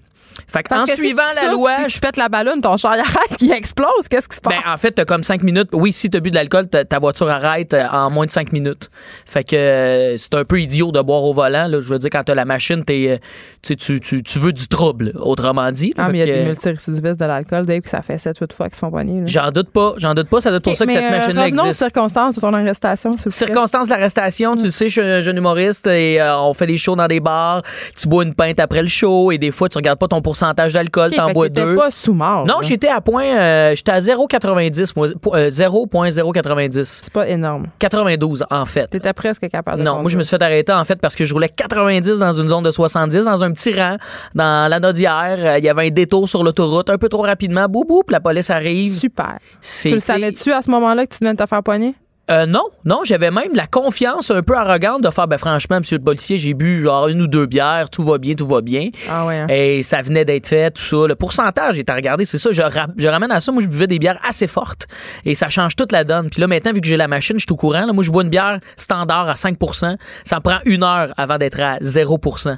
Fait que en que suivant la loi, puis tu pètes la ballonne, ton char arrête, il explose. Qu'est-ce qui se passe? ben, en fait, t'as comme 5 minutes. Oui, si t'as bu de l'alcool, ta, voiture arrête euh, en moins de 5 minutes. Fait que euh, c'est un peu idiot de boire au volant. Là. Je veux dire, quand t'as la machine, t'es, euh, tu, tu, tu, veux du trouble, autrement dit. ah, mais il y a que, des multirécidivistes de l'alcool, Dave, que ça fait 7-8 fois qu'ils se font pogner. J'en doute pas. J'en doute pas. Ça doit être pour ça que cette euh, machine-là existe. circonstances de ton arrestation. Circonstances de l'arrestation, tu le sais, je suis un jeune humoriste et euh, on fait des shows dans des bars. Tu bois une pinte après le show et des fois, tu regardes pas ton pourcentage d'alcool, t'en bois deux. pas sous mort. Non, j'étais à point, euh, j'étais à 0,90, moi, euh, 0,090. C'est pas énorme. 92, en fait. T'étais presque capable de Non, moi, je me suis fait arrêter, en fait, parce que je roulais 90 dans une zone de 70, dans un petit rang, dans la Nodière. Euh, Il y avait un détour sur l'autoroute, un peu trop rapidement. Boum, puis la police arrive. Super. Tu le savais-tu à ce moment-là que tu venais de te faire poigner? Euh, non, non, j'avais même de la confiance un peu arrogante de faire, ben franchement, monsieur le policier, j'ai bu genre une ou deux bières, tout va bien, tout va bien. Ah ouais. hein. Et ça venait d'être fait, tout ça. Le pourcentage est à regarder, c'est ça. Je, ra- je ramène à ça. Moi, je buvais des bières assez fortes. Et ça change toute la donne. Puis là, maintenant, vu que j'ai la machine, je suis au courant. Là, moi, je bois une bière standard à 5% Ça me prend une heure avant d'être à 0 Tu sais,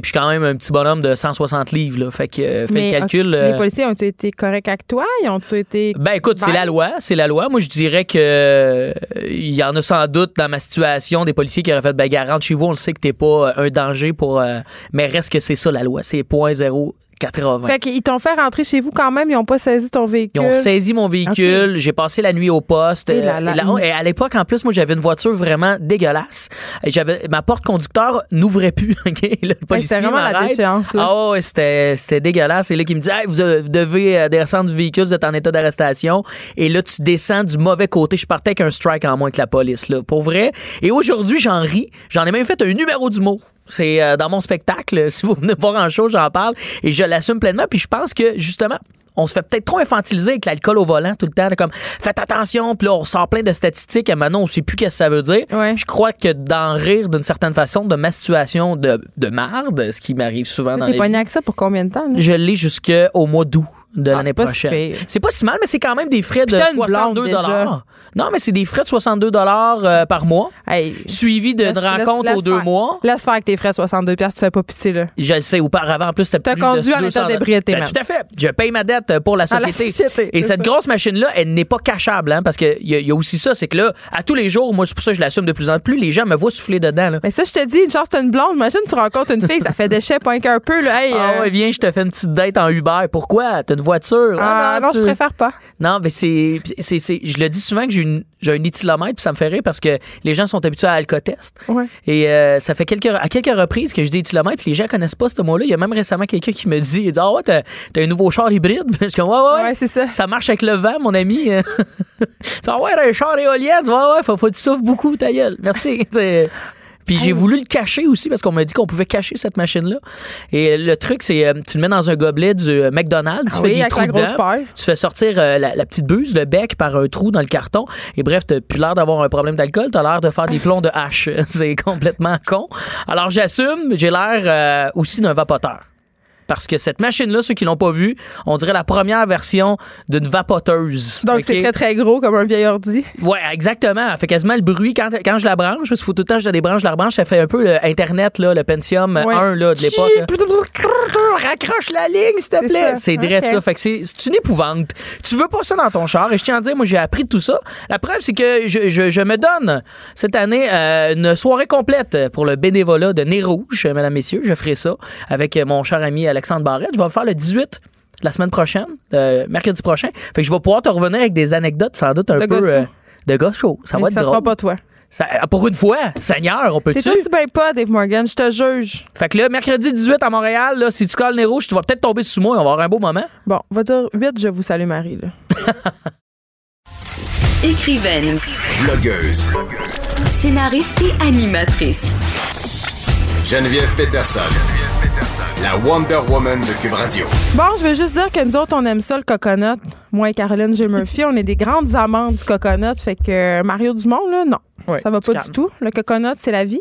puis je suis quand même un petit bonhomme de 160 livres. Là. Fait que, euh, fais Mais, le calcul. ok, euh, Les policiers ont-ils été corrects avec toi? Ils ont-ils été. ben écoute, c'est la loi, c'est la loi. Moi, je dirais que euh, il y en a sans doute dans ma situation des policiers qui auraient fait ben garante chez vous, on le sait que t'es pas euh, un danger pour, mais reste que c'est ça la loi, c'est 0.080. Fait qu'ils t'ont fait rentrer chez vous quand même, ils ont pas saisi ton véhicule. Ils ont saisi mon véhicule, j'ai passé la nuit au poste. Et là, Euh, là. et là- et à l'époque, en plus, moi, j'avais une voiture vraiment dégueulasse. J'avais ma porte conducteur n'ouvrait plus. ok? Le policier c'était vraiment la déchéance, là. Ah ouais, c'était c'était dégueulasse. Et là, qui me dit, Hey, vous, euh, vous devez euh, descendre du véhicule, vous êtes en état d'arrestation. Et là, tu descends du mauvais côté. Je partais avec un strike en moins que la police, là, pour vrai. Et aujourd'hui, j'en ris. J'en ai même fait un numéro d'humour. C'est euh, dans mon spectacle. Si vous venez voir en show, j'en parle. Et je l'assume pleinement. Puis je pense que, justement, on se fait peut-être trop infantiliser avec l'alcool au volant tout le temps. comme, faites attention. Puis là, on sort plein de statistiques. Et maintenant, on sait plus qu'est-ce que ça veut dire. Je crois que d'en rire d'une certaine façon de ma situation de, de marde, ce qui m'arrive souvent dans T'es avec ça pour combien de temps? là? je l'ai jusqu'au mois d'août de Ah, l'année c'est pas si prochaine. C'est pas si mal, mais c'est quand même des frais de Puis t'as une blonde, 62 déjà. Non, mais c'est des frais de 62 euh, par mois, suivi de rencontres laisse- aux deux faire. mois. Laisse faire avec tes frais 62 pièces, tu fais pas pitié là. Je le sais, auparavant, en plus, T'as plus conduit de en 200 état d'ébriété, Ben. Tout à fait. Je paye ma dette pour la société. Et cette ça. grosse machine-là, elle n'est pas cachable, hein, parce qu'il y, a- il y a aussi ça, c'est que là, à tous les jours, moi, c'est pour ça que je l'assume de plus en plus, les gens me voient souffler dedans. Là. Mais ça, je te dis, une chance, t'as une blonde. Imagine, tu rencontres une fille, ça fait déchet, point qu'un peu, là. Hey, Ah euh, ouais, viens, je te fais une petite date en Uber. Pourquoi? T'as une voiture. Ah, non, je préfère pas. Non, mais c'est, je le dis souvent que j'ai, une, j'ai un éthylomètre, puis ça me fait rire parce que les gens sont habitués à Alcotest. Ouais. Et euh, ça fait quelques, à quelques reprises que je dis éthylomètre, puis les gens connaissent pas ce mot-là. Il y a même récemment quelqu'un qui me dit, il dit, ah ouais, t'as, t'as un nouveau char hybride. Je suis comme, ouais, ouais, ouais. c'est ça. Ça marche avec le vent, mon ami. Tu ah ouais, un char éolien. Ouais, ouais, faut, faut que tu souffles beaucoup, ta gueule. Merci. Puis j'ai voulu le cacher aussi parce qu'on m'a dit qu'on pouvait cacher cette machine-là. Et le truc, c'est euh, tu le mets dans un gobelet du euh, McDonald's, tu Ah fais oui, des trous dedans, tu fais sortir euh, la, la petite buse, le bec par un trou dans le carton. Et bref, t'as plus l'air d'avoir un problème d'alcool, t'as l'air de faire des plombs de hache. c'est complètement con. Alors j'assume, j'ai l'air euh, aussi d'un vapoteur. Parce que cette machine-là, ceux qui l'ont pas vue, on dirait la première version d'une vapoteuse. Donc, c'est très, très gros comme un vieil ordi. Ouais, exactement. Elle fait quasiment le bruit quand, quand je la branche. Parce qu'il faut tout le temps que je la débranche, je la rebranche. Ça fait un peu le Internet, là, le Pentium Ouais. 1 là, de l'époque. Raccroche la ligne, s'il te plaît. C'est direct Ok. ça. Fait que c'est une épouvante. Tu veux pas ça dans ton char. Et je tiens à dire, moi, j'ai appris tout ça. La preuve, c'est que je, je- je me donne cette année euh, une soirée complète pour le bénévolat de Nez Rouge, mesdames, messieurs. Je ferai ça avec mon cher ami Alexandre Barrette. Je vais le faire le 18 la semaine prochaine, euh, mercredi prochain. Fait que je vais pouvoir te revenir avec des anecdotes, sans doute un De peu. gosse euh, de gosse chaud. Ça va être ça drôle. sera pas toi. Ça- pour une fois, Seigneur, on peut-tu? T'es aussi bien pas, Dave Morgan, je te juge. Fait que là, mercredi 18 à Montréal, là, si tu colles les rouges, tu vas peut-être tomber sous moi, on va avoir un beau moment. Bon, on va dire 8, je vous salue Marie. Là. Écrivaine, Blogueuse. scénariste et animatrice. Geneviève Peterson. La Wonder Woman de Cube Radio. Bon, je veux juste dire que nous autres, on aime ça, le coconut. Moi et Caroline J. Murphy, on est des grandes amantes du coconut. Fait que Mario Dumont, là, non. Ouais, ça va pas du tout. Le coconut, c'est la vie.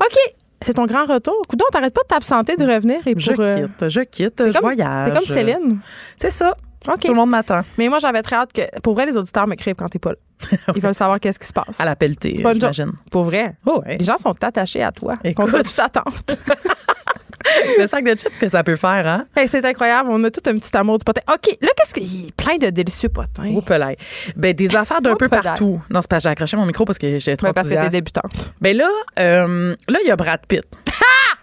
OK. C'est ton grand retour. Coudon, t'arrêtes pas de t'absenter de revenir et Je pour. euh, quitte, je quitte, je voyage. T'es comme Céline. C'est ça. OK. Tout le monde m'attend. Mais moi, j'avais très hâte que. Pour vrai, les auditeurs m'écrivent quand t'es pas là. Ils veulent savoir qu'est-ce qui se passe. À la pelletée, C'est pas une joke. j'imagine. Pour vrai. Oh, ouais. Les gens sont attachés à toi. Écoute. Contre toute attente. Le sac de chips que ça peut faire, hein? Hey, c'est incroyable. On a tout un petit amour du potin. OK, là, qu'est-ce qu'il y a plein de délicieux potins. Au pelay. Ben, des affaires d'un peu partout. Non, c'est pas, j'ai accroché mon micro parce que j'ai trop Ben, parce que t'es débutante. Ben là, euh, là, il y a Brad Pitt.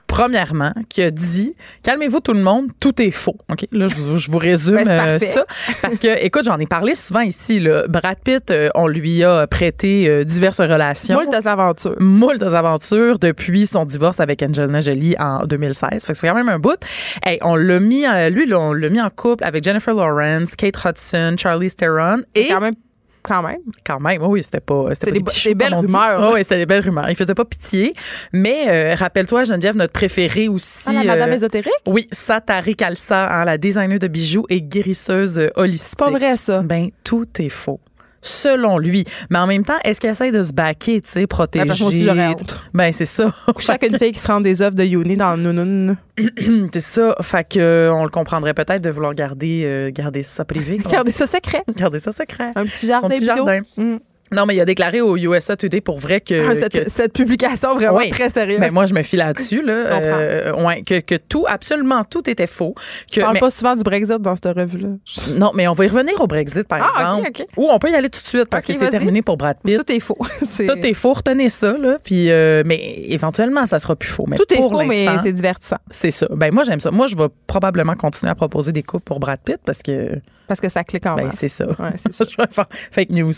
Premièrement, qui a dit calmez-vous tout le monde, tout est faux. Ok, là je vous, je vous résume c'est euh, ça parce que écoute, j'en ai parlé souvent ici. Là. Brad Pitt, euh, on lui a prêté euh, diverses relations. Moult aventures. Moult aventures depuis son divorce avec Angelina Jolie en 2016. Fait que fait quand même un bout. Hey, on l'a mis, lui, là, on l'a mis en couple avec Jennifer Lawrence, Kate Hudson, Charlie Theron et Quand même. Quand même. quand même, oui, c'était pas. Pas des, des belles rumeurs. Ah oui, c'était des belles rumeurs. Il faisait pas pitié. Mais euh, rappelle-toi, Geneviève, notre préférée aussi. Ah, la madame euh, ésotérique? Oui, Satari Kalsa, hein, la designer de bijoux et guérisseuse euh, holistique. C'est pas vrai, ça. Ben, tout est faux. Selon lui. Mais en même temps, est-ce qu'elle essaie de se baquer, tu sais, protéger? Ben, parce que honte. Ben, c'est ça. Chaque une fille qui se rend des œuvres de Uni dans nounoun. c'est ça. Fait que, euh, on le comprendrait peut-être de vouloir garder, euh, garder ça privé. Gardez ça secret. Garder ça secret. Un petit jardin. Son petit bio. jardin. Mm. Non, mais il a déclaré au USA Today pour vrai que. Ah, cette, que- cette publication vraiment Oui. très sérieuse. Ben, moi, je me fie là-dessus. Là. Euh, ouais, que, que tout, absolument tout était faux. Que, Je parle mais- pas souvent du Brexit dans cette revue-là. non, mais on va y revenir au Brexit, par Ah, ok, exemple. ok. Ou on peut y aller tout de suite parce que c'est terminé pour Brad Pitt. Tout est faux. Tout est faux, retenez ça, là. Puis, euh, mais éventuellement, ça sera plus faux. Mais Tout est faux, mais c'est divertissant. C'est ça. Ben, moi, j'aime ça. Moi, je vais probablement continuer à proposer des couples pour Brad Pitt parce que. Parce que ça clique en Ben, c'est ça. Ouais, c'est ça. je vais faire fake news.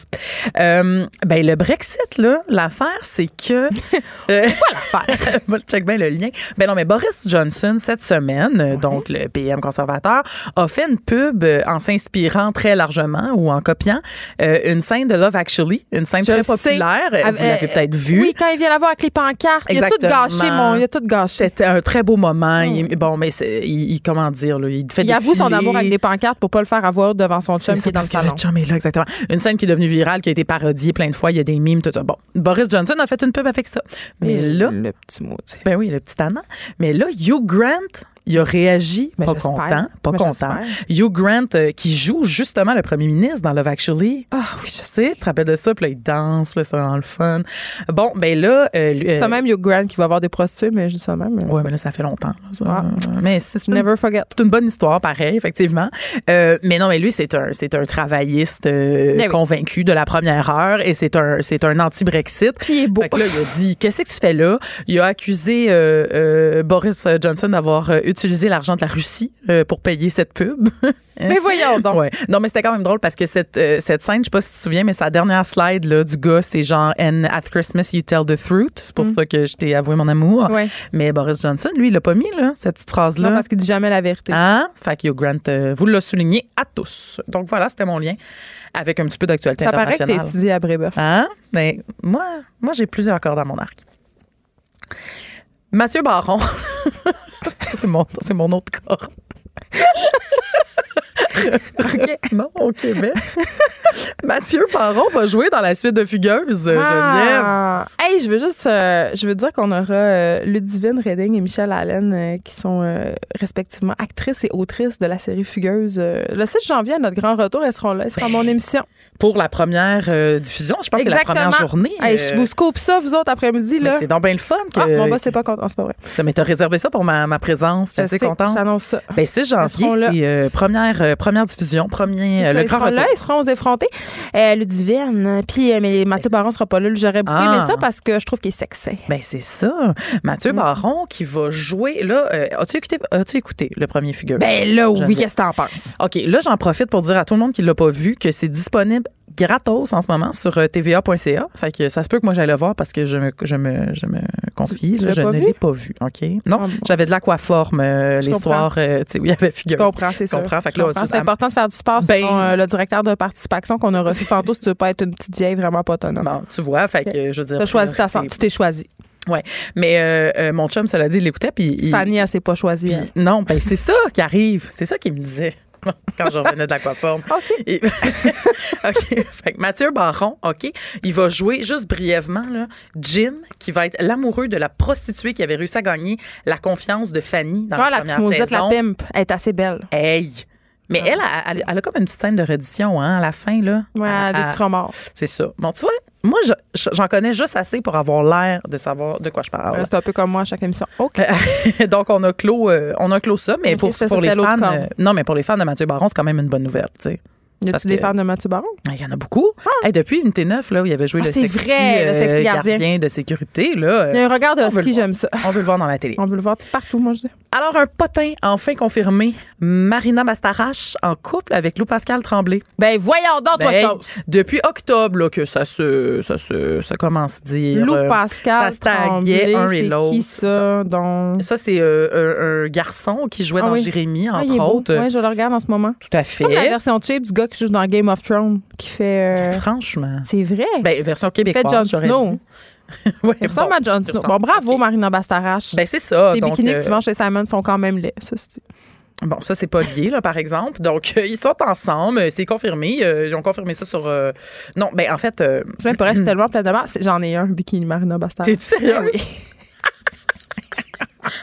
Euh, ben, le Brexit, là, l'affaire, c'est que. c'est quoi l'affaire? check bien le lien. Ben non, mais Boris Johnson, cette semaine, euh, donc le PM conservateur, a fait une pub euh, en s'inspirant très largement ou en copiant euh, une scène de Love Actually, une scène Je très sais. populaire. Euh, Vous l'avez peut-être vue. Oui, quand il vient la voir avec les pancartes, il a tout gâché, mon, il a tout gâché. C'était un très beau moment. Il- bon, mais il, comment dire, là, il fait Il avoue son amour avec des pancartes pour pas le faire avoir devant son chum C'est qui est dans le salon. Le chum est là, exactement. Une scène qui est devenue virale, qui a été parodiée plein de fois. Il y a des mimes, tout ça. Bon, Boris Johnson a fait une pub avec ça. Mais là, le petit maudit. ben oui, le petit Anna. Mais là, Hugh Grant, il a réagi, Ben, pas content, pas Ben, content. Hugh Grant, euh, qui joue justement le premier ministre dans Love Actually. Ah oui, je sais. Tu te rappelles de ça, puis là, il danse, là, c'est le fun. Bon, ben là... euh, lui- C'est euh, même Hugh Grant qui va avoir des prostituées, mais juste ça même. Ouais, mais là, ça fait longtemps. là, ça. Ah. Mais c'est c'est une, Never forget. c'est une bonne histoire, pareil, effectivement. Euh, mais non, mais lui, c'est un, c'est un travailliste euh, Eh oui. convaincu de la première heure et c'est un, c'est un anti-Brexit. Puis il est beau. Fait que là, il a dit Qu'est-ce que tu fais là? Il a accusé euh, euh, Boris Johnson d'avoir euh, utilisé l'argent de la Russie euh, pour payer cette pub. Mais voyons donc. Ouais. Non, mais c'était quand même drôle parce que cette, euh, cette scène, je sais pas si tu te souviens, mais sa dernière slide là, du gars, c'est genre And at Christmas, you tell the truth. C'est pour ça que je t'ai avoué mon amour. Mm. Ouais. Mais Boris Johnson, lui, il l'a pas mis, là, cette petite phrase-là. Non, parce qu'il dit jamais la vérité. Hein? Fait que Grant, euh, vous l'a souligné à tous. Donc voilà, c'était mon lien avec un petit peu d'actualité Ça paraît que internationale. étudié à Brébeuf. Hein? Ben, moi, moi j'ai plusieurs cordes à mon arc. Mathieu Baron. c'est mon, mon autre corps. Non, au Québec. Mathieu Baron va jouer dans la suite de Fugueuse, Geneviève. Ah. Hey, je veux juste, euh, je veux dire qu'on aura euh, Ludivine Redding et Michel Allen euh, qui sont euh, respectivement actrices et autrices de la série Fugueuse. Le 7 janvier, à notre grand retour, elles seront là. Elles seront à mon émission. Pour la première diffusion, je pense que c'est la première journée. Hey, je vous scope ça, vous autres, après-midi. là. c'est donc bien le fun que. Ah, mon boss, c'est pas content, c'est pas vrai. Mais t'as réservé ça pour ma, ma présence. Je Je sais, contente? J'annonce ça. Ben, 6 janvier, seront là. c'est euh, première, euh, première diffusion, premier, euh, Ça, le ils grand seront là, ils seront aux effrontés. Euh, Ludivine, puis euh, mais Mathieu Baron sera pas là. J'aurais beaucoup Ah. aimé ça parce que je trouve qu'il est sexy. Ben, c'est ça. Mathieu Baron qui va jouer. Là, as-tu écouté, as écouté le premier figure? Ben là, oui, qu'est-ce que t'en penses? OK, là, j'en profite pour dire à tout le monde qui l'a pas vu que c'est disponible gratos en ce moment sur euh, tva.ca. Fait que ça se peut que moi j'aille le voir parce que je me, je me, je me confie. Tu là, l'as je ne l'ai pas vu. OK? Non, Ah bon. j'avais de l'aquaforme euh, les comprends. soirs euh, tu sais, où il y avait Je figure. comprends, c'est Je comprends. Comprends. ça- C'est important de faire du sport. Ben- sinon, euh, le directeur de participation qu'on a reçu tantôt, si tu veux pas être une petite vieille vraiment pas autonome. Bon, tu vois, fait que je veux dire. Tu as choisi ta santé. Tu t'es choisi. Ouais. Mais euh, euh, mon chum, cela dit, il l'écoutait. Puis il- Fanny, elle s'est pas choisie. elle. Non, ben c'est ça qui arrive. C'est ça qu'il me disait quand je revenais de l'aquaforme. Et- OK. Fait que Mathieu Baron, OK, il va jouer juste brièvement, là, Jim, qui va être l'amoureux de la prostituée qui avait réussi à gagner la confiance de Fanny dans Ah, la la première maudite, la saison. pimp, elle est assez belle. Hey! Mais elle, elle, elle- elle a comme une petite scène de reddition hein, à la fin. Là. Ouais, des petits remords. C'est ça. Bon, tu vois, moi, je- je- j'en connais juste assez pour avoir l'air de savoir de quoi je parle. C'est un peu comme moi à chaque émission. OK. Donc, on a clos, euh, on a clos ça, mais pour, ça, pour les fans, euh, non, mais pour les fans de Mathieu Baron, c'est quand même une bonne nouvelle, tu sais. Y a-tu des fans de Mathieu Baron? Il y en a beaucoup. Hey, depuis Unité 9, là, où il avait joué Ah, le sexy, vrai, le euh, sexy gardien. de sécurité, là. Il y a un regard de husky, j'aime ça. On veut le voir dans la télé. On veut le voir partout, moi, je dis. Alors, un potin enfin confirmé. Marina Bastarache en couple avec Lou Pascal Tremblay. Ben, voyons donc, toi, Ben, chose. Depuis octobre, là, que ça se, ça se, ça commence à dire. Lou euh, Pascal, ça se taguait Tremblay, un et c'est l'autre. qui ça, donc? Ça, c'est euh, un, un garçon qui jouait Ah dans oui. Jérémy, Ah, entre il est beau. autres. Ouais, je le regarde en ce moment. Tout à fait. Comme la version cheap du gars qui joue dans Game of Thrones, qui fait... euh, Franchement. C'est vrai. Ben, version fait québécoise, Jon j'aurais Snow. dit. Ouais, Il ressemble bon. à Jon Snow. Bon, bravo, Marina Bastarache. Ben, c'est ça. Les donc, bikinis euh, que tu vends chez Simon sont quand même laids. Ça, Bon, ça, c'est pas lié, là, par exemple. Donc, euh, ils sont ensemble. euh, C'est confirmé. euh, ils ont confirmé ça sur. euh, Non, ben, en fait. euh, C'est même je suis tellement pleine de. J'en ai un, bikini Marina Bastarache. T'es sérieuse? Oui.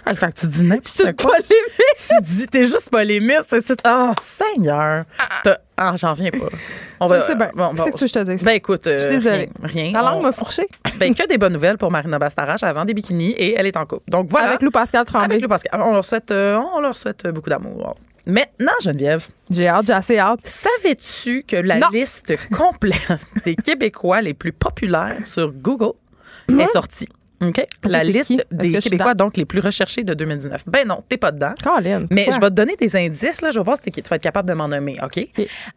Ah, fait que tu dis n'importe quoi. Tu dis, t'es juste polémiste. c'est- Oh, Seigneur. T'as- Ah, j'en reviens pas. On Je sais bien. Que tu veux que je te dise? Ben, écoute. euh, Je suis désolée. Rien. rien. La langue On- m'a fourché. Ben, que des bonnes nouvelles pour Marina Bastarache. Elle vend des bikinis et elle est en couple. Donc, voilà. Avec Lou Pascal Tremblay. Avec Lou Pascal. On leur souhaite, euh, on leur souhaite beaucoup d'amour. Maintenant, Geneviève. J'ai hâte, j'ai assez hâte. Savais-tu que la Non. liste complète des Québécois les plus populaires sur Google est sortie? OK? La liste des Québécois, donc les plus recherchés de 2019. Ben non, t'es pas dedans. Colin, Mais je vais te donner des indices, là. Je vais voir si tu vas être capable de m'en nommer, OK?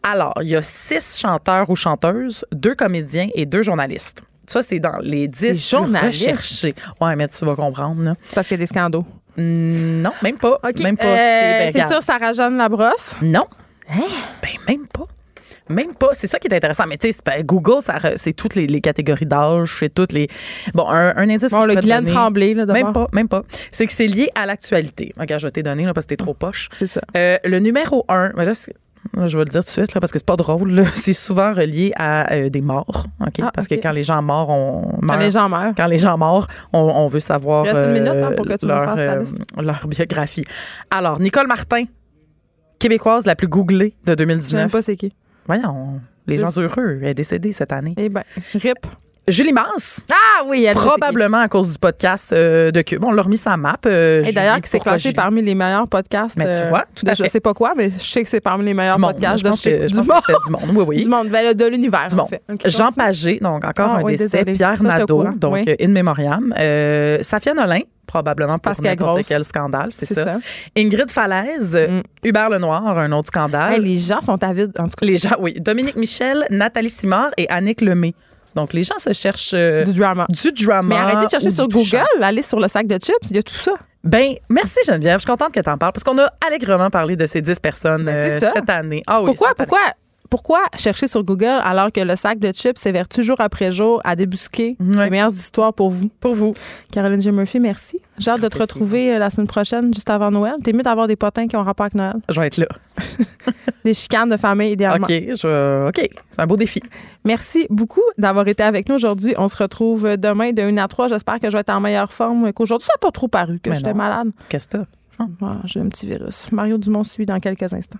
Alors, il y a six chanteurs ou chanteuses, deux comédiens et deux journalistes. Ça, c'est dans les dix plus journalistes? recherchés. Ouais, mais tu vas comprendre, là. Parce qu'il y a des scandaux. Mm, Non, même pas. OK. Même pas. euh, c'est sûr, Sarah-Jeanne Labrosse? Non. Ben, même pas. Même pas. C'est ça qui est intéressant. Mais tu sais, Google, c'est toutes les, les catégories d'âge, c'est toutes les. Bon, un, un indice Bon, que le Glenn Tremblay, là, d'abord. Même pas, même pas. C'est que c'est lié à l'actualité. Regarde, je vais t'ai donné là, parce que t'es trop poche. C'est ça. Euh, le numéro un, ben là, je vais le dire tout de suite là, parce que c'est pas drôle. là. C'est souvent relié à euh, des morts. ok? Ah, parce que quand les gens morts, on Quand meurt. les gens meurent. Quand les gens morts, on, on veut savoir Il reste une minute, hein, euh, pour que tu me leur, fasses ta euh, liste. leur biographie. Alors, Nicole Martin, québécoise la plus googlée de Je sais 2019. pas c'est qui. Voyons, les gens heureux. Elle est décédée cette année. Eh ben, rip. Julie Mance. Ah oui, elle Probablement à cause du podcast euh, de Cube. On l'a remis sa map. euh, Et d'ailleurs, qui s'est classé parmi les meilleurs podcasts. Mais tu euh, vois, tout de à Je fait. sais pas quoi, mais je sais que c'est parmi les meilleurs Du monde. podcasts Je de chez- je du monde. du. Oui, oui. Du monde, ben, là, de l'univers, en fait. Jean. Pagé, donc encore Ah, un oui, décès. Pierre Ça, Nadeau, donc Oui. in memoriam. Euh, Safia Nolin, probablement pour n'importe quel scandale, c'est ça. ça. Ingrid Falaise, Hubert Lenoir, un autre scandale. Hey, les gens sont avides, en tout cas. Les gens, oui. Dominique Michel, Nathalie Simard et Annick Lemay. Donc, les gens se cherchent euh, Du drama. du drama. Mais arrêtez de chercher sur Google, allez sur le sac de chips, il y a tout ça. Ben, merci Geneviève. Je suis contente que tu en parles parce qu'on a allègrement parlé de ces 10 personnes Ben, euh, cette année. Ah oui, pourquoi, cette année. pourquoi, pourquoi chercher sur Google alors que le sac de chips s'évertue jour après jour à débusquer Ouais. les meilleures histoires pour vous? Pour vous. Caroline J. Murphy, merci. J'ai hâte de te retrouver euh, la semaine prochaine, juste avant Noël. T'es mieux d'avoir des potins qui ont rapport avec Noël. Je vais être là. Des chicanes de famille, idéalement. OK, je... OK. C'est un beau défi. Merci beaucoup d'avoir été avec nous aujourd'hui. On se retrouve demain de 1 à 3. J'espère que je vais être en meilleure forme qu'aujourd'hui. Ça n'a pas trop paru que j'étais malade. Qu'est-ce que t'as? Ah, J'ai un petit virus. Mario Dumont suit dans quelques instants.